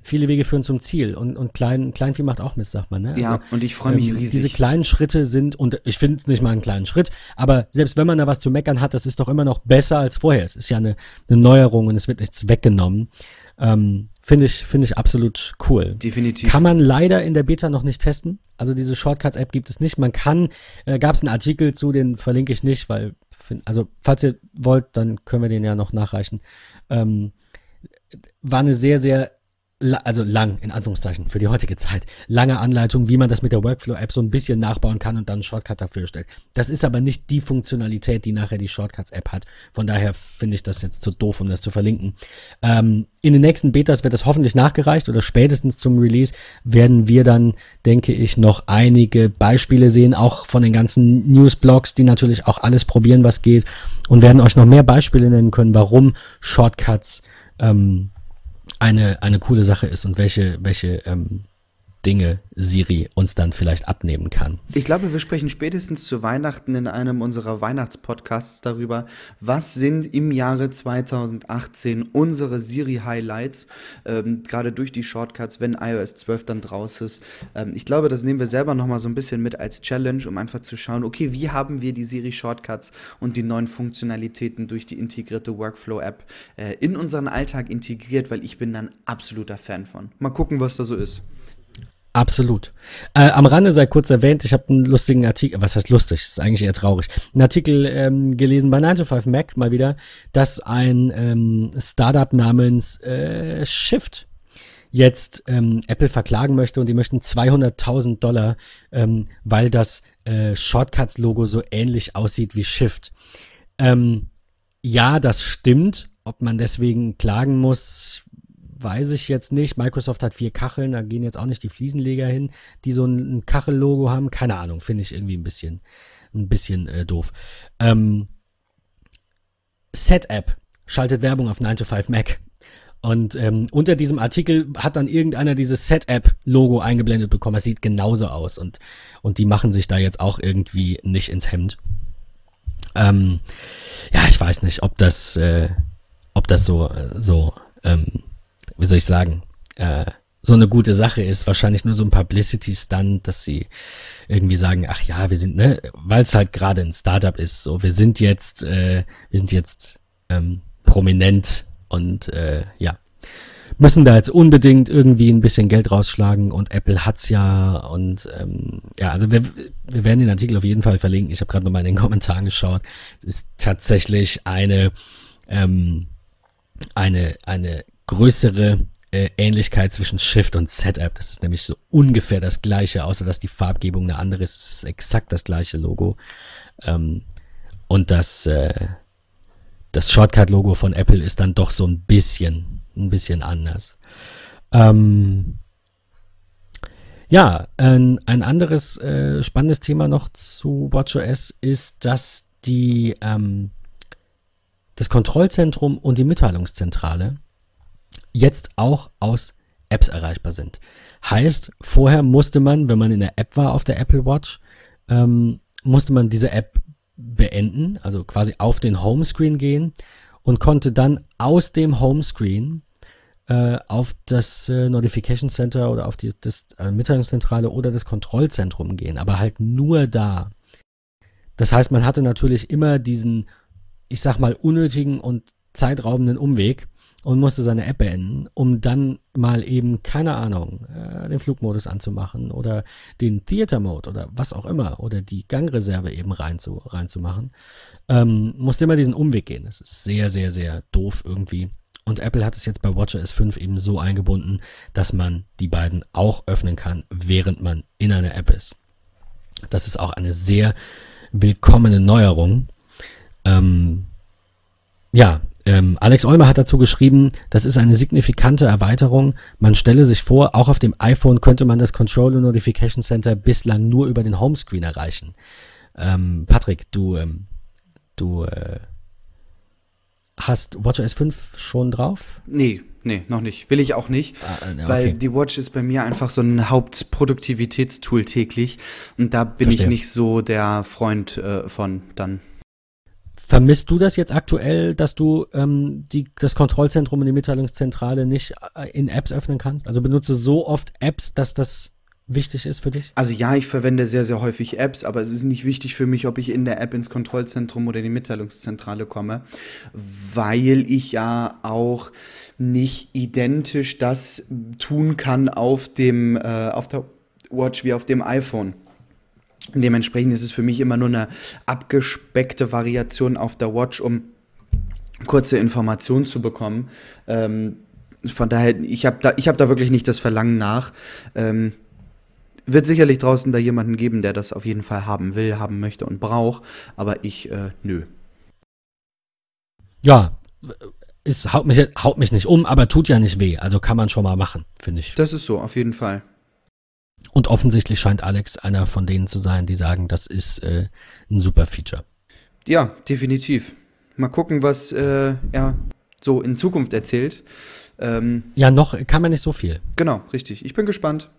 viele Wege führen zum Ziel und, und klein, Kleinvieh macht auch Mist, sagt man. Ne?
Ja, also, und ich freue mich ähm, riesig.
Diese kleinen Schritte sind, und ich finde es nicht mal einen kleinen Schritt, aber selbst wenn man da was zu meckern hat, das ist doch immer noch besser als vorher. Es ist ja eine, eine Neuerung und es wird nichts weggenommen. Ähm, finde ich, finde ich absolut cool.
Definitiv.
Kann man leider in der Beta noch nicht testen. Also diese Shortcuts-App gibt es nicht. Man kann, äh, gab es einen Artikel zu, den verlinke ich nicht, weil, also falls ihr wollt, dann können wir den ja noch nachreichen. Ähm, war eine sehr, sehr also lang, in Anführungszeichen, für die heutige Zeit, lange Anleitung, wie man das mit der Workflow-App so ein bisschen nachbauen kann und dann einen Shortcut dafür stellt. Das ist aber nicht die Funktionalität, die nachher die Shortcuts-App hat. Von daher finde ich das jetzt zu doof, um das zu verlinken. Ähm, in den nächsten Betas wird das hoffentlich nachgereicht oder spätestens zum Release werden wir dann, denke ich, noch einige Beispiele sehen, auch von den ganzen Newsblogs, die natürlich auch alles probieren, was geht und werden euch noch mehr Beispiele nennen können, warum Shortcuts ähm, eine, eine coole Sache ist und welche, welche ähm, Dinge Siri uns dann vielleicht abnehmen kann.
Ich glaube, wir sprechen spätestens zu Weihnachten in einem unserer Weihnachtspodcasts darüber, was sind im Jahre 2018 unsere Siri-Highlights, ähm, gerade durch die Shortcuts, wenn iOS 12 dann draus ist. Ähm, ich glaube, das nehmen wir selber nochmal so ein bisschen mit als Challenge, um einfach zu schauen, okay, wie haben wir die Siri-Shortcuts und die neuen Funktionalitäten durch die integrierte Workflow-App äh, in unseren Alltag integriert, weil ich bin dann absoluter Fan von. Mal gucken, was da so ist.
Absolut. Äh, am Rande sei kurz erwähnt, ich habe einen lustigen Artikel, was heißt lustig, ist eigentlich eher traurig, einen Artikel ähm, gelesen bei 9 to 5 Mac mal wieder, dass ein ähm, Startup namens äh, Shift jetzt ähm, Apple verklagen möchte und die möchten 200.000 Dollar, ähm, weil das äh, Shortcuts-Logo so ähnlich aussieht wie Shift. Ähm, ja, das stimmt. Ob man deswegen klagen muss, weiß ich jetzt nicht. Microsoft hat vier Kacheln, da gehen jetzt auch nicht die Fliesenleger hin, die so ein, Kachellogo haben. Keine Ahnung, finde ich irgendwie ein bisschen, ein bisschen äh, doof. Ähm, Set-App schaltet Werbung auf 9 to 5 Mac. Und ähm, unter diesem Artikel hat dann irgendeiner dieses Set-App-Logo eingeblendet bekommen. Das sieht genauso aus. Und, und die machen sich da jetzt auch irgendwie nicht ins Hemd. Ähm, ja, ich weiß nicht, ob das, äh, ob das so, so, ähm, wie soll ich sagen, äh, so eine gute Sache ist. Wahrscheinlich nur so ein Publicity-Stunt, dass sie irgendwie sagen, ach ja, wir sind, ne, weil es halt gerade ein Startup ist, so, wir sind jetzt, äh, wir sind jetzt ähm, prominent und äh, ja, müssen da jetzt unbedingt irgendwie ein bisschen Geld rausschlagen und Apple hat's ja und ähm, ja, also wir, wir werden den Artikel auf jeden Fall verlinken. Ich habe gerade nochmal in den Kommentaren geschaut. Es ist tatsächlich eine ähm, eine eine größere äh, Ähnlichkeit zwischen Shift und Setup. Das ist nämlich so ungefähr das gleiche, außer dass die Farbgebung eine andere ist. Es ist exakt das gleiche Logo. Ähm, und das, äh, das Shortcut-Logo von Apple ist dann doch so ein bisschen, ein bisschen anders. Ähm, ja, ein, ein anderes äh, spannendes Thema noch zu WatchOS ist, dass die ähm, das Kontrollzentrum und die Mitteilungszentrale jetzt auch aus Apps erreichbar sind. Heißt, vorher musste man, wenn man in der App war auf der Apple Watch, ähm, musste man diese App beenden, also quasi auf den Homescreen gehen und konnte dann aus dem Homescreen äh, auf das äh, Notification Center oder auf die das, äh, Mitteilungszentrale oder das Kontrollzentrum gehen, aber halt nur da. Das heißt, man hatte natürlich immer diesen, ich sag mal, unnötigen und zeitraubenden Umweg und musste seine App beenden, um dann mal eben, keine Ahnung, äh, den Flugmodus anzumachen oder den Theater Mode oder was auch immer oder die Gangreserve eben rein zu, reinzumachen. Ähm, musste immer diesen Umweg gehen. Das ist sehr, sehr, sehr doof irgendwie. Und Apple hat es jetzt bei WatchOS 5 eben so eingebunden, dass man die beiden auch öffnen kann, während man in einer App ist. Das ist auch eine sehr willkommene Neuerung. Ähm, ja, ähm, Alex Olmer hat dazu geschrieben, das ist eine signifikante Erweiterung. Man stelle sich vor, auch auf dem iPhone könnte man das Control Notification Center bislang nur über den Homescreen erreichen. Ähm, Patrick, du, ähm, du äh, hast WatchOS 5 schon drauf?
Nee, nee, noch nicht. Will ich auch nicht, ah, äh, okay. weil die Watch ist bei mir einfach so ein Hauptproduktivitätstool täglich und da bin Verstehe. ich nicht so der Freund äh, von dann.
Vermisst du das jetzt aktuell, dass du ähm, die, das Kontrollzentrum und die Mitteilungszentrale nicht äh, in Apps öffnen kannst? Also benutze so oft Apps, dass das wichtig ist für dich?
Also ja, ich verwende sehr, sehr häufig Apps, aber es ist nicht wichtig für mich, ob ich in der App ins Kontrollzentrum oder in die Mitteilungszentrale komme, weil ich ja auch nicht identisch das tun kann auf dem äh, auf der Watch wie auf dem iPhone. Dementsprechend ist es für mich immer nur eine abgespeckte Variation auf der Watch, um kurze Informationen zu bekommen. Ähm, von daher, ich habe da, hab da wirklich nicht das Verlangen nach. Ähm, wird sicherlich draußen da jemanden geben, der das auf jeden Fall haben will, haben möchte und braucht, aber ich, äh, nö.
Ja, es haut mich, haut mich nicht um, aber tut ja nicht weh. Also kann man schon mal machen, finde ich.
Das ist so, auf jeden Fall.
Und offensichtlich scheint Alex einer von denen zu sein, die sagen, das ist äh, ein super Feature.
Ja, definitiv. Mal gucken, was äh, er so in Zukunft erzählt.
Ähm, ja, noch kann man nicht so viel.
Genau, richtig. Ich bin gespannt.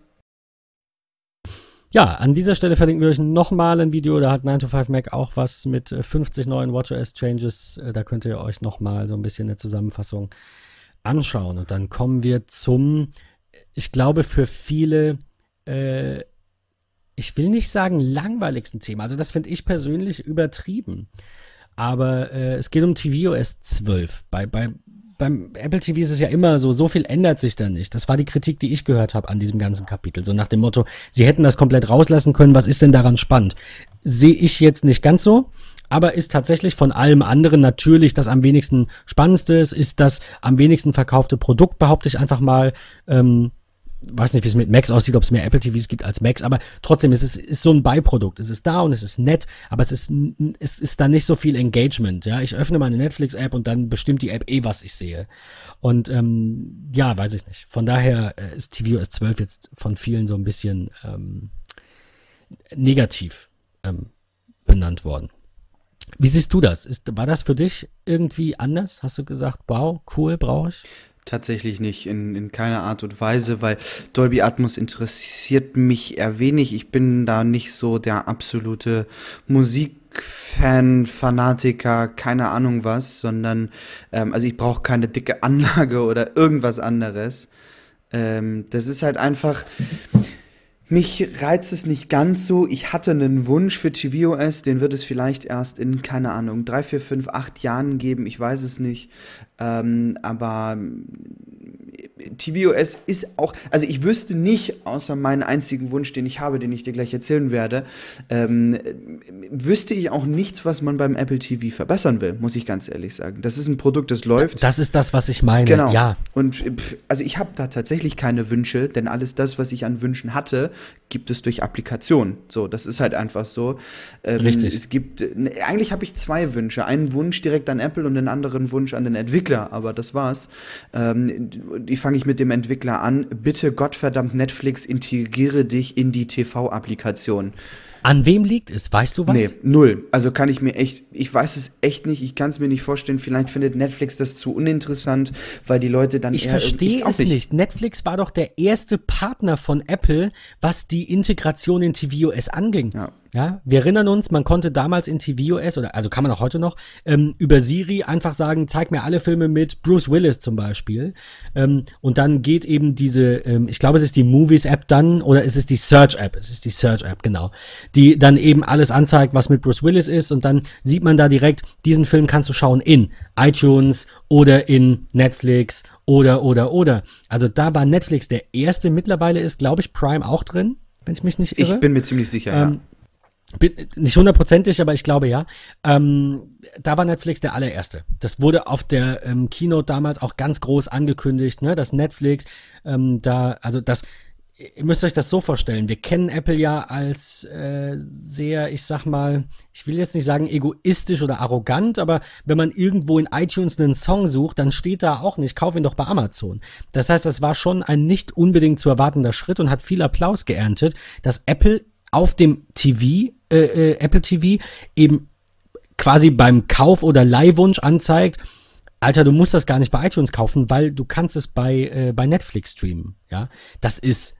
Ja, an dieser Stelle verlinken wir euch nochmal ein Video. Da hat 9to5Mac auch was mit 50 äh, neuen WatchOS-Changes. Äh, da könnt ihr euch nochmal so ein bisschen eine Zusammenfassung anschauen. Und dann kommen wir zum, ich glaube, für viele äh, ich will nicht sagen langweiligsten Thema. Also das finde ich persönlich übertrieben. Aber äh, es geht um tvOS 12. Bei, bei, beim Apple TV ist es ja immer so, so viel ändert sich da nicht. Das war die Kritik, die ich gehört habe an diesem ganzen Kapitel. So nach dem Motto, sie hätten das komplett rauslassen können, was ist denn daran spannend? Sehe ich jetzt nicht ganz so, aber ist tatsächlich von allem anderen natürlich das am wenigsten spannendste, ist das am wenigsten verkaufte Produkt, behaupte ich einfach mal. Ähm, weiß nicht, wie es mit Macs aussieht, ob es mehr Apple TVs gibt als Macs, aber trotzdem, es ist, ist so ein Beiprodukt. Es ist da und es ist nett, aber es ist, es ist da nicht so viel Engagement. Ja, ich öffne meine Netflix-App und dann bestimmt die App eh, was ich sehe. Und ähm, ja, weiß ich nicht. Von daher äh, ist tvOS 12 jetzt von vielen so ein bisschen ähm, negativ ähm, benannt worden. Wie siehst du das? Ist, war das für dich irgendwie anders? Hast du gesagt, wow, cool, brauche ich?
Tatsächlich nicht, in, in keiner Art und Weise, weil Dolby Atmos interessiert mich eher wenig. Ich bin da nicht so der absolute Musikfan, Fanatiker, keine Ahnung was, sondern ähm, also ich brauche keine dicke Anlage oder irgendwas anderes. Ähm, das ist halt einfach. Mich reizt es nicht ganz so. Ich hatte einen Wunsch für tvOS, den wird es vielleicht erst in, keine Ahnung, drei, vier, fünf, acht Jahren geben. Ich weiß es nicht. Ähm, aber tvOS ist auch, also ich wüsste nicht, außer meinen einzigen Wunsch, den ich habe, den ich dir gleich erzählen werde, ähm, wüsste ich auch nichts, was man beim Apple TV verbessern will, muss ich ganz ehrlich sagen. Das ist ein Produkt, das läuft.
Das ist das, was ich meine.
Genau.
Ja.
Und also ich habe da tatsächlich keine Wünsche, denn alles das, was ich an Wünschen hatte, gibt es durch Applikation. So, das ist halt einfach so.
Ähm, Richtig.
Es gibt, eigentlich habe ich zwei Wünsche. Einen Wunsch direkt an Apple und einen anderen Wunsch an den Entwickler, aber das war's. Ähm, ich fange ich mit dem Entwickler an, bitte Gottverdammt Netflix, integriere dich in die TV-Applikation.
An wem liegt es? Weißt du was? Nee,
null. Also kann ich mir echt, ich weiß es echt nicht, ich kann es mir nicht vorstellen. Vielleicht findet Netflix das zu uninteressant, weil die Leute dann
ich eher. Verstehe ich verstehe es nicht. Netflix war doch der erste Partner von Apple, was die Integration in tvOS anging. Ja. Ja, wir erinnern uns, man konnte damals in tvOS, oder also kann man auch heute noch, ähm, über Siri einfach sagen, zeig mir alle Filme mit Bruce Willis zum Beispiel. Ähm, und dann geht eben diese, ähm, ich glaube, es ist die Movies-App dann, oder es ist die Search-App, es ist die Search-App, genau, die dann eben alles anzeigt, was mit Bruce Willis ist. Und dann sieht man da direkt, diesen Film kannst du schauen in iTunes oder in Netflix oder, oder, oder. Also da war Netflix der erste, mittlerweile ist, glaube ich, Prime auch drin wenn ich mich nicht irre.
Ich bin mir ziemlich sicher, ähm, ja.
Bin nicht hundertprozentig, aber ich glaube ja. Ähm, da war Netflix der allererste. Das wurde auf der ähm, Keynote damals auch ganz groß angekündigt, ne, dass Netflix ähm, da, also das, ihr müsst euch das so vorstellen. Wir kennen Apple ja als äh, sehr, ich sag mal, ich will jetzt nicht sagen egoistisch oder arrogant, aber wenn man irgendwo in iTunes einen Song sucht, dann steht da auch nicht, kauf ihn doch bei Amazon. Das heißt, das war schon ein nicht unbedingt zu erwartender Schritt und hat viel Applaus geerntet, dass Apple auf dem TV, äh, äh, Apple TV, eben quasi beim Kauf oder Leihwunsch anzeigt, Alter, du musst das gar nicht bei iTunes kaufen, weil du kannst es bei, äh, bei Netflix streamen. Ja, das ist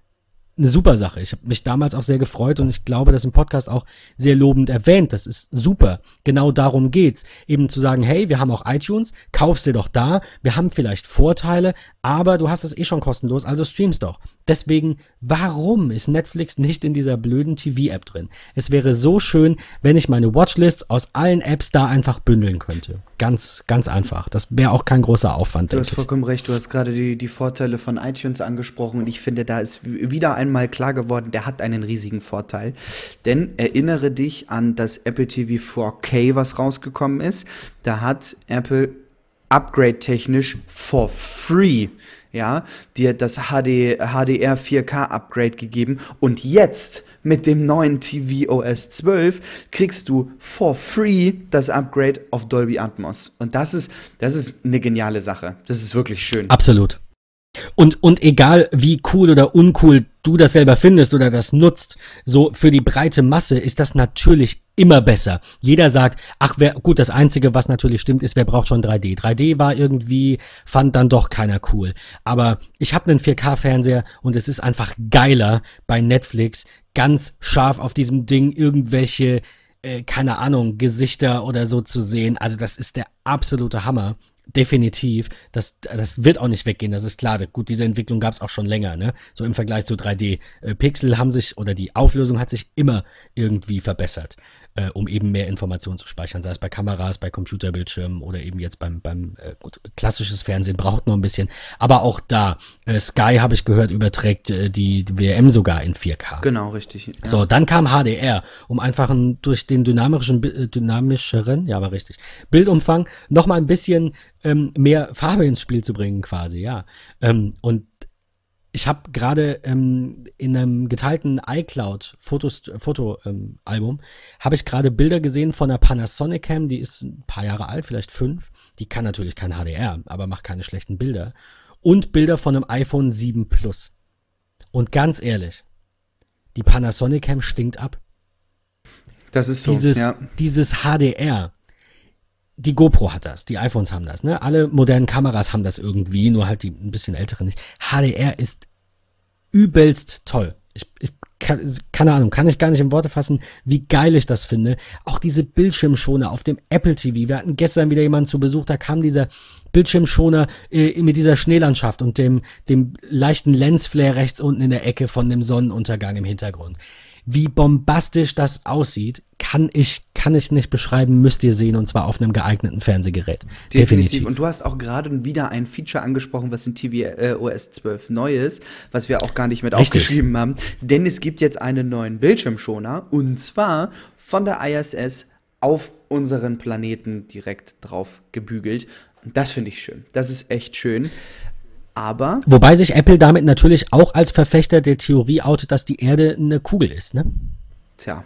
eine super Sache. Ich habe mich damals auch sehr gefreut und ich glaube, das im Podcast auch sehr lobend erwähnt. Das ist super. Genau darum geht's. Eben zu sagen, hey, wir haben auch iTunes, kaufst dir doch da, wir haben vielleicht Vorteile, aber du hast es eh schon kostenlos, also streamst doch. Deswegen, warum ist Netflix nicht in dieser blöden TV-App drin? Es wäre so schön, wenn ich meine Watchlists aus allen Apps da einfach bündeln könnte. Ganz, ganz einfach. Das wäre auch kein großer Aufwand.
Du hast vollkommen recht. Du hast gerade die, die Vorteile von iTunes angesprochen und ich finde, da ist wieder ein einmal klar geworden, der hat einen riesigen Vorteil. Denn erinnere dich an das Apple TV 4K, was rausgekommen ist. Da hat Apple upgrade-technisch for free ja, dir das HD, HDR 4K Upgrade gegeben und jetzt mit dem neuen TV OS 12 kriegst du for free das Upgrade auf Dolby Atmos und das ist das ist eine geniale Sache. Das ist wirklich schön.
Absolut. Und, und egal wie cool oder uncool du das selber findest oder das nutzt, so für die breite Masse ist das natürlich immer besser. Jeder sagt, ach, wer, gut, das Einzige, was natürlich stimmt, ist, wer braucht schon 3D. 3D war irgendwie, fand dann doch keiner cool. Aber ich habe einen 4K-Fernseher und es ist einfach geiler bei Netflix, ganz scharf auf diesem Ding irgendwelche, äh, keine Ahnung, Gesichter oder so zu sehen. Also das ist der absolute Hammer definitiv. Das, das wird auch nicht weggehen, das ist klar. Gut, diese Entwicklung gab es auch schon länger, ne? So im Vergleich zu 3D. Äh, Pixel haben sich, oder die Auflösung hat sich immer irgendwie verbessert. Äh, um eben mehr Informationen zu speichern, sei es bei Kameras, bei Computerbildschirmen oder eben jetzt beim, beim äh, gut, klassisches Fernsehen braucht noch ein bisschen. Aber auch da, äh, Sky habe ich gehört, überträgt äh, die, die WM sogar in 4K.
Genau, richtig. Ja.
So, dann kam HDR, um einfach ein, durch den dynamischen, äh, dynamischeren, ja, war richtig, Bildumfang noch mal ein bisschen ähm, mehr Farbe ins Spiel zu bringen, quasi, ja. Ähm, und ich habe gerade ähm, in einem geteilten iCloud Fotoalbum ähm, habe ich gerade Bilder gesehen von einer Panasonic Cam, die ist ein paar Jahre alt, vielleicht fünf. Die kann natürlich kein HDR, aber macht keine schlechten Bilder. Und Bilder von einem iPhone 7 Plus. Und ganz ehrlich, die Panasonic Cam stinkt ab.
Das ist so.
Dieses,
ja.
dieses HDR. Die GoPro hat das, die iPhones haben das, ne? Alle modernen Kameras haben das irgendwie, nur halt die ein bisschen älteren nicht. HDR ist übelst toll. Ich, ich keine Ahnung, kann ich gar nicht in Worte fassen, wie geil ich das finde. Auch diese Bildschirmschoner auf dem Apple TV. Wir hatten gestern wieder jemanden zu Besuch, da kam dieser Bildschirmschoner äh, mit dieser Schneelandschaft und dem, dem leichten Lensflare rechts unten in der Ecke von dem Sonnenuntergang im Hintergrund. Wie bombastisch das aussieht, kann ich, kann ich nicht beschreiben, müsst ihr sehen und zwar auf einem geeigneten Fernsehgerät.
Definitiv. Definitiv. Und du hast auch gerade wieder ein Feature angesprochen, was in TV äh, OS 12 neu ist, was wir auch gar nicht mit Richtig. aufgeschrieben haben. Denn es gibt jetzt einen neuen Bildschirmschoner und zwar von der ISS auf unseren Planeten direkt drauf gebügelt. Und das finde ich schön. Das ist echt schön. Aber.
Wobei sich Apple damit natürlich auch als Verfechter der Theorie outet, dass die Erde eine Kugel ist, ne?
Tja,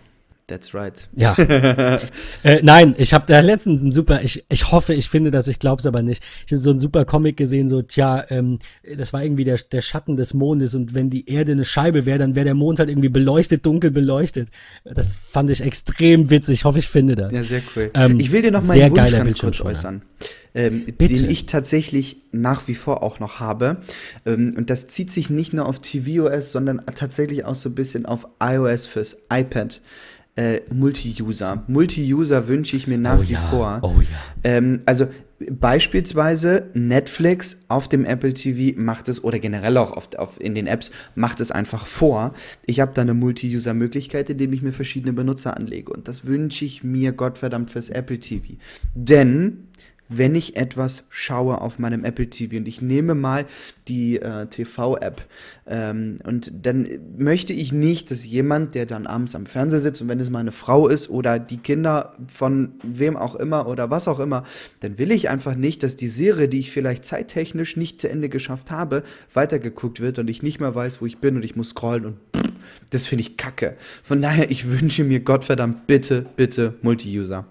That's right.
Ja. äh, nein, ich habe da letztens ein super, ich, ich hoffe, ich finde das, ich glaube es aber nicht. Ich habe so ein super Comic gesehen, so, tja, ähm, das war irgendwie der, der Schatten des Mondes und wenn die Erde eine Scheibe wäre, dann wäre der Mond halt irgendwie beleuchtet, dunkel beleuchtet. Das fand ich extrem witzig. Ich hoffe, ich finde das.
Ja, sehr cool. Ähm, ich will dir noch meinen Wunsch ganz kurz äußern. Ähm, den ich tatsächlich nach wie vor auch noch habe. Ähm, und das zieht sich nicht nur auf tvOS, sondern tatsächlich auch so ein bisschen auf iOS fürs iPad äh, Multi-User. Multi-User wünsche ich mir nach oh, wie ja. vor.
Oh ja.
Ähm, also beispielsweise Netflix auf dem Apple TV macht es oder generell auch auf, auf in den Apps macht es einfach vor. Ich habe da eine Multi-User-Möglichkeit, indem ich mir verschiedene Benutzer anlege. Und das wünsche ich mir Gottverdammt fürs Apple TV. Denn wenn ich etwas schaue auf meinem Apple TV und ich nehme mal die äh, TV-App ähm, und dann möchte ich nicht, dass jemand, der dann abends am Fernseher sitzt und wenn es meine Frau ist oder die Kinder von wem auch immer oder was auch immer, dann will ich einfach nicht, dass die Serie, die ich vielleicht zeittechnisch nicht zu Ende geschafft habe, weitergeguckt wird und ich nicht mehr weiß, wo ich bin und ich muss scrollen und pff, das finde ich kacke. Von daher, ich wünsche mir Gottverdammt bitte, bitte Multi-User.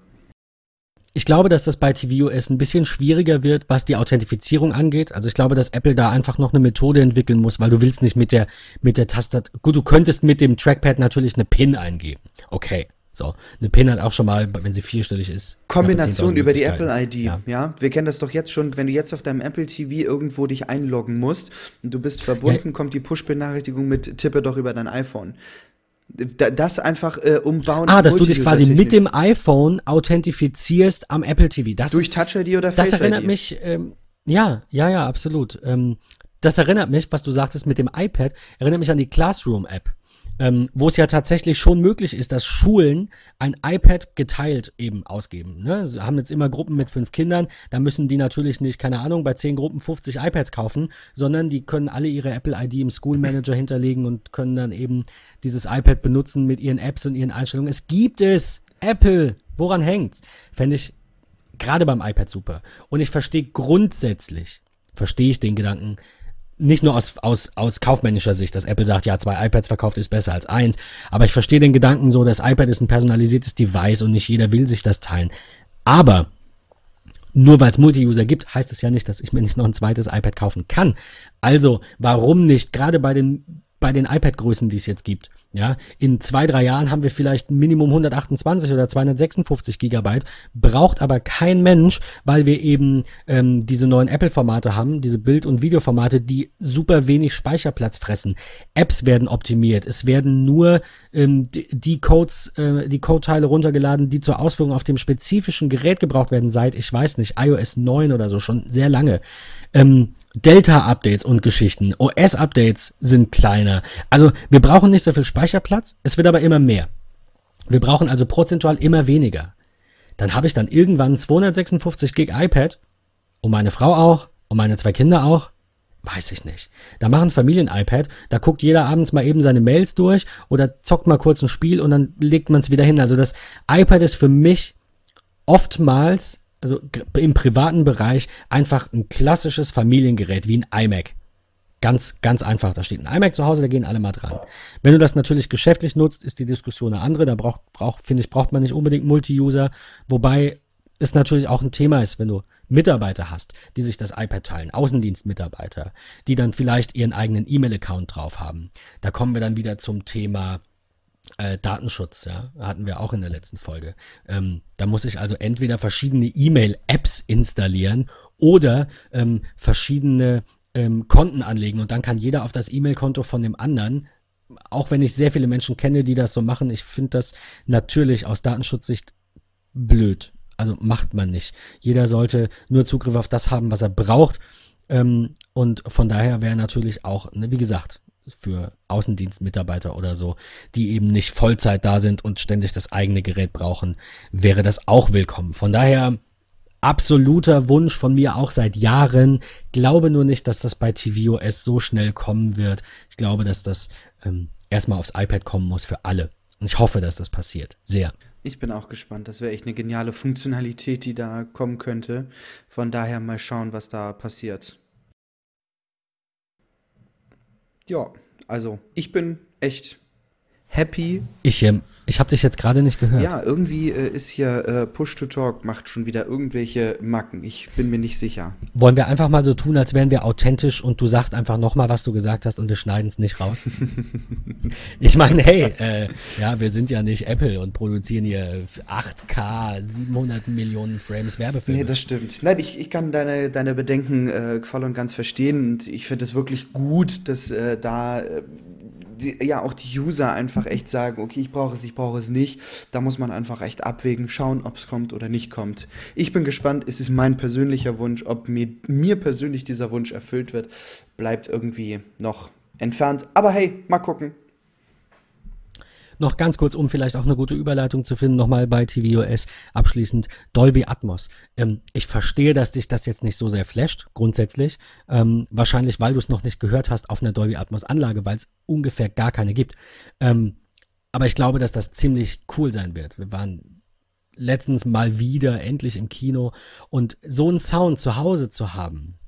Ich glaube, dass das bei tvOS ein bisschen schwieriger wird, was die Authentifizierung angeht. Also ich glaube, dass Apple da einfach noch eine Methode entwickeln muss, weil du willst nicht mit der, mit der Tastatur, gut, du könntest mit dem Trackpad natürlich eine PIN eingeben. Okay. So, eine PIN hat auch schon mal, wenn sie vierstellig ist.
Kombination über die Apple ID, ja. ja. Wir kennen das doch jetzt schon, wenn du jetzt auf deinem Apple TV irgendwo dich einloggen musst und du bist verbunden, ja. kommt die Push-Benachrichtigung mit Tippe doch über dein iPhone das einfach äh, umbauen.
Ah, dass du dich quasi mit dem iPhone authentifizierst am Apple TV. Das,
Durch Touch ID oder Face
ID? Das erinnert mich, ähm, ja, ja, ja, absolut. Ähm, das erinnert mich, was du sagtest mit dem iPad, erinnert mich an die Classroom-App ähm, wo es ja tatsächlich schon möglich ist, dass Schulen ein iPad geteilt eben ausgeben. Ne? Sie haben jetzt immer Gruppen mit fünf Kindern, da müssen die natürlich nicht, keine Ahnung, bei zehn Gruppen 50 iPads kaufen, sondern die können alle ihre Apple ID im School Manager hinterlegen und können dann eben dieses iPad benutzen mit ihren Apps und ihren Einstellungen. Es gibt es! Apple! Woran hängt's? Fände ich gerade beim iPad super. Und ich verstehe grundsätzlich, verstehe ich den Gedanken, nicht nur aus, aus, aus kaufmännischer Sicht, dass Apple sagt, ja, zwei iPads verkauft ist besser als eins, aber ich verstehe den Gedanken so, das iPad ist ein personalisiertes Device und nicht jeder will sich das teilen. Aber nur weil es Multi-User gibt, heißt es ja nicht, dass ich mir nicht noch ein zweites iPad kaufen kann. Also, warum nicht, gerade bei den, bei den iPad-Größen, die es jetzt gibt, ja, in zwei, drei Jahren haben wir vielleicht Minimum 128 oder 256 Gigabyte, braucht aber kein Mensch, weil wir eben ähm, diese neuen Apple-Formate haben, diese Bild- und Videoformate, die super wenig Speicherplatz fressen. Apps werden optimiert, es werden nur ähm, die, Codes, äh, die Codeteile runtergeladen, die zur Ausführung auf dem spezifischen Gerät gebraucht werden, seit, ich weiß nicht, iOS 9 oder so, schon sehr lange. Ähm, Delta-Updates und Geschichten, OS-Updates sind kleiner. Also wir brauchen nicht so viel Speicherplatz, es wird aber immer mehr. Wir brauchen also prozentual immer weniger. Dann habe ich dann irgendwann 256 Gig iPad und meine Frau auch und meine zwei Kinder auch. Weiß ich nicht. Da machen Familien-iPad, da guckt jeder abends mal eben seine Mails durch oder zockt mal kurz ein Spiel und dann legt man es wieder hin. Also das iPad ist für mich oftmals, also im privaten Bereich, einfach ein klassisches Familiengerät wie ein iMac. Ganz, ganz einfach. Da steht ein iMac zu Hause, da gehen alle mal dran. Wenn du das natürlich geschäftlich nutzt, ist die Diskussion eine andere. Da braucht, braucht finde ich, braucht man nicht unbedingt Multi-User. Wobei es natürlich auch ein Thema ist, wenn du Mitarbeiter hast, die sich das iPad teilen, Außendienstmitarbeiter, die dann vielleicht ihren eigenen E-Mail-Account drauf haben. Da kommen wir dann wieder zum Thema äh, Datenschutz, ja, hatten wir auch in der letzten Folge. Ähm, da muss ich also entweder verschiedene E-Mail-Apps installieren oder ähm, verschiedene ähm, Konten anlegen und dann kann jeder auf das E-Mail-Konto von dem anderen. Auch wenn ich sehr viele Menschen kenne, die das so machen, ich finde das natürlich aus Datenschutzsicht blöd. Also macht man nicht. Jeder sollte nur Zugriff auf das haben, was er braucht. Ähm, und von daher wäre natürlich auch, ne, wie gesagt, für Außendienstmitarbeiter oder so, die eben nicht Vollzeit da sind und ständig das eigene Gerät brauchen, wäre das auch willkommen. Von daher absoluter Wunsch von mir auch seit Jahren. Glaube nur nicht, dass das bei tvOS so schnell kommen wird. Ich glaube, dass das ähm, erstmal aufs iPad kommen muss für alle. Und ich hoffe, dass das passiert. Sehr.
Ich bin auch gespannt. Das wäre echt eine geniale Funktionalität, die da kommen könnte. Von daher mal schauen, was da passiert. Ja, also ich bin echt happy.
Ich, ähm, ich habe dich jetzt gerade nicht gehört.
Ja, irgendwie äh, ist hier äh, Push to Talk macht schon wieder irgendwelche Macken. Ich bin mir nicht sicher.
Wollen wir einfach mal so tun, als wären wir authentisch und du sagst einfach nochmal, was du gesagt hast und wir schneiden es nicht raus? ich meine, hey, äh, ja, wir sind ja nicht Apple und produzieren hier 8K, 700 Millionen Frames Werbefilme. Nee,
das stimmt. Nein, ich, ich kann deine, deine Bedenken äh, voll und ganz verstehen und ich finde es wirklich gut, dass äh, da äh, die, ja auch die User einfach echt sagen, okay, ich brauche es, ich brauche es nicht. Da muss man einfach echt abwägen, schauen, ob es kommt oder nicht kommt. Ich bin gespannt, es ist mein persönlicher Wunsch, ob mir, mir persönlich dieser Wunsch erfüllt wird, bleibt irgendwie noch entfernt. Aber hey, mal gucken.
Noch ganz kurz, um vielleicht auch eine gute Überleitung zu finden, nochmal bei tvOS abschließend Dolby Atmos. Ähm, ich verstehe, dass dich das jetzt nicht so sehr flasht, grundsätzlich. Ähm, wahrscheinlich, weil du es noch nicht gehört hast auf einer Dolby Atmos Anlage, weil es ungefähr gar keine gibt. Ähm, aber ich glaube, dass das ziemlich cool sein wird. Wir waren letztens mal wieder endlich im Kino und so einen Sound zu Hause zu haben,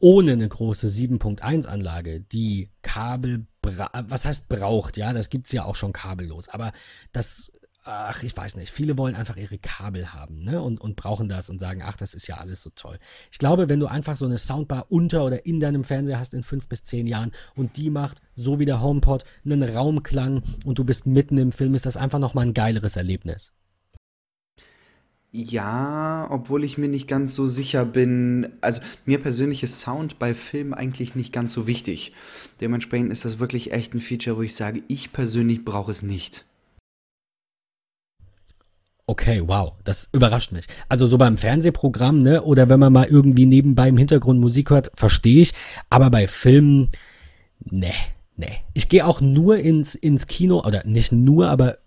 ohne eine große 7.1 Anlage, die Kabel, was heißt braucht, ja, das gibt's ja auch schon kabellos, aber das, ach, ich weiß nicht, viele wollen einfach ihre Kabel haben, ne, und, und brauchen das und sagen, ach, das ist ja alles so toll. Ich glaube, wenn du einfach so eine Soundbar unter oder in deinem Fernseher hast in fünf bis zehn Jahren und die macht, so wie der HomePod, einen Raumklang und du bist mitten im Film, ist das einfach nochmal ein geileres Erlebnis.
Ja, obwohl ich mir nicht ganz so sicher bin. Also mir persönlich ist Sound bei Filmen eigentlich nicht ganz so wichtig. Dementsprechend ist das wirklich echt ein Feature, wo ich sage, ich persönlich brauche es nicht.
Okay, wow, das überrascht mich. Also so beim Fernsehprogramm, ne, oder wenn man mal irgendwie nebenbei im Hintergrund Musik hört, verstehe ich. Aber bei Filmen, ne, ne. Ich gehe auch nur ins, ins Kino, oder nicht nur, aber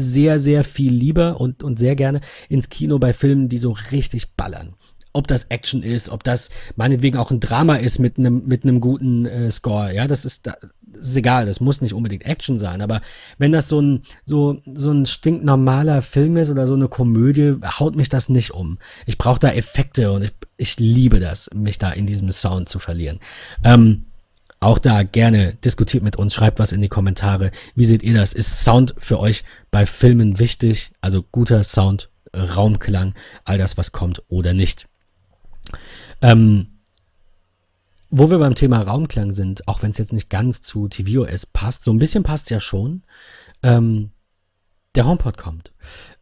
sehr, sehr viel lieber und, und sehr gerne ins Kino bei Filmen, die so richtig ballern. Ob das Action ist, ob das meinetwegen auch ein Drama ist mit einem mit einem guten äh, Score, ja, das ist, das ist egal, das muss nicht unbedingt Action sein, aber wenn das so ein so so ein stinknormaler Film ist oder so eine Komödie, haut mich das nicht um. Ich brauche da Effekte und ich, ich liebe das, mich da in diesem Sound zu verlieren. Ähm, auch da gerne diskutiert mit uns, schreibt was in die Kommentare. Wie seht ihr das? Ist Sound für euch bei Filmen wichtig? Also guter Sound, Raumklang, all das, was kommt oder nicht. Ähm, wo wir beim Thema Raumklang sind, auch wenn es jetzt nicht ganz zu tvOS passt, so ein bisschen passt ja schon. Ähm, der HomePod kommt.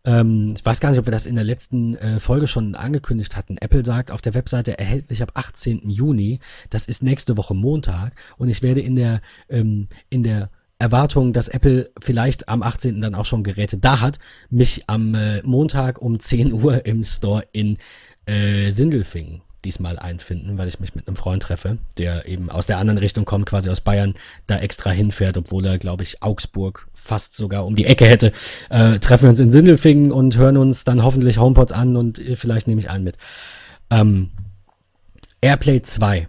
Ähm, ich weiß gar nicht, ob wir das in der letzten äh, Folge schon angekündigt hatten. Apple sagt auf der Webseite erhältlich ab 18. Juni. Das ist nächste Woche Montag. Und ich werde in der, ähm, in der Erwartung, dass Apple vielleicht am 18. dann auch schon Geräte da hat, mich am äh, Montag um 10 Uhr im Store in äh, Sindelfingen diesmal einfinden, weil ich mich mit einem Freund treffe, der eben aus der anderen Richtung kommt, quasi aus Bayern, da extra hinfährt, obwohl er, glaube ich, Augsburg fast sogar um die Ecke hätte. Äh, treffen wir uns in Sindelfingen und hören uns dann hoffentlich HomePods an und äh, vielleicht nehme ich einen mit. Ähm, Airplay 2.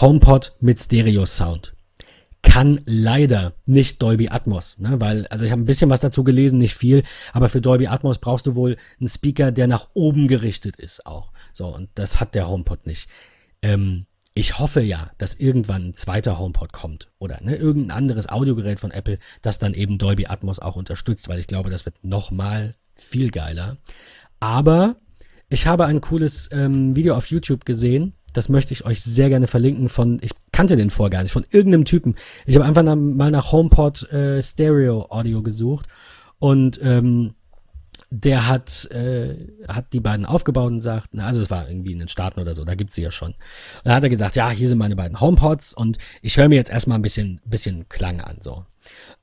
HomePod mit Stereo Sound kann leider nicht Dolby Atmos, ne? weil, also ich habe ein bisschen was dazu gelesen, nicht viel, aber für Dolby Atmos brauchst du wohl einen Speaker, der nach oben gerichtet ist auch. So, und das hat der HomePod nicht. Ähm, ich hoffe ja, dass irgendwann ein zweiter HomePod kommt oder ne, irgendein anderes Audiogerät von Apple, das dann eben Dolby Atmos auch unterstützt, weil ich glaube, das wird nochmal viel geiler. Aber ich habe ein cooles ähm, Video auf YouTube gesehen, das möchte ich euch sehr gerne verlinken von, ich kannte den vor gar nicht, von irgendeinem Typen. Ich habe einfach mal nach HomePod äh, Stereo Audio gesucht und ähm, der hat, äh, hat die beiden aufgebaut und sagt, na, also es war irgendwie in den Staaten oder so, da gibt's sie ja schon. Und dann hat er gesagt, ja, hier sind meine beiden HomePods und ich höre mir jetzt erstmal ein bisschen, bisschen Klang an, so.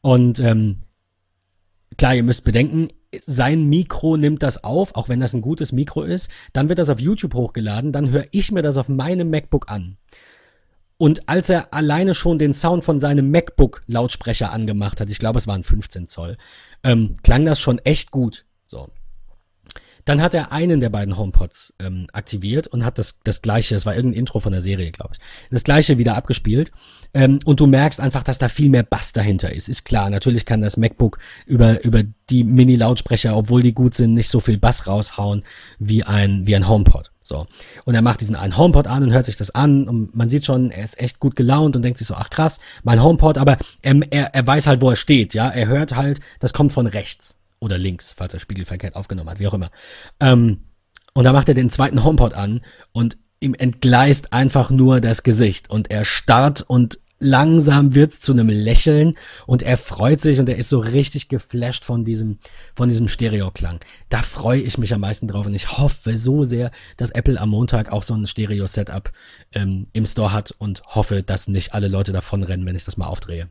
Und ähm, klar, ihr müsst bedenken, sein Mikro nimmt das auf, auch wenn das ein gutes Mikro ist. Dann wird das auf YouTube hochgeladen, dann höre ich mir das auf meinem MacBook an. Und als er alleine schon den Sound von seinem MacBook-Lautsprecher angemacht hat, ich glaube, es waren 15 Zoll, ähm, klang das schon echt gut. So. Dann hat er einen der beiden HomePods ähm, aktiviert und hat das, das gleiche, das war irgendein Intro von der Serie, glaube ich, das gleiche wieder abgespielt. Ähm, und du merkst einfach, dass da viel mehr Bass dahinter ist. Ist klar, natürlich kann das MacBook über, über die Mini-Lautsprecher, obwohl die gut sind, nicht so viel Bass raushauen wie ein, wie ein HomePod. So. Und er macht diesen einen HomePod an und hört sich das an und man sieht schon, er ist echt gut gelaunt und denkt sich so, ach krass, mein HomePod, aber er, er, er weiß halt, wo er steht, ja. Er hört halt, das kommt von rechts oder links, falls er spiegelverkehrt aufgenommen hat, wie auch immer. Ähm, und da macht er den zweiten HomePod an und ihm entgleist einfach nur das Gesicht und er starrt und langsam wird's zu einem Lächeln und er freut sich und er ist so richtig geflasht von diesem, von diesem Stereo-Klang. Da freue ich mich am meisten drauf und ich hoffe so sehr, dass Apple am Montag auch so ein Stereo-Setup ähm, im Store hat und hoffe, dass nicht alle Leute davonrennen, wenn ich das mal aufdrehe.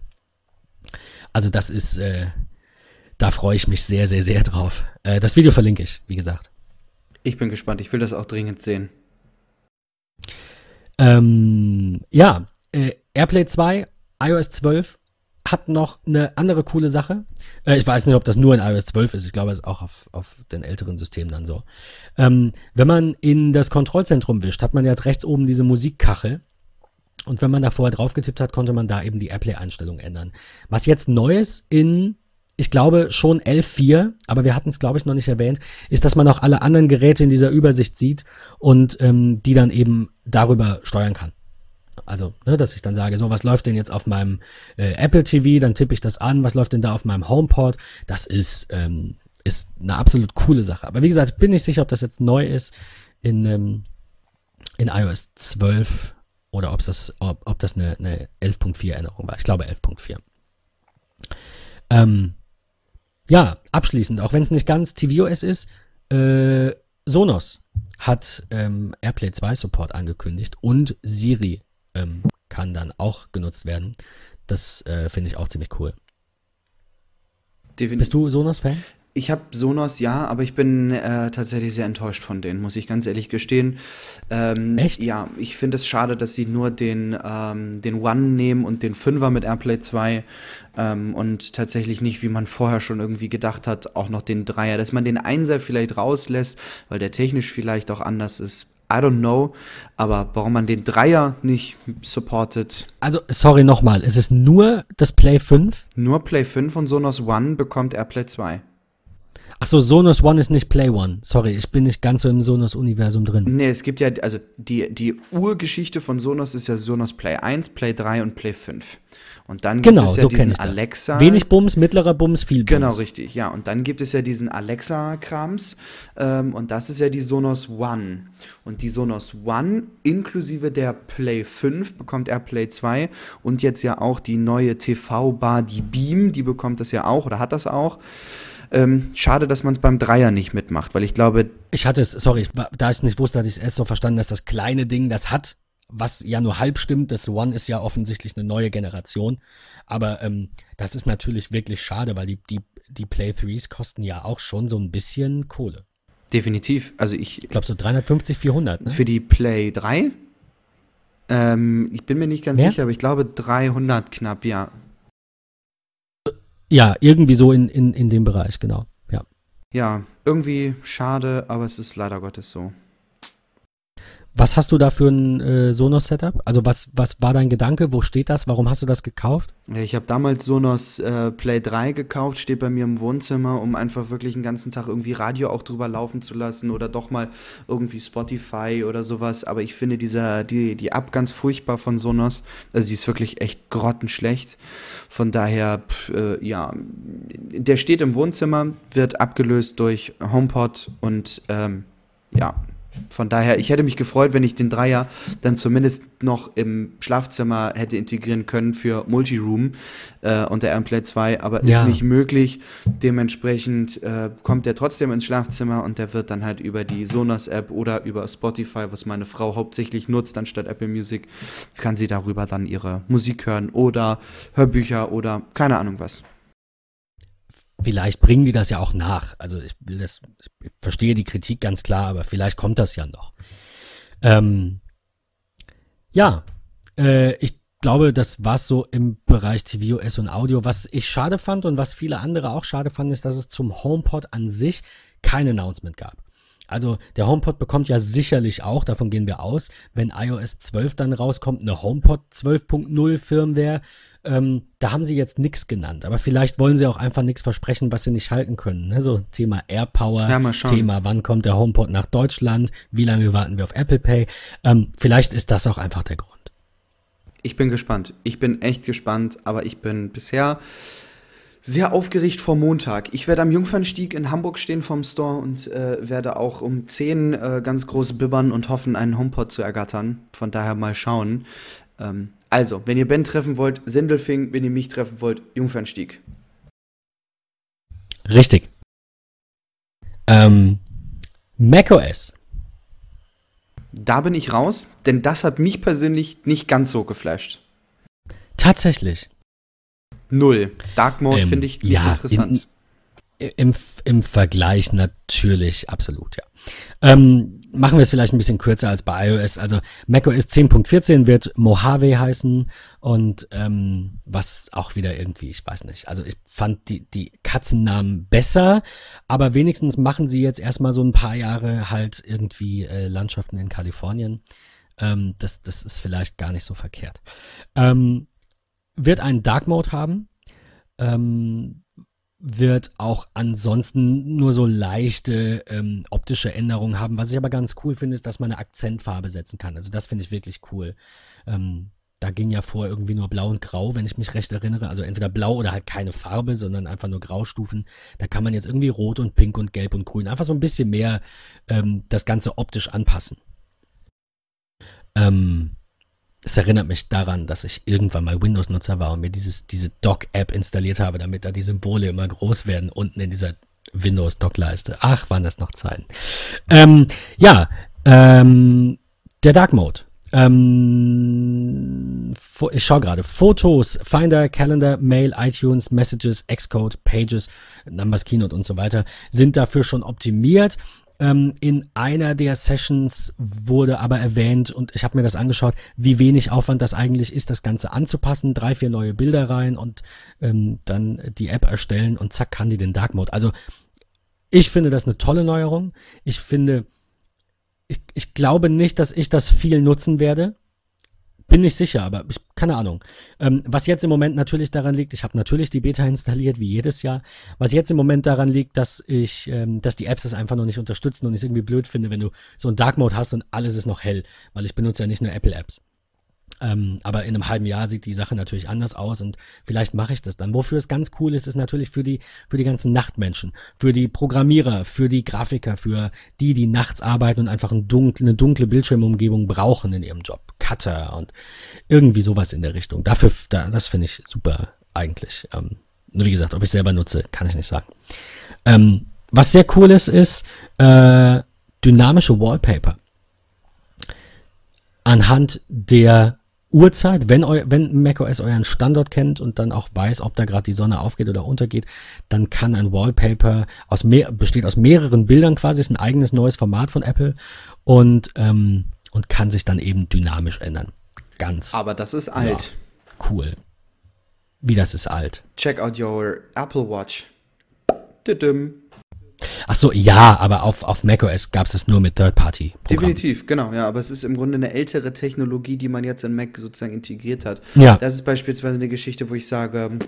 Also das ist, äh, da freue ich mich sehr, sehr, sehr drauf. Äh, das Video verlinke ich, wie gesagt.
Ich bin gespannt, ich will das auch dringend sehen.
Ähm, ja, äh, AirPlay 2, iOS 12 hat noch eine andere coole Sache. Äh, ich weiß nicht, ob das nur in iOS 12 ist. Ich glaube, es ist auch auf, auf den älteren Systemen dann so. Ähm, wenn man in das Kontrollzentrum wischt, hat man jetzt rechts oben diese Musikkachel. Und wenn man da vorher drauf getippt hat, konnte man da eben die AirPlay-Einstellung ändern. Was jetzt Neues in ich glaube schon 11.4, aber wir hatten es, glaube ich, noch nicht erwähnt, ist, dass man auch alle anderen Geräte in dieser Übersicht sieht und ähm, die dann eben darüber steuern kann. Also, ne, dass ich dann sage, so, was läuft denn jetzt auf meinem äh, Apple TV, dann tippe ich das an, was läuft denn da auf meinem HomePod, das ist, ähm, ist eine absolut coole Sache. Aber wie gesagt, ich bin nicht sicher, ob das jetzt neu ist in, ähm, in iOS 12 oder ob's das, ob, ob das eine, eine 11.4 Änderung war. Ich glaube 11.4. Ähm, ja, abschließend, auch wenn es nicht ganz tvOS ist, äh, Sonos hat ähm, AirPlay 2 Support angekündigt und Siri ähm, kann dann auch genutzt werden. Das äh, finde ich auch ziemlich cool. Definitiv. Bist du Sonos-Fan?
Ich habe Sonos, ja, aber ich bin äh, tatsächlich sehr enttäuscht von denen, muss ich ganz ehrlich gestehen. Ähm, Echt? Ja, ich finde es schade, dass sie nur den, ähm, den One nehmen und den Fünfer mit AirPlay 2 ähm, und tatsächlich nicht, wie man vorher schon irgendwie gedacht hat, auch noch den Dreier. Dass man den Einser vielleicht rauslässt, weil der technisch vielleicht auch anders ist. I don't know, aber warum man den Dreier nicht supportet.
Also, sorry nochmal, ist es nur das Play 5?
Nur Play 5 und Sonos One bekommt AirPlay 2.
Ach so, Sonos One ist nicht Play One. Sorry, ich bin nicht ganz so im Sonos-Universum drin.
Nee, es gibt ja, also die, die Urgeschichte von Sonos ist ja Sonos Play 1, Play 3 und Play 5. Und dann
genau, gibt
es
ja
so
diesen
Alexa.
Wenig Bums, mittlerer Bums, viel Bums.
Genau, richtig, ja. Und dann gibt es ja diesen Alexa-Krams. Ähm, und das ist ja die Sonos One. Und die Sonos One inklusive der Play 5 bekommt AirPlay 2 und jetzt ja auch die neue TV-Bar, die Beam, die bekommt das ja auch oder hat das auch. Ähm, schade, dass man es beim Dreier nicht mitmacht, weil ich glaube.
Ich hatte es, sorry, da ich es nicht wusste, hatte ich es erst so verstanden, dass das kleine Ding das hat, was ja nur halb stimmt. Das One ist ja offensichtlich eine neue Generation. Aber ähm, das ist natürlich wirklich schade, weil die, die, die Play 3s kosten ja auch schon so ein bisschen Kohle.
definitiv. Also ich,
Ich glaube so 350, 400. Ne?
für die Play 3, ähm, ich bin mir nicht ganz
Mehr?
sicher, aber ich glaube 300 knapp, ja.
Ja, irgendwie so in, in, in dem Bereich, genau. Ja.
Ja, irgendwie schade, aber es ist leider Gottes so.
Was hast du da für ein äh, Sonos-Setup? Also was, was war dein Gedanke? Wo steht das? Warum hast du das gekauft?
Ich habe damals Sonos äh, Play 3 gekauft, steht bei mir im Wohnzimmer, um einfach wirklich den ganzen Tag irgendwie Radio auch drüber laufen zu lassen oder doch mal irgendwie Spotify oder sowas. Aber ich finde dieser, die, die App ganz furchtbar von Sonos. Also sie ist wirklich echt grottenschlecht. Von daher, pf, äh, ja, der steht im Wohnzimmer, wird abgelöst durch HomePod und ähm, ja, von daher, ich hätte mich gefreut, wenn ich den Dreier dann zumindest noch im Schlafzimmer hätte integrieren können für Multiroom äh, und der AirPlay 2, aber
Ja.
ist nicht möglich. Dementsprechend äh, kommt der trotzdem ins Schlafzimmer und der wird dann halt über die Sonos-App oder über Spotify, was meine Frau hauptsächlich nutzt anstatt Apple Music, kann sie darüber dann ihre Musik hören oder Hörbücher oder keine Ahnung was.
Vielleicht bringen die das ja auch nach. Also ich das, ich verstehe die Kritik ganz klar, aber vielleicht kommt das ja noch. Ähm, ja, äh, ich glaube, das war's so im Bereich TVOS und Audio. Was ich schade fand und was viele andere auch schade fanden, ist, dass es zum HomePod an sich kein Announcement gab. Also der HomePod bekommt ja sicherlich auch, davon gehen wir aus, wenn iOS 12 dann rauskommt, eine HomePod 12.0 Firmware. Ähm, da haben sie jetzt nichts genannt, aber vielleicht wollen sie auch einfach nichts versprechen, was sie nicht halten können. Ne? So Thema AirPower,
Ja.
Thema, wann kommt der HomePod nach Deutschland, wie lange warten wir auf Apple Pay. Ähm, vielleicht ist das auch einfach der Grund.
Ich bin gespannt. Ich bin echt gespannt, aber ich bin bisher sehr aufgeregt vor Montag. Ich werde am Jungfernstieg in Hamburg stehen vom Store und äh, werde auch um 10 äh, ganz groß bibbern und hoffen, einen HomePod zu ergattern. Von daher mal schauen. Ähm, also, wenn ihr Ben treffen wollt, Sindelfing. Wenn ihr mich treffen wollt, Jungfernstieg.
Richtig. Ähm, macOS.
Da bin ich raus, denn das hat mich persönlich nicht ganz so geflasht.
Tatsächlich.
Null. Dark Mode
Ähm,
finde ich nicht
ja,
interessant.
Im, Im Vergleich natürlich, absolut, ja. Ähm, machen wir es vielleicht ein bisschen kürzer als bei iOS. Also macOS 10.14 wird Mojave heißen und ähm, was auch wieder irgendwie, ich weiß nicht. Also ich fand die, die Katzennamen besser, aber wenigstens machen sie jetzt erstmal so ein paar Jahre halt irgendwie äh, Landschaften in Kalifornien. Ähm, das, das ist vielleicht gar nicht so verkehrt. Ähm, wird einen Dark Mode haben. Ähm, wird auch ansonsten nur so leichte ähm, optische Änderungen haben. Was ich aber ganz cool finde, ist, dass man eine Akzentfarbe setzen kann. Also das finde ich wirklich cool. Ähm, da ging ja vor irgendwie nur blau und grau, wenn ich mich recht erinnere. Also entweder blau oder halt keine Farbe, sondern einfach nur Graustufen. Da kann man jetzt irgendwie rot und pink und gelb und grün einfach so ein bisschen mehr ähm, das Ganze optisch anpassen. Ähm, es erinnert mich daran, dass ich irgendwann mal Windows-Nutzer war und mir dieses, diese Dock-App installiert habe, damit da die Symbole immer groß werden unten in dieser Windows-Dock-Leiste. Ach, waren das noch Zeiten. Ähm, ja, ähm, der Dark Mode. Ähm, ich schaue gerade. Fotos, Finder, Calendar, Mail, iTunes, Messages, Xcode, Pages, Numbers, Keynote und so weiter sind dafür schon optimiert. Ähm, in einer der Sessions wurde aber erwähnt, und ich habe mir das angeschaut, wie wenig Aufwand das eigentlich ist, das Ganze anzupassen. Drei, vier neue Bilder rein und ähm, dann die App erstellen und zack kann die den Dark Mode. Also ich finde das eine tolle Neuerung. Ich finde, ich, ich glaube nicht, dass ich das viel nutzen werde. Bin nicht sicher, aber ich, keine Ahnung. Ähm, was jetzt im Moment natürlich daran liegt, ich habe natürlich die Beta installiert, wie jedes Jahr. Was jetzt im Moment daran liegt, dass ich, ähm, dass die Apps das einfach noch nicht unterstützen und ich es irgendwie blöd finde, wenn du so einen Dark Mode hast und alles ist noch hell, weil ich benutze ja nicht nur Apple Apps. Ähm, aber in einem halben Jahr sieht die Sache natürlich anders aus und vielleicht mache ich das dann. Wofür es ganz cool ist, ist natürlich für die, für die ganzen Nachtmenschen, für die Programmierer, für die Grafiker, für die, die nachts arbeiten und einfach ein dunkle, eine dunkle Bildschirmumgebung brauchen in ihrem Job. Cutter und irgendwie sowas in der Richtung. Dafür, da, das finde ich super eigentlich. Ähm, nur wie gesagt, ob ich selber nutze, kann ich nicht sagen. Ähm, was sehr cool ist, ist äh, dynamische Wallpaper anhand der Uhrzeit, wenn, eu, wenn macOS euren Standort kennt und dann auch weiß, ob da gerade die Sonne aufgeht oder untergeht, dann kann ein Wallpaper aus mehr, besteht aus mehreren Bildern quasi, ist ein eigenes neues Format von Apple und, ähm, und kann sich dann eben dynamisch ändern. Ganz.
Aber das ist alt.
Ja, cool. Wie das ist alt.
Check out your Apple Watch. Düdüm.
Ach so, ja, aber auf, auf macOS gab es es nur mit Third-Party.
Definitiv, genau, ja, aber es ist im Grunde eine ältere Technologie, die man jetzt in Mac sozusagen integriert hat.
Ja.
Das ist beispielsweise eine Geschichte, wo ich sage,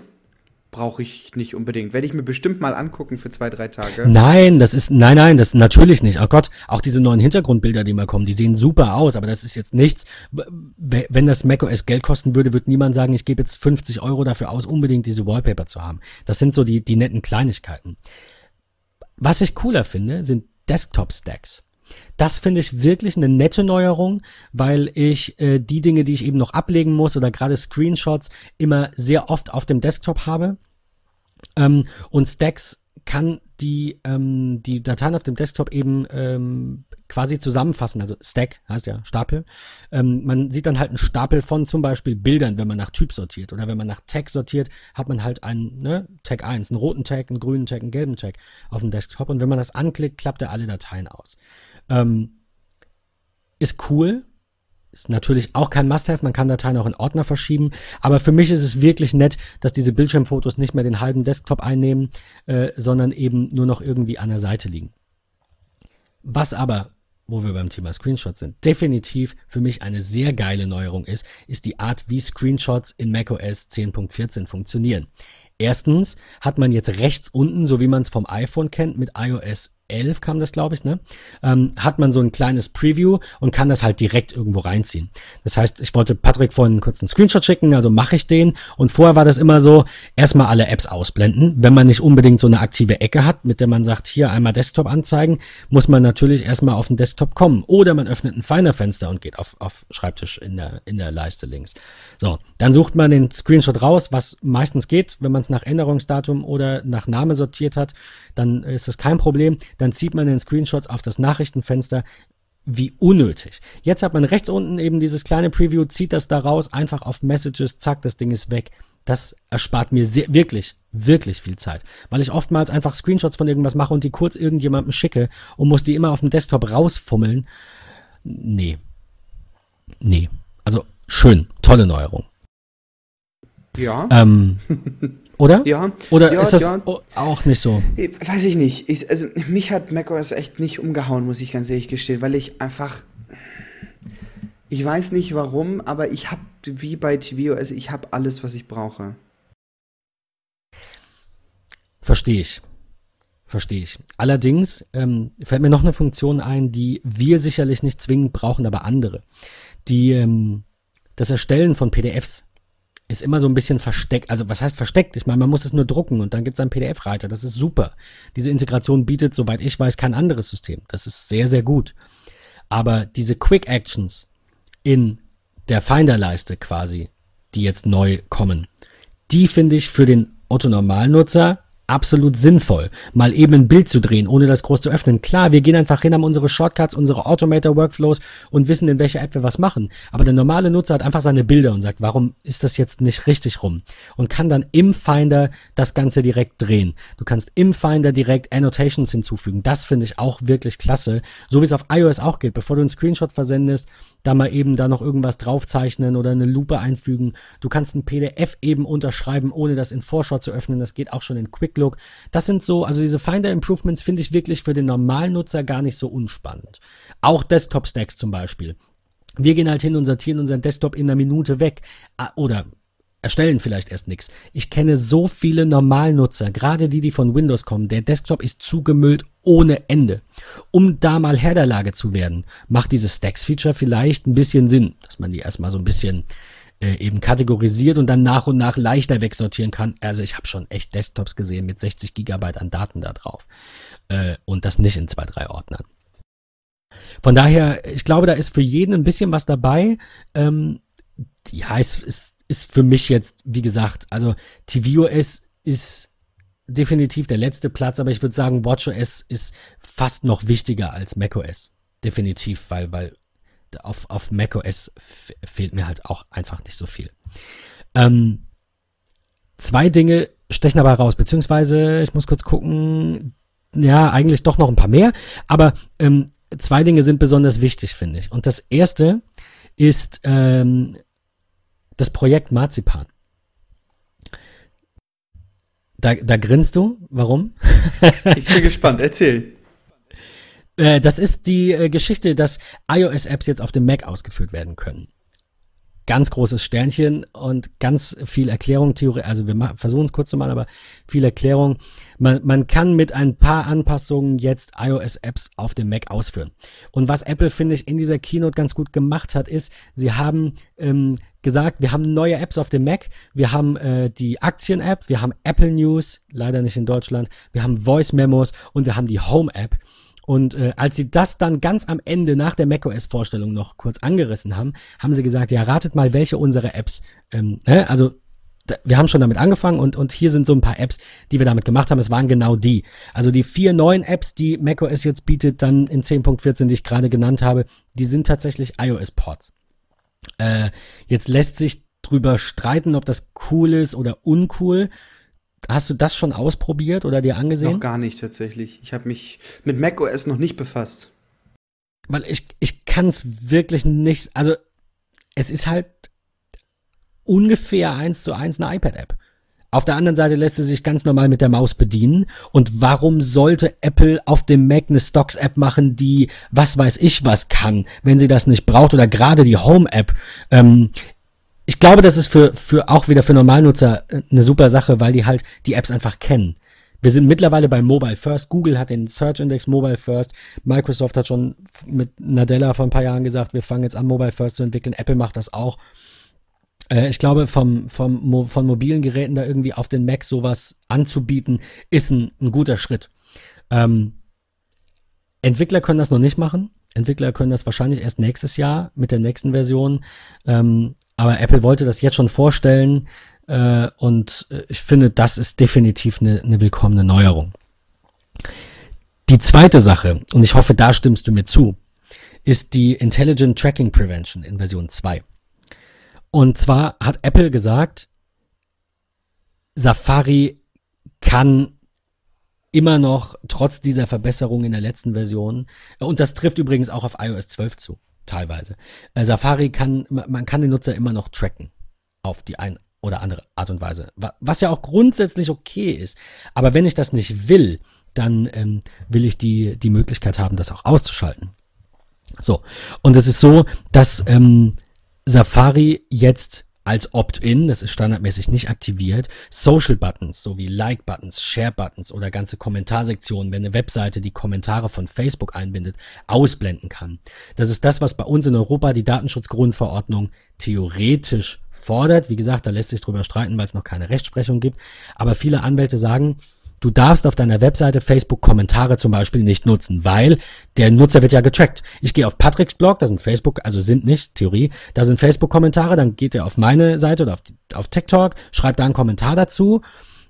brauche ich nicht unbedingt. Werde ich mir bestimmt mal angucken für zwei, drei Tage.
Nein, das ist, nein, nein, das natürlich nicht. Oh Gott, auch diese neuen Hintergrundbilder, die mal kommen, die sehen super aus, aber das ist jetzt nichts. Wenn das macOS Geld kosten würde, würde niemand sagen, ich gebe jetzt 50 Euro dafür aus, unbedingt diese Wallpaper zu haben. Das sind so die, die netten Kleinigkeiten. Was ich cooler finde, sind Desktop-Stacks. Das finde ich wirklich eine nette Neuerung, weil ich äh, die Dinge, die ich eben noch ablegen muss oder gerade Screenshots immer sehr oft auf dem Desktop habe. Ähm, und Stacks kann die, ähm, die Dateien auf dem Desktop eben ähm, quasi zusammenfassen. Also Stack heißt ja Stapel. Ähm, man sieht dann halt einen Stapel von zum Beispiel Bildern, wenn man nach Typ sortiert. Oder wenn man nach Tag sortiert, hat man halt einen ne, Tag 1, einen roten Tag, einen grünen Tag, einen gelben Tag auf dem Desktop. Und wenn man das anklickt, klappt er alle Dateien aus. Ähm, ist cool, ist natürlich auch kein Must-Have, man kann Dateien auch in Ordner verschieben, aber für mich ist es wirklich nett, dass diese Bildschirmfotos nicht mehr den halben Desktop einnehmen, äh, sondern eben nur noch irgendwie an der Seite liegen. Was aber, wo wir beim Thema Screenshots sind, definitiv für mich eine sehr geile Neuerung ist, ist die Art, wie Screenshots in macOS 10.14 funktionieren. Erstens hat man jetzt rechts unten, so wie man es vom iPhone kennt, mit iOS 11 kam das, glaube ich, ne? Ähm, hat man so ein kleines Preview und kann das halt direkt irgendwo reinziehen. Das heißt, ich wollte Patrick vorhin kurz einen Screenshot schicken, also mache ich den. Und vorher war das immer so, erstmal alle Apps ausblenden. Wenn man nicht unbedingt so eine aktive Ecke hat, mit der man sagt, hier einmal Desktop anzeigen, muss man natürlich erstmal auf den Desktop kommen. Oder man öffnet ein Finder-Fenster und geht auf, auf Schreibtisch in der, in der Leiste links. So, dann sucht man den Screenshot raus, was meistens geht, wenn man es nach Änderungsdatum oder nach Name sortiert hat, dann ist das kein Problem dann zieht man den Screenshots auf das Nachrichtenfenster. Wie unnötig. Jetzt hat man rechts unten eben dieses kleine Preview, zieht das da raus, einfach auf Messages, zack, das Ding ist weg. Das erspart mir sehr, wirklich, wirklich viel Zeit. Weil ich oftmals einfach Screenshots von irgendwas mache und die kurz irgendjemandem schicke und muss die immer auf dem Desktop rausfummeln. Nee. Nee. Also schön, tolle Neuerung.
Ja.
Ähm, Oder?
Ja.
Oder
ja,
ist das
ja.
auch nicht so?
Weiß ich nicht. Ich, also, mich hat macOS echt nicht umgehauen, muss ich ganz ehrlich gestehen, weil ich einfach. Ich weiß nicht warum, aber ich habe, wie bei tvOS, ich habe alles, was ich brauche.
Verstehe ich. Verstehe ich. Allerdings ähm, fällt mir noch eine Funktion ein, die wir sicherlich nicht zwingend brauchen, aber andere. Die, ähm, das Erstellen von PDFs ist immer so ein bisschen versteckt. Also was heißt versteckt? Ich meine, man muss es nur drucken und dann gibt es einen PDF-Reiter. Das ist super. Diese Integration bietet, soweit ich weiß, kein anderes System. Das ist sehr, sehr gut. Aber diese Quick Actions in der Finder-Leiste quasi, die jetzt neu kommen, die finde ich für den Otto-Normalnutzer absolut sinnvoll, mal eben ein Bild zu drehen, ohne das groß zu öffnen. Klar, wir gehen einfach hin, haben unsere Shortcuts, unsere Automator-Workflows und wissen, in welcher App wir was machen. Aber der normale Nutzer hat einfach seine Bilder und sagt, warum ist das jetzt nicht richtig rum? Und kann dann im Finder das Ganze direkt drehen. Du kannst im Finder direkt Annotations hinzufügen. Das finde ich auch wirklich klasse. So wie es auf iOS auch geht. Bevor du einen Screenshot versendest, da mal eben da noch irgendwas draufzeichnen oder eine Lupe einfügen. Du kannst ein PDF eben unterschreiben, ohne das in Vorschau zu öffnen. Das geht auch schon in Quick Look. Das sind so, also diese Finder Improvements finde ich wirklich für den normalen Nutzer gar nicht so unspannend. Auch Desktop Stacks zum Beispiel. Wir gehen halt hin und sortieren unseren Desktop in einer Minute weg. Oder erstellen vielleicht erst nichts. Ich kenne so viele Normalnutzer, gerade die, die von Windows kommen. Der Desktop ist zugemüllt ohne Ende. Um da mal Herr der Lage zu werden, macht dieses Stacks-Feature vielleicht ein bisschen Sinn, dass man die erstmal so ein bisschen äh, eben kategorisiert und dann nach und nach leichter wegsortieren kann. Also ich habe schon echt Desktops gesehen mit 60 Gigabyte an Daten da drauf. Äh, und das nicht in zwei, drei Ordnern. Von daher, ich glaube, da ist für jeden ein bisschen was dabei. Ähm, ja, es ist, ist für mich jetzt, wie gesagt, also tvOS ist definitiv der letzte Platz, aber ich würde sagen, WatchOS ist fast noch wichtiger als macOS. Definitiv, weil, weil auf, auf macOS fehlt mir halt auch einfach nicht so viel. Ähm, zwei Dinge stechen dabei raus, beziehungsweise ich muss kurz gucken, ja, eigentlich doch noch ein paar mehr, aber ähm, zwei Dinge sind besonders wichtig, finde ich. Und das erste ist ähm, das Projekt Marzipan. Da, da grinst du. Warum?
ich bin gespannt. Erzähl.
Äh, das ist die äh, Geschichte, dass iOS-Apps jetzt auf dem Mac ausgeführt werden können ganz großes Sternchen und ganz viel Erklärung, Theorie, also wir versuchen es kurz zu machen, aber viel Erklärung. Man, man kann mit ein paar Anpassungen jetzt iOS-Apps auf dem Mac ausführen. Und was Apple, finde ich, in dieser Keynote ganz gut gemacht hat, ist, sie haben ähm, gesagt, wir haben neue Apps auf dem Mac, wir haben äh, die Aktien-App, wir haben Apple News, leider nicht in Deutschland, wir haben Voice Memos und wir haben die Home-App. Und äh, als sie das dann ganz am Ende nach der macOS-Vorstellung noch kurz angerissen haben, haben sie gesagt, ja, ratet mal, welche unserer Apps, ähm, ne? also wir haben schon damit angefangen und, und hier sind so ein paar Apps, die wir damit gemacht haben. Es waren genau die. Also die vier neuen Apps, die macOS jetzt bietet, dann in 10.14, die ich gerade genannt habe, die sind tatsächlich iOS-Ports. Äh, jetzt lässt sich drüber streiten, ob das cool ist oder uncool. Hast du das schon ausprobiert oder dir angesehen?
Noch gar nicht tatsächlich. Ich habe mich mit macOS noch nicht befasst.
Weil ich, ich kann es wirklich nicht, also es ist halt ungefähr eins zu eins eine iPad-App. Auf der anderen Seite lässt sie sich ganz normal mit der Maus bedienen. Und warum sollte Apple auf dem Mac eine Stocks-App machen, die was weiß ich was kann, wenn sie das nicht braucht? Oder gerade die Home-App. Ähm, ich glaube, das ist für, für auch wieder für Normalnutzer äh, eine super Sache, weil die halt die Apps einfach kennen. Wir sind mittlerweile bei Mobile First. Google hat den Search Index Mobile First. Microsoft hat schon mit Nadella vor ein paar Jahren gesagt, wir fangen jetzt an, Mobile First zu entwickeln. Apple macht das auch. Äh, ich glaube, vom, vom, von mobilen Geräten da irgendwie auf den Mac sowas anzubieten, ist ein, ein guter Schritt. Ähm, Entwickler können das noch nicht machen. Entwickler können das wahrscheinlich erst nächstes Jahr mit der nächsten Version. Ähm, aber Apple wollte das jetzt schon vorstellen äh, und äh, ich finde, das ist definitiv eine, eine willkommene Neuerung. Die zweite Sache, und ich hoffe, da stimmst du mir zu, ist die Intelligent Tracking Prevention in Version 2. Und zwar hat Apple gesagt, Safari kann immer noch trotz dieser Verbesserung in der letzten Version, und das trifft übrigens auch auf iOS 12 zu, teilweise. Äh, Safari kann, man kann den Nutzer immer noch tracken auf die ein oder andere Art und Weise, was ja auch grundsätzlich okay ist. Aber wenn ich das nicht will, dann ähm, will ich die, die Möglichkeit haben, das auch auszuschalten. So, und es ist so, dass ähm, Safari jetzt als Opt-in, das ist standardmäßig nicht aktiviert, Social Buttons sowie Like Buttons, Share Buttons oder ganze Kommentarsektionen, wenn eine Webseite die Kommentare von Facebook einbindet, ausblenden kann. Das ist das, was bei uns in Europa die Datenschutzgrundverordnung theoretisch fordert. Wie gesagt, da lässt sich drüber streiten, weil es noch keine Rechtsprechung gibt. Aber viele Anwälte sagen, Du darfst auf deiner Webseite Facebook-Kommentare zum Beispiel nicht nutzen, weil der Nutzer wird ja getrackt. Ich gehe auf Patricks Blog, da sind Facebook, also sind nicht, Theorie, da sind Facebook-Kommentare, dann geht er auf meine Seite oder auf, auf TikTok, schreibt da einen Kommentar dazu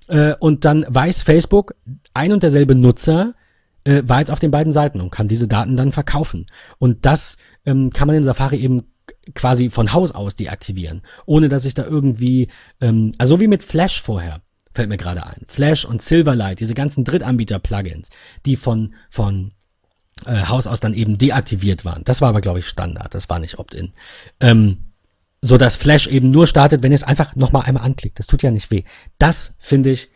äh, und dann weiß Facebook, ein und derselbe Nutzer äh, war jetzt auf den beiden Seiten und kann diese Daten dann verkaufen. Und das ähm, kann man in Safari eben quasi von Haus aus deaktivieren, ohne dass ich da irgendwie, ähm, also so wie mit Flash vorher fällt mir gerade ein. Flash und Silverlight, diese ganzen Drittanbieter-Plugins, die von, von äh, Haus aus dann eben deaktiviert waren. Das war aber, glaube ich, Standard, das war nicht Opt-in. Ähm, so dass Flash eben nur startet, wenn ihr es einfach nochmal einmal anklickt. Das tut ja nicht weh. Das finde ich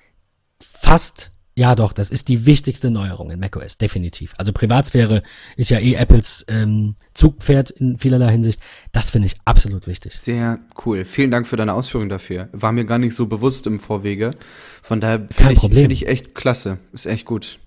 fast ja, doch, das ist die wichtigste Neuerung in macOS, definitiv. Also Privatsphäre ist ja eh Apples ähm, Zugpferd in vielerlei Hinsicht. Das finde ich absolut wichtig.
Sehr cool. Vielen Dank für deine Ausführungen dafür. War mir gar nicht so bewusst im Vorwege. Von daher finde ich, find ich echt klasse. Ist echt gut.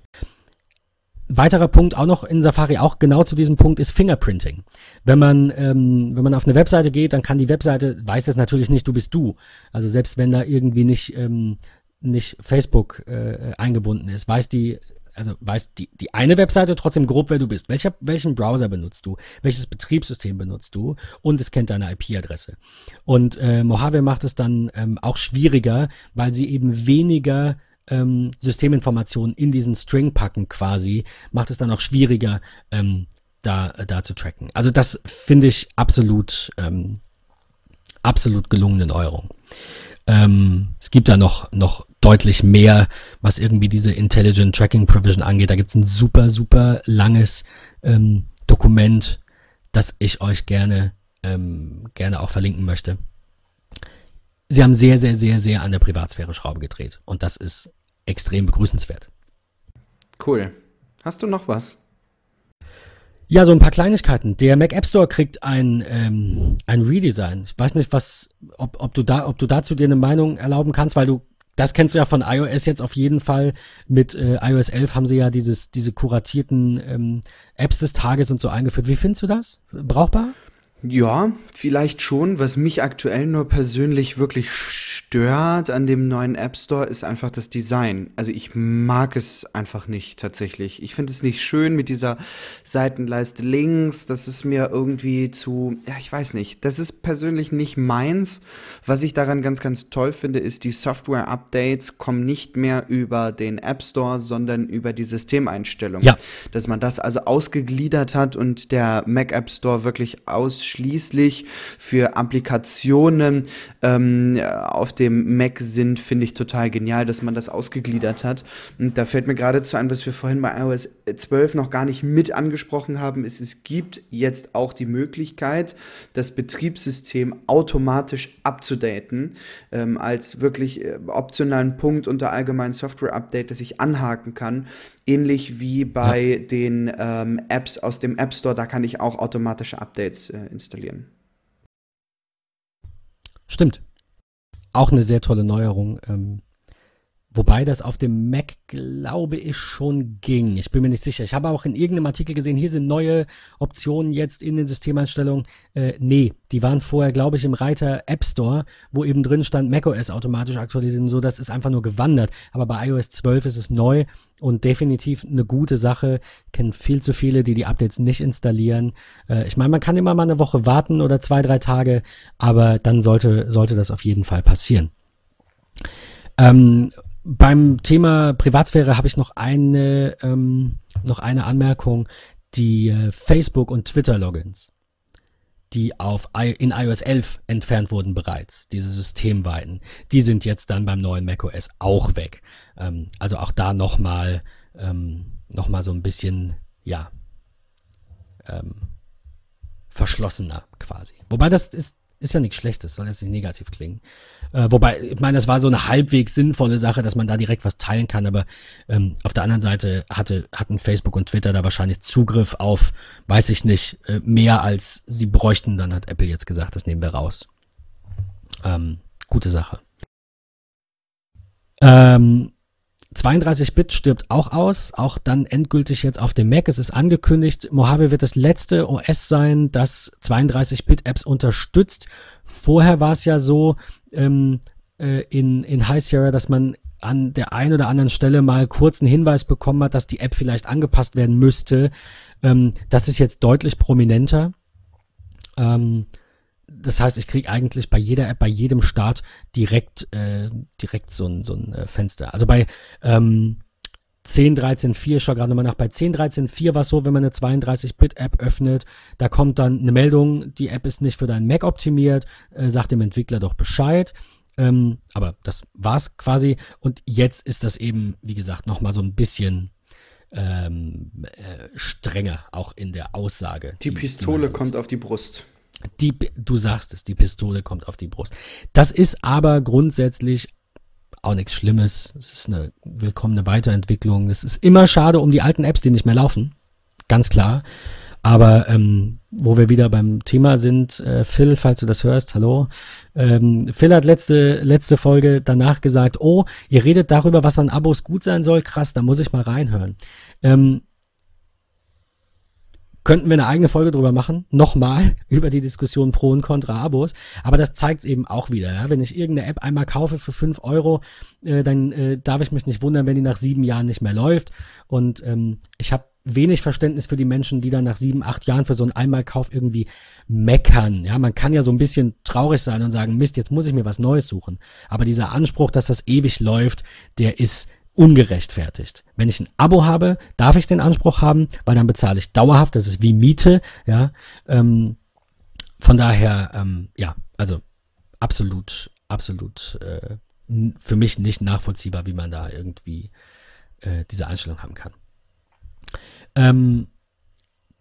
Weiterer Punkt auch noch in Safari auch genau zu diesem Punkt ist Fingerprinting. Wenn man ähm, wenn man auf eine Webseite geht, dann kann die Webseite weiß es natürlich nicht, du bist du. Also selbst wenn da irgendwie nicht ähm, nicht Facebook äh, eingebunden ist, weiß die, also weiß die, die eine Webseite trotzdem grob, wer du bist. Welcher, welchen Browser benutzt du? Welches Betriebssystem benutzt du? Und es kennt deine IP-Adresse. Und äh, Mojave macht es dann ähm, auch schwieriger, weil sie eben weniger ähm, Systeminformationen in diesen String packen quasi, macht es dann auch schwieriger, ähm, da, da zu tracken. Also das finde ich absolut, ähm, absolut gelungene Neuerung. Ähm, es gibt da noch, noch deutlich mehr, was irgendwie diese Intelligent Tracking Provision angeht. Da gibt es ein super, super langes ähm, Dokument, das ich euch gerne, ähm, gerne auch verlinken möchte. Sie haben sehr, sehr, sehr, sehr an der Privatsphäre Schraube gedreht. Und das ist extrem begrüßenswert.
Cool. Hast du noch was?
Ja, so ein paar Kleinigkeiten. Der Mac App Store kriegt ein, ähm, ein Redesign. Ich weiß nicht, was, ob, ob du da, ob du dazu dir eine Meinung erlauben kannst, weil du, das kennst du ja von iOS jetzt auf jeden Fall. Mit äh, iOS 11 haben sie ja dieses, diese kuratierten ähm, Apps des Tages und so eingeführt. Wie findest du das? Brauchbar?
Ja, vielleicht schon. Was mich aktuell nur persönlich wirklich stört an dem neuen App Store ist einfach das Design. Also ich mag es einfach nicht tatsächlich. Ich finde es nicht schön mit dieser Seitenleiste links. Das ist mir irgendwie zu, ja, ich weiß nicht. Das ist persönlich nicht meins. Was ich daran ganz, ganz toll finde, ist, die Software-Updates kommen nicht mehr über den App Store, sondern über die Systemeinstellung. Ja. Dass man das also ausgegliedert hat und der Mac App Store wirklich aus ausschließlich für Applikationen ähm, auf dem Mac sind, finde ich total genial, dass man das ausgegliedert hat. Und da fällt mir geradezu ein, was wir vorhin bei iOS 12 noch gar nicht mit angesprochen haben, ist, es gibt jetzt auch die Möglichkeit, das Betriebssystem automatisch abzudaten, ähm, als wirklich äh, optionalen Punkt unter allgemeinen Software-Update, das ich anhaken kann. Ähnlich wie bei ja. den ähm, Apps aus dem App Store, da kann ich auch automatische Updates äh, installieren.
Stimmt. Auch eine sehr tolle Neuerung. Ähm, wobei das auf dem Mac, glaube ich, schon ging. Ich bin mir nicht sicher. Ich habe auch in irgendeinem Artikel gesehen, hier sind neue Optionen jetzt in den Systemeinstellungen. Äh, nee, die waren vorher, glaube ich, im Reiter App Store, wo eben drin stand, macOS automatisch aktualisieren. So, das ist einfach nur gewandert. Aber bei iOS 12 ist es neu und definitiv eine gute Sache. Ich kenne viel zu viele, die die Updates nicht installieren. Äh, ich meine, man kann immer mal eine Woche warten oder zwei, drei Tage, aber dann sollte, sollte das auf jeden Fall passieren. Ähm, beim Thema Privatsphäre habe ich noch eine, ähm, noch eine Anmerkung. Die äh, Facebook- und Twitter-Logins die auf in iOS 11 entfernt wurden bereits, diese systemweiten, die sind jetzt dann beim neuen macOS auch weg. Ähm, also auch da nochmal ähm, noch so ein bisschen, ja, ähm, verschlossener quasi. Wobei das ist ist ja nichts Schlechtes, soll jetzt nicht negativ klingen. Äh, wobei, ich meine, das war so eine halbwegs sinnvolle Sache, dass man da direkt was teilen kann, aber ähm, auf der anderen Seite hatte, hatten Facebook und Twitter da wahrscheinlich Zugriff auf, weiß ich nicht, äh, mehr als sie bräuchten. Dann hat Apple jetzt gesagt, das nehmen wir raus. Ähm, gute Sache. Ähm, 32-Bit stirbt auch aus, auch dann endgültig jetzt auf dem Mac. Es ist angekündigt, Mojave wird das letzte OS sein, das 32-Bit-Apps unterstützt. Vorher war es ja so ähm, äh, in, in High Sierra, dass man an der einen oder anderen Stelle mal kurz einen Hinweis bekommen hat, dass die App vielleicht angepasst werden müsste. Ähm, das ist jetzt deutlich prominenter. Ähm, das heißt, ich kriege eigentlich bei jeder App, bei jedem Start direkt, äh, direkt so ein, so ein äh, Fenster. Also bei ähm, 10, 13, 4, ich schaue gerade mal nach, bei 10, 13, 4 war es so, wenn man eine 32-Bit-App öffnet, da kommt dann eine Meldung, die App ist nicht für deinen Mac optimiert, äh, sagt dem Entwickler doch Bescheid. Ähm, aber das war's quasi. Und jetzt ist das eben, wie gesagt, nochmal so ein bisschen ähm, äh, strenger, auch in der Aussage.
Die, die Pistole kommt auf die Brust.
Die, du sagst es, die Pistole kommt auf die Brust. Das ist aber grundsätzlich auch nichts Schlimmes. Es ist eine willkommene Weiterentwicklung. Es ist immer schade um die alten Apps, die nicht mehr laufen. Ganz klar. Aber ähm, wo wir wieder beim Thema sind, äh, Phil, falls du das hörst, hallo. Ähm, Phil hat letzte, letzte Folge danach gesagt, oh, ihr redet darüber, was an Abos gut sein soll. Krass, da muss ich mal reinhören. Ähm, könnten wir eine eigene Folge drüber machen, nochmal über die Diskussion pro und contra Abos. Aber das zeigt es eben auch wieder. Ja? Wenn ich irgendeine App einmal kaufe für fünf Euro, äh, dann äh, darf ich mich nicht wundern, wenn die nach sieben Jahren nicht mehr läuft. Und ähm, ich habe wenig Verständnis für die Menschen, die dann nach sieben, acht Jahren für so einen Einmalkauf irgendwie meckern. Ja, man kann ja so ein bisschen traurig sein und sagen, Mist, jetzt muss ich mir was Neues suchen. Aber dieser Anspruch, dass das ewig läuft, der ist ungerechtfertigt. Wenn ich ein Abo habe, darf ich den Anspruch haben, weil dann bezahle ich dauerhaft, das ist wie Miete, ja. Ähm, von daher, ähm, ja, also absolut, absolut äh, für mich nicht nachvollziehbar, wie man da irgendwie äh, diese Einstellung haben kann. Ähm,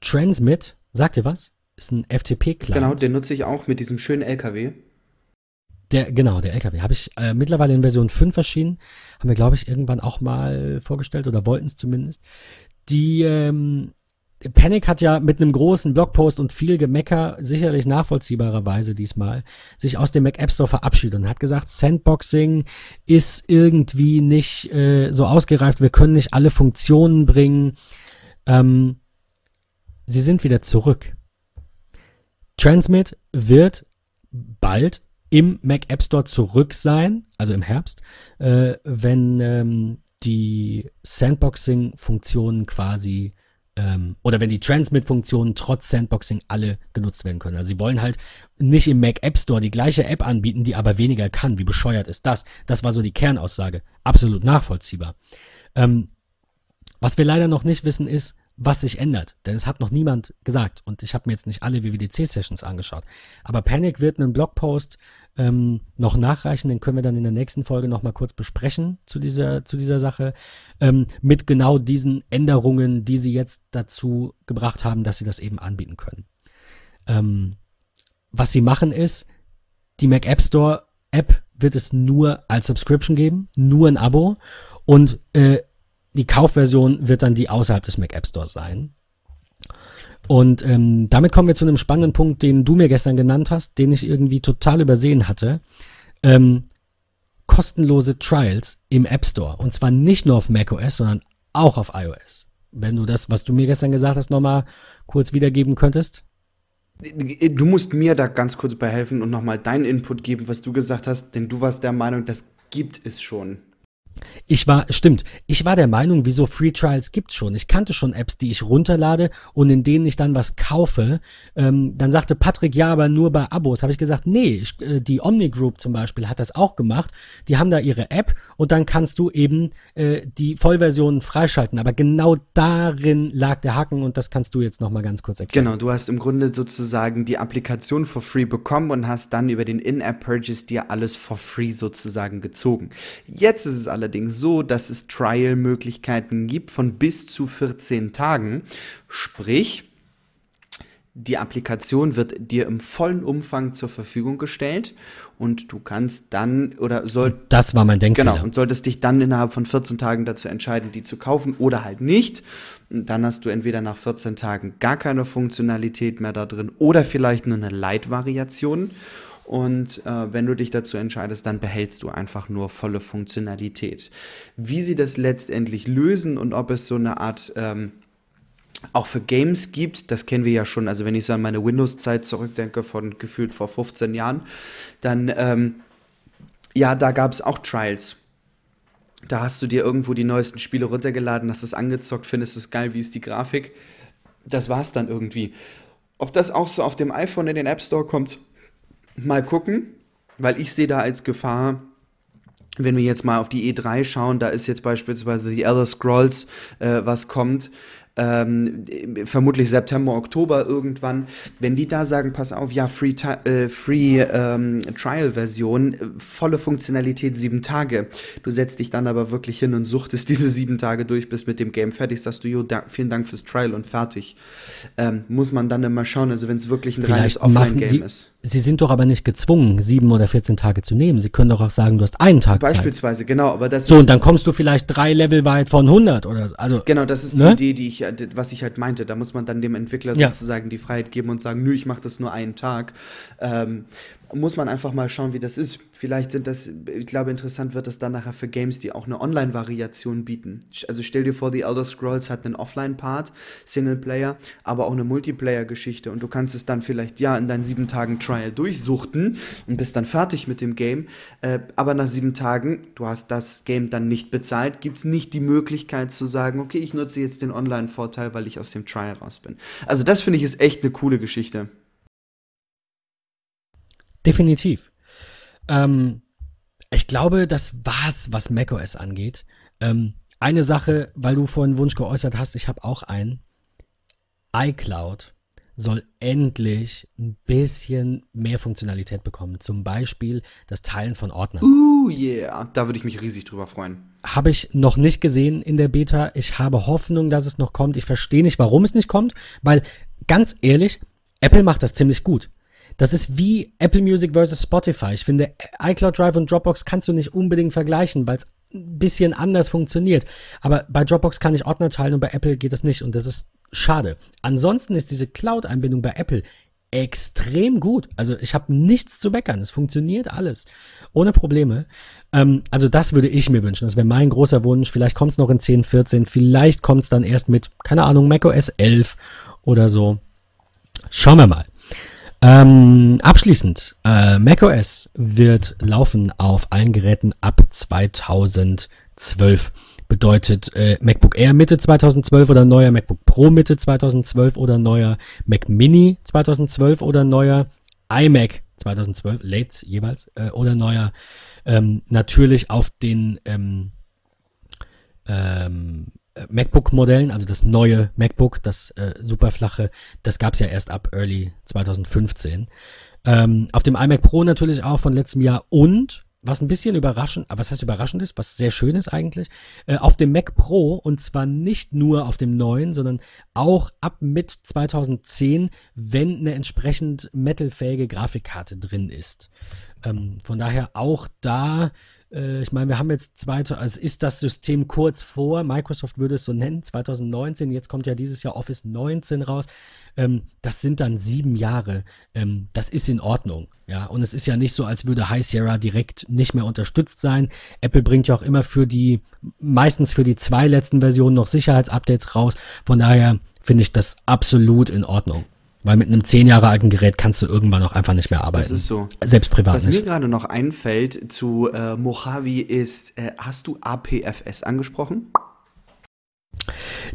Transmit, sagt ihr was? Ist ein FTP-Client.
Genau, den nutze ich auch mit diesem schönen LKW.
Der, genau, der LKW. Habe ich äh, mittlerweile in Version 5 erschienen. Haben wir, glaube ich, irgendwann auch mal vorgestellt oder wollten es zumindest. Die ähm, Panic hat ja mit einem großen Blogpost und viel Gemecker, sicherlich nachvollziehbarerweise diesmal, sich aus dem Mac App Store verabschiedet und hat gesagt, Sandboxing ist irgendwie nicht äh, so ausgereift, wir können nicht alle Funktionen bringen. Ähm, sie sind wieder zurück. Transmit wird bald im Mac App Store zurück sein, also im Herbst, äh, wenn ähm, die Sandboxing-Funktionen quasi ähm, oder wenn die Transmit-Funktionen trotz Sandboxing alle genutzt werden können. Also sie wollen halt nicht im Mac App Store die gleiche App anbieten, die aber weniger kann. Wie bescheuert ist das? Das war so die Kernaussage. Absolut nachvollziehbar. Ähm, was wir leider noch nicht wissen ist, was sich ändert. Denn es hat noch niemand gesagt. Und ich habe mir jetzt nicht alle WWDC-Sessions angeschaut. Aber Panic wird einen Blogpost ähm, noch nachreichen. Den können wir dann in der nächsten Folge nochmal kurz besprechen zu dieser, zu dieser Sache. Ähm, mit genau diesen Änderungen, die sie jetzt dazu gebracht haben, dass sie das eben anbieten können. Ähm, was sie machen ist, die Mac App Store App wird es nur als Subscription geben, nur ein Abo. Und äh, die Kaufversion wird dann die außerhalb des Mac App Stores sein. Und ähm, damit kommen wir zu einem spannenden Punkt, den du mir gestern genannt hast, den ich irgendwie total übersehen hatte. Ähm, kostenlose Trials im App Store. Und zwar nicht nur auf macOS, sondern auch auf iOS. Wenn du das, was du mir gestern gesagt hast, nochmal kurz wiedergeben könntest.
Du musst mir da ganz kurz bei helfen und nochmal deinen Input geben, was du gesagt hast, denn du warst der Meinung, das gibt es schon.
Ich war, stimmt, ich war der Meinung, wieso Free Trials gibt's schon. Ich kannte schon Apps, die ich runterlade und in denen ich dann was kaufe. Ähm, dann sagte Patrick, ja, aber nur bei Abos. Habe ich gesagt, nee, ich, äh, die Omni Group zum Beispiel hat das auch gemacht. Die haben da ihre App und dann kannst du eben äh, die Vollversion freischalten. Aber genau darin lag der Haken und das kannst du jetzt nochmal ganz kurz erklären.
Genau, du hast im Grunde sozusagen die Applikation for free bekommen und hast dann über den In-App-Purchase dir alles for free sozusagen gezogen. Jetzt ist es allerdings allerdings so, dass es Trial-Möglichkeiten gibt von bis zu 14 Tagen. Sprich, die Applikation wird dir im vollen Umfang zur Verfügung gestellt und du kannst dann oder soll
das war mein Denkfehler.
Genau und solltest dich dann innerhalb von 14 Tagen dazu entscheiden, die zu kaufen oder halt nicht. Und dann hast du entweder nach 14 Tagen gar keine Funktionalität mehr da drin oder vielleicht nur eine Light-Variation und äh, wenn du dich dazu entscheidest, dann behältst du einfach nur volle Funktionalität. Wie sie das letztendlich lösen und ob es so eine Art ähm, auch für Games gibt, das kennen wir ja schon, also wenn ich so an meine Windows-Zeit zurückdenke von gefühlt vor 15 Jahren, dann ähm, ja, da gab es auch Trials. Da hast du dir irgendwo die neuesten Spiele runtergeladen, hast es angezockt, findest es geil, wie ist die Grafik. Das war es dann irgendwie. Ob das auch so auf dem iPhone in den App Store kommt, mal gucken, weil ich sehe da als Gefahr, wenn wir jetzt mal auf die E3 schauen, da ist jetzt beispielsweise die Elder Scrolls, äh, was kommt ähm, vermutlich September, Oktober irgendwann, wenn die da sagen, pass auf, ja, Free, äh, Free ähm, Trial-Version, äh, volle Funktionalität sieben Tage. Du setzt dich dann aber wirklich hin und suchtest diese sieben Tage durch, bist mit dem Game fertig, sagst du, jo, da, vielen Dank fürs Trial und fertig. Ähm, muss man dann immer schauen, also wenn es wirklich ein
Vielleicht reines Offline-Game ist. Sie sind doch aber nicht gezwungen, sieben oder 14 Tage zu nehmen. Sie können doch auch sagen, du hast einen Tag
Beispielsweise,
Zeit.
genau, aber das
So, und dann kommst du vielleicht drei Level weit von 100 oder so. Also,
genau, das ist die ne? Idee, die ich, was ich halt meinte. Da muss man dann dem Entwickler ja. sozusagen die Freiheit geben und sagen, nö, ich mache das nur einen Tag. Ähm, muss man einfach mal schauen, wie das ist. Vielleicht sind das, ich glaube, interessant wird das dann nachher für Games, die auch eine Online-Variation bieten. Also stell dir vor, The Elder Scrolls hat einen Offline-Part, Singleplayer, aber auch eine Multiplayer-Geschichte und du kannst es dann vielleicht, ja, in deinen sieben Tagen Trial durchsuchten und bist dann fertig mit dem Game. Äh, aber nach sieben Tagen, du hast das Game dann nicht bezahlt, gibt es nicht die Möglichkeit zu sagen, okay, ich nutze jetzt den Online-Vorteil, weil ich aus dem Trial raus bin. Also das finde ich ist echt eine coole Geschichte.
Definitiv. Ähm, ich glaube, das war's, was macOS angeht. Ähm, eine Sache, weil du vorhin Wunsch geäußert hast, ich habe auch einen. iCloud soll endlich ein bisschen mehr Funktionalität bekommen. Zum Beispiel das Teilen von Ordnern.
Uh, yeah. Da würde ich mich riesig drüber freuen.
Habe ich noch nicht gesehen in der Beta. Ich habe Hoffnung, dass es noch kommt. Ich verstehe nicht, warum es nicht kommt, weil ganz ehrlich, Apple macht das ziemlich gut. Das ist wie Apple Music versus Spotify. Ich finde, iCloud Drive und Dropbox kannst du nicht unbedingt vergleichen, weil es ein bisschen anders funktioniert. Aber bei Dropbox kann ich Ordner teilen und bei Apple geht das nicht und das ist schade. Ansonsten ist diese Cloud-Einbindung bei Apple extrem gut. Also ich habe nichts zu meckern. Es funktioniert alles. Ohne Probleme. Ähm, also das würde ich mir wünschen. Das wäre mein großer Wunsch. Vielleicht kommt es noch in 10, 14. Vielleicht kommt es dann erst mit, keine Ahnung, macOS 11 oder so. Schauen wir mal. Ähm, abschließend, äh, macOS wird laufen auf allen Geräten ab 2012. Bedeutet äh, MacBook Air Mitte 2012 oder neuer MacBook Pro Mitte 2012 oder neuer Mac Mini 2012 oder neuer iMac 2012, late jeweils, äh, oder neuer. Ähm, natürlich auf den ähm, ähm, äh, MacBook-Modellen, also das neue MacBook, das äh, super flache, das gab es ja erst ab Early 2015. Ähm, auf dem iMac Pro natürlich auch von letztem Jahr und was ein bisschen überraschend, was heißt überraschend ist, was sehr schön ist eigentlich, äh, auf dem Mac Pro und zwar nicht nur auf dem neuen, sondern auch ab mit 2010, wenn eine entsprechend metalfähige Grafikkarte drin ist. Ähm, von daher auch da äh, ich meine, wir haben jetzt zweite, also ist das System kurz vor, Microsoft würde es so nennen, 2019, jetzt kommt ja dieses Jahr Office 19 raus. Ähm, das sind dann sieben Jahre. Ähm, das ist in Ordnung. Ja, und es ist ja nicht so, als würde High Sierra direkt nicht mehr unterstützt sein. Apple bringt ja auch immer für die, meistens für die zwei letzten Versionen noch Sicherheitsupdates raus. Von daher finde ich das absolut in Ordnung. Weil mit einem zehn Jahre alten Gerät kannst du irgendwann auch einfach nicht mehr arbeiten. Das
ist so.
Selbst privat
Was
nicht.
mir gerade noch einfällt zu äh, Mojave ist, äh, hast du APFS angesprochen?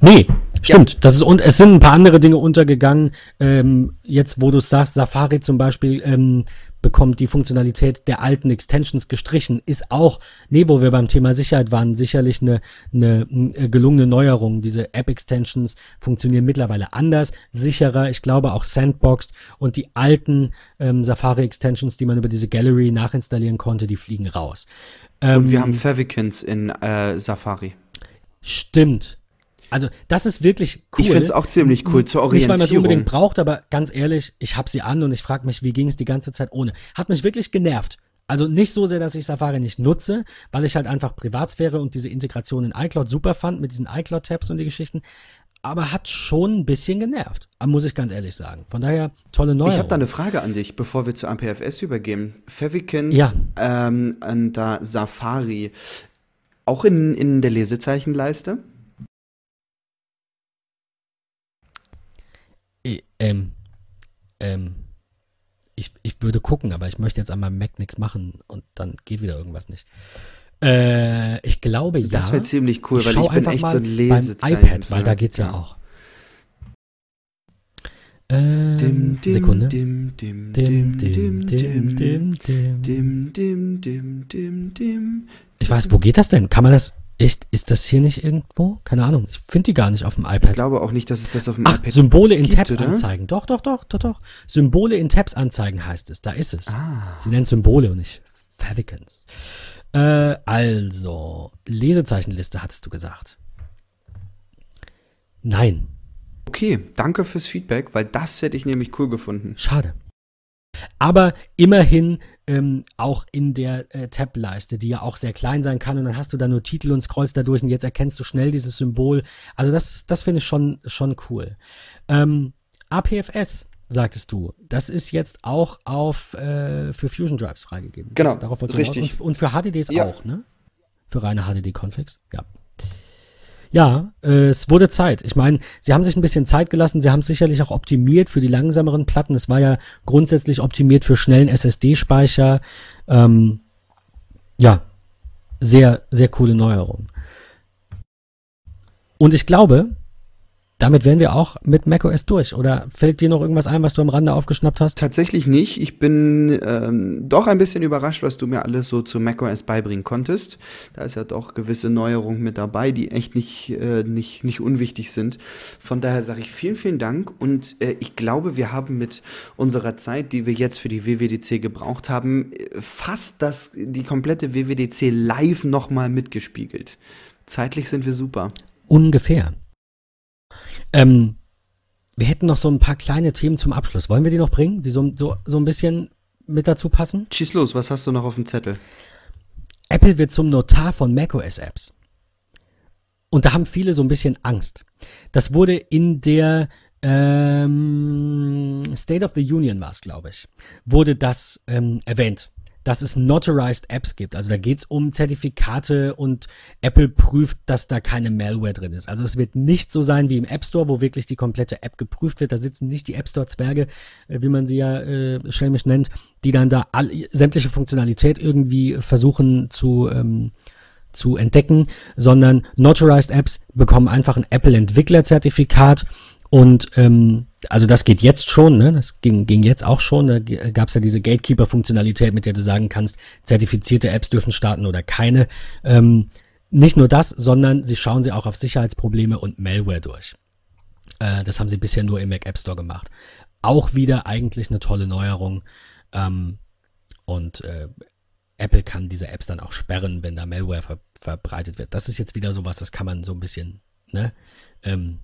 Nee, stimmt. Ja. Das ist, und es sind ein paar andere Dinge untergegangen. Ähm, jetzt, wo du sagst, Safari zum Beispiel ähm, bekommt die Funktionalität der alten Extensions gestrichen, ist auch, nee, wo wir beim Thema Sicherheit waren, sicherlich eine, eine, eine äh, gelungene Neuerung. Diese App-Extensions funktionieren mittlerweile anders, sicherer, ich glaube auch sandboxed und die alten ähm, Safari-Extensions, die man über diese Gallery nachinstallieren konnte, die fliegen raus.
und wir ähm, haben Favicons in äh, Safari.
Stimmt, also, das ist wirklich cool.
Ich finde es auch ziemlich cool zur Orientierung. Nicht, weil man es
unbedingt braucht, aber ganz ehrlich, ich habe sie an und ich frage mich, wie ging es die ganze Zeit ohne. Hat mich wirklich genervt. Also nicht so sehr, dass ich Safari nicht nutze, weil ich halt einfach Privatsphäre und diese Integration in iCloud super fand mit diesen iCloud-Tabs und die Geschichten. Aber hat schon ein bisschen genervt, muss ich ganz ehrlich sagen. Von daher, tolle Neuerung.
Ich habe da eine Frage an dich, bevor wir zu AMPFS übergehen. Favicons ja. ähm, an der Safari, auch in, in der Lesezeichenleiste?
Ähm, ähm, ich, ich würde gucken, aber ich möchte jetzt an meinem Mac nichts machen und dann geht wieder irgendwas nicht. Äh, ich glaube ja.
Das wäre ziemlich cool, ich weil ich bin echt so ein Lesezeichen.
iPad, weil da geht's ja, auch. Ähm, Sekunde. Dim, dim, dim, dim, dim, dim, dim, dim, dim, dim, dim. Ich weiß, wo geht das denn? Kann man das Echt? Ist das hier nicht irgendwo? Keine Ahnung. Ich finde die gar nicht auf dem iPad.
Ich glaube auch nicht, dass es das auf dem
Ach, iPad Symbole in gibt, Tabs oder? anzeigen. Doch, doch, doch, doch, doch. Symbole in Tabs anzeigen heißt es. Da ist es. Ah. Sie nennt Symbole und nicht Favicons. Äh, also, Lesezeichenliste hattest du gesagt. Nein.
Okay, danke fürs Feedback, weil das hätte ich nämlich cool gefunden.
Schade. Aber immerhin ähm, auch in der äh, Tab-Leiste, die ja auch sehr klein sein kann. Und dann hast du da nur Titel und scrollst da durch und jetzt erkennst du schnell dieses Symbol. Also das, das finde ich schon, schon cool. Ähm, APFS, sagtest du, das ist jetzt auch auf äh, für Fusion Drives freigegeben.
Genau,
das, darauf
richtig.
Und, und, für HDDs ja. auch, ne? Für reine HDD-Configs, ja. Ja, äh, es wurde Zeit. Ich meine, sie haben sich ein bisschen Zeit gelassen. Sie haben es sicherlich auch optimiert für die langsameren Platten. Es war ja grundsätzlich optimiert für schnellen SSD-Speicher. Ähm, ja, sehr, sehr coole Neuerung. Und ich glaube, damit wären wir auch mit macOS durch. Oder fällt dir noch irgendwas ein, was du am Rande aufgeschnappt hast?
Tatsächlich nicht. Ich bin ähm, doch ein bisschen überrascht, was du mir alles so zu macOS beibringen konntest. Da ist ja doch gewisse Neuerungen mit dabei, die echt nicht, äh, nicht, nicht unwichtig sind. Von daher sage ich vielen, vielen Dank. Und äh, ich glaube, wir haben mit unserer Zeit, die wir jetzt für die WWDC gebraucht haben, fast das, die komplette WWDC live nochmal mitgespiegelt. Zeitlich sind wir super.
Ungefähr. Ähm, wir hätten noch so ein paar kleine Themen zum Abschluss. Wollen wir die noch bringen, die so, so, so ein bisschen mit dazu passen?
Schieß los, was hast du noch auf dem Zettel?
Apple wird zum Notar von macOS-Apps. Und da haben viele so ein bisschen Angst. Das wurde in der ähm, State of the Union war es, glaube ich, wurde das ähm, erwähnt dass es Notarized Apps gibt. Also da geht es um Zertifikate und Apple prüft, dass da keine Malware drin ist. Also es wird nicht so sein wie im App Store, wo wirklich die komplette App geprüft wird. Da sitzen nicht die App Store Zwerge, äh, wie man sie ja äh, schelmisch nennt, die dann da all, sämtliche Funktionalität irgendwie versuchen zu ähm, zu entdecken, sondern Notarized Apps bekommen einfach ein Apple Entwickler-Zertifikat und ähm, also das geht jetzt schon, ne? Das ging, ging jetzt auch schon. Da gab es ja diese Gatekeeper-Funktionalität, mit der du sagen kannst, zertifizierte Apps dürfen starten oder keine. Ähm, nicht nur das, sondern sie schauen sie auch auf Sicherheitsprobleme und Malware durch. Äh, das haben sie bisher nur im Mac App Store gemacht. Auch wieder eigentlich eine tolle Neuerung. Ähm, und äh, Apple kann diese Apps dann auch sperren, wenn da Malware ver verbreitet wird. Das ist jetzt wieder sowas, das kann man so ein bisschen, ne? Ähm,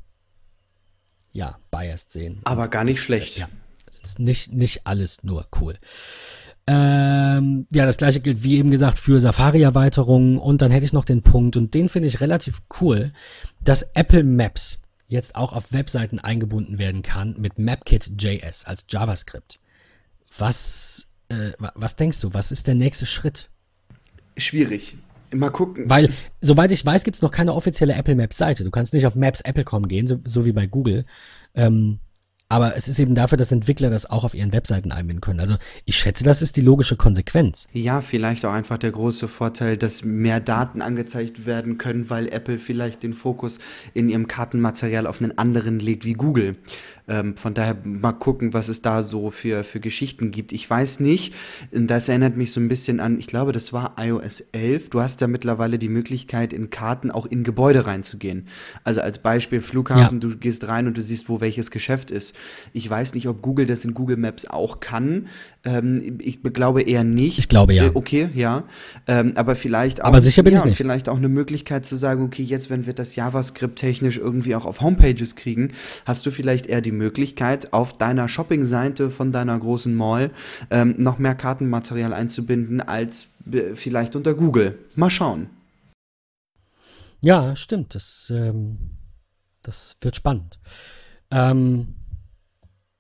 ja, biased sehen.
Aber gar nicht schlecht.
Ja, es ist nicht, nicht alles nur cool. Ähm, ja, das gleiche gilt wie eben gesagt für Safari-Erweiterungen und dann hätte ich noch den Punkt und den finde ich relativ cool, dass Apple Maps jetzt auch auf Webseiten eingebunden werden kann mit MapKit.js als JavaScript. Was, äh, was denkst du, was ist der nächste Schritt?
Schwierig. Mal gucken.
Weil, soweit ich weiß, gibt es noch keine offizielle Apple Maps Seite. Du kannst nicht auf Maps Apple.com gehen, so, so, wie bei Google. Ähm, aber es ist eben dafür, dass Entwickler das auch auf ihren Webseiten einbinden können. Also ich schätze, das ist die logische Konsequenz.
Ja, vielleicht auch einfach der große Vorteil, dass mehr Daten angezeigt werden können, weil Apple vielleicht den Fokus in ihrem Kartenmaterial auf einen anderen legt wie Google. Ähm, von daher mal gucken, was es da so für, für Geschichten gibt. Ich weiß nicht, das erinnert mich so ein bisschen an, ich glaube, das war iOS 11. Du hast ja mittlerweile die Möglichkeit, in Karten auch in Gebäude reinzugehen. Also als Beispiel Flughafen, ja. du gehst rein und du siehst, wo welches Geschäft ist. Ich weiß nicht, ob Google das in Google Maps auch kann. Ähm, ich glaube eher nicht.
Ich glaube ja. Äh,
okay, ja. Ähm, aber vielleicht
auch. Aber sicher bin
ja,
ich nicht.
Vielleicht auch eine Möglichkeit zu sagen, okay, jetzt, wenn wir das JavaScript technisch irgendwie auch auf Homepages kriegen, hast du vielleicht eher die Möglichkeit, auf deiner Shopping-Seite von deiner großen Mall ähm, noch mehr Kartenmaterial einzubinden als äh, vielleicht unter Google. Mal schauen.
Ja, stimmt. Das, ähm, das wird spannend. Ähm,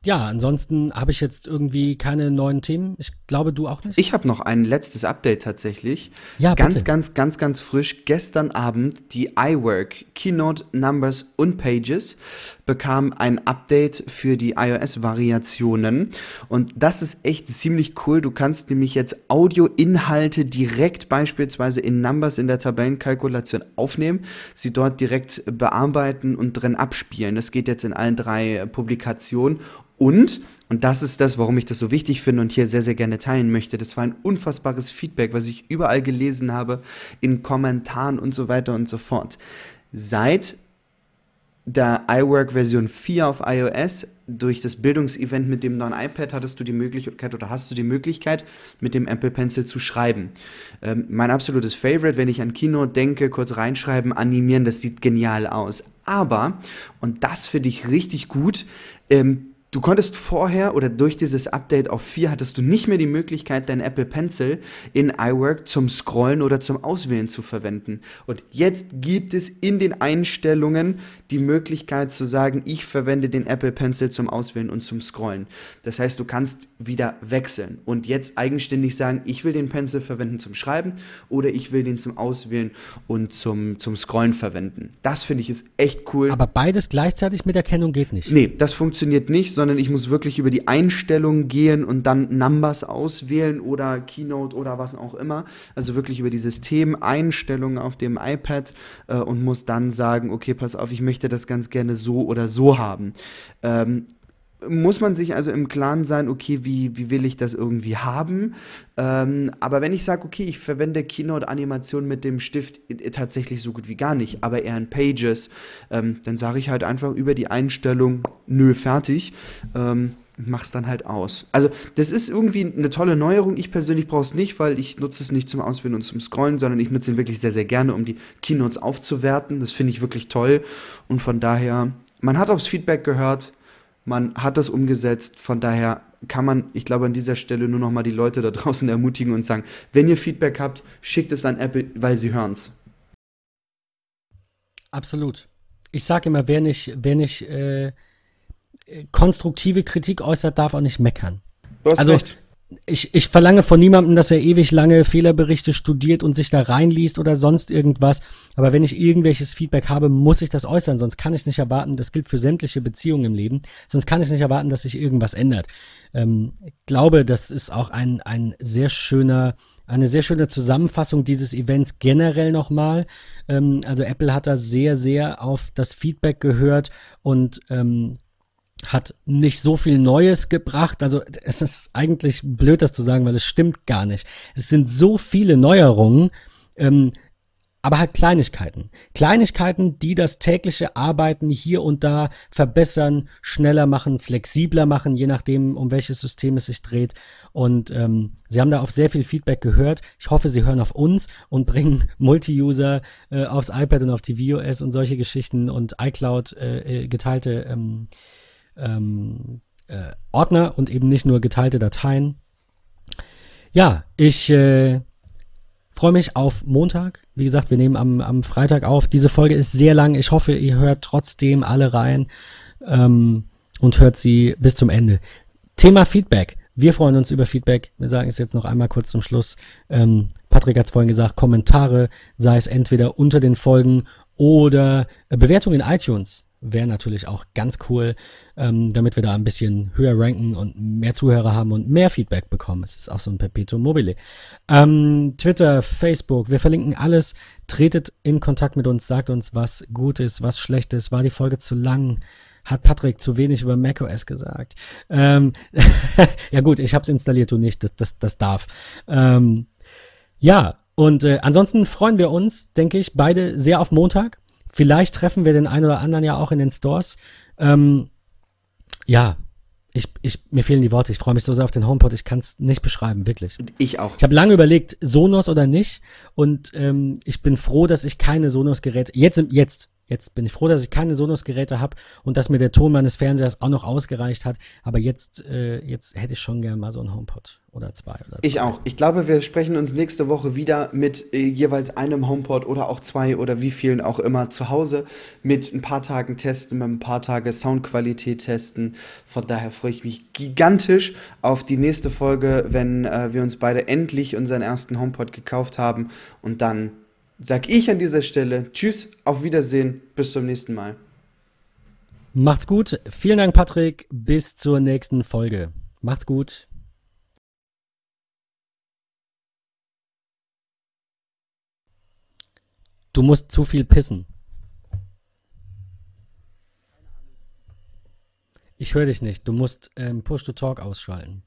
ja, ansonsten habe ich jetzt irgendwie keine neuen Themen. Ich glaube, du auch nicht.
Ich habe noch ein letztes Update tatsächlich. Ja, ganz, bitte. ganz, ganz, ganz frisch. Gestern Abend die iWork Keynote Numbers und Pages bekam ein Update für die iOS-Variationen. Und das ist echt ziemlich cool. Du kannst nämlich jetzt Audio-Inhalte direkt beispielsweise in Numbers in der Tabellenkalkulation aufnehmen, sie dort direkt bearbeiten und drin abspielen. Das geht jetzt in allen drei Publikationen und, und das ist das, warum ich das so wichtig finde und hier sehr, sehr gerne teilen möchte, das war ein unfassbares Feedback, was ich überall gelesen habe, in Kommentaren und so weiter und so fort. Seit der iWork Version 4 auf iOS durch das Bildungsevent mit dem neuen iPad hattest du die Möglichkeit oder hast du die Möglichkeit, mit dem Apple Pencil zu schreiben. Ähm, mein absolutes Favorite, wenn ich an Kino denke, kurz reinschreiben, animieren, das sieht genial aus. Aber, und das finde ich richtig gut, ähm, Du konntest vorher oder durch dieses Update auf 4 hattest du nicht mehr die Möglichkeit, deinen Apple Pencil in iWork zum Scrollen oder zum Auswählen zu verwenden. Und jetzt gibt es in den Einstellungen die Möglichkeit zu sagen, ich verwende den Apple Pencil zum Auswählen und zum Scrollen. Das heißt, du kannst wieder wechseln und jetzt eigenständig sagen, ich will den Pencil verwenden zum Schreiben oder ich will den zum Auswählen und zum, zum Scrollen verwenden. Das finde ich ist echt cool.
Aber beides gleichzeitig mit Erkennung geht nicht.
Nee, das funktioniert nicht, sondern ich muss wirklich über die Einstellungen gehen und dann Numbers auswählen oder Keynote oder was auch immer. Also wirklich über die Systemeinstellungen auf dem iPad äh, und muss dann sagen, okay, pass auf, ich möchte das ganz gerne so oder so haben. Ähm, muss man sich also im Klaren sein, okay, wie, wie will ich das irgendwie haben? Ähm, aber wenn ich sage, okay, ich verwende Keynote-Animation mit dem Stift tatsächlich so gut wie gar nicht, aber eher in Pages, ähm, dann sage ich halt einfach über die Einstellung, nö, fertig. Ähm, mach's dann halt aus. Also, das ist irgendwie eine tolle Neuerung. Ich persönlich brauche es nicht, weil ich nutze es nicht zum Auswählen und zum Scrollen, sondern ich nutze ihn wirklich sehr, sehr gerne, um die Keynotes aufzuwerten. Das finde ich wirklich toll. Und von daher, man hat aufs Feedback gehört man hat das umgesetzt. Von daher kann man, ich glaube, an dieser Stelle nur noch mal die Leute da draußen ermutigen und sagen, wenn ihr Feedback habt, schickt es an Apple, weil sie hören es.
Absolut. Ich sage immer, wer nicht, wer nicht äh, konstruktive Kritik äußert, darf auch nicht meckern. Du hast also, recht ich, ich verlange von niemandem, dass er ewig lange Fehlerberichte studiert und sich da reinliest oder sonst irgendwas. Aber wenn ich irgendwelches Feedback habe, muss ich das äußern. Sonst kann ich nicht erwarten, das gilt für sämtliche Beziehungen im Leben, sonst kann ich nicht erwarten, dass sich irgendwas ändert. Ähm, ich glaube, das ist auch ein, ein sehr schöner, eine sehr schöne Zusammenfassung dieses Events generell nochmal. Ähm, also Apple hat da sehr, sehr auf das Feedback gehört und ähm, hat nicht so viel Neues gebracht. Also es ist eigentlich blöd, das zu sagen, weil es stimmt gar nicht. Es sind so viele Neuerungen, ähm, aber halt Kleinigkeiten. Kleinigkeiten, die das tägliche Arbeiten hier und da verbessern, schneller machen, flexibler machen, je nachdem, um welches System es sich dreht. Und ähm, Sie haben da auf sehr viel Feedback gehört. Ich hoffe, Sie hören auf uns und bringen Multi-User äh, aufs iPad und auf die VOS und solche Geschichten und iCloud äh, äh geteilte ähm, ähm, äh, Ordner und eben nicht nur geteilte Dateien. Ja, ich äh, freue mich auf Montag. Wie gesagt, wir nehmen am, am Freitag auf. Diese Folge ist sehr lang. Ich hoffe, ihr hört trotzdem alle rein ähm, und hört sie bis zum Ende. Thema Feedback. Wir freuen uns über Feedback. Wir sagen es jetzt noch einmal kurz zum Schluss. Ähm, Patrick hat es vorhin gesagt, Kommentare, sei es entweder unter den Folgen oder äh, Bewertungen in iTunes wäre natürlich auch ganz cool, ähm, damit wir da ein bisschen höher ranken und mehr Zuhörer haben und mehr Feedback bekommen. Es ist auch so ein Perpetuum mobile. Ähm, Twitter, Facebook, wir verlinken alles. Tretet in Kontakt mit uns, sagt uns, was gut ist, was schlecht ist. War die Folge zu lang? Hat Patrick zu wenig über macOS gesagt? Ähm, ja gut, ich habe es installiert, du nicht. Das, das, das darf. Ähm, ja, und äh, ansonsten freuen wir uns, denke ich, beide sehr auf Montag. Vielleicht treffen wir den einen oder anderen ja auch in den Stores. Ähm, ja, ich, ich, mir fehlen die Worte. Ich freue mich so sehr auf den HomePod. Ich kann es nicht beschreiben, wirklich.
Ich auch.
Ich habe lange überlegt, Sonos oder nicht. Und ähm, ich bin froh, dass ich keine Sonos-Geräte jetzt jetzt Jetzt bin ich froh, dass ich keine Sonos-Geräte habe und dass mir der Ton meines Fernsehers auch noch ausgereicht hat. Aber jetzt, äh, jetzt hätte ich schon gern mal so einen HomePod oder zwei. Oder
ich auch. Ich glaube, wir sprechen uns nächste Woche wieder mit äh, jeweils einem HomePod oder auch zwei oder wie vielen auch immer zu Hause mit ein paar Tagen testen, mit ein paar Tage Soundqualität testen. Von daher freue ich mich gigantisch auf die nächste Folge, wenn äh, wir uns beide endlich unseren ersten HomePod gekauft haben und dann sag ich an dieser Stelle Tschüss, auf Wiedersehen, bis zum nächsten Mal.
Macht's gut. Vielen Dank, Patrick. Bis zur nächsten Folge. Macht's gut. Du musst zu viel pissen. Ich höre dich nicht. Du musst ähm, Push to Talk ausschalten.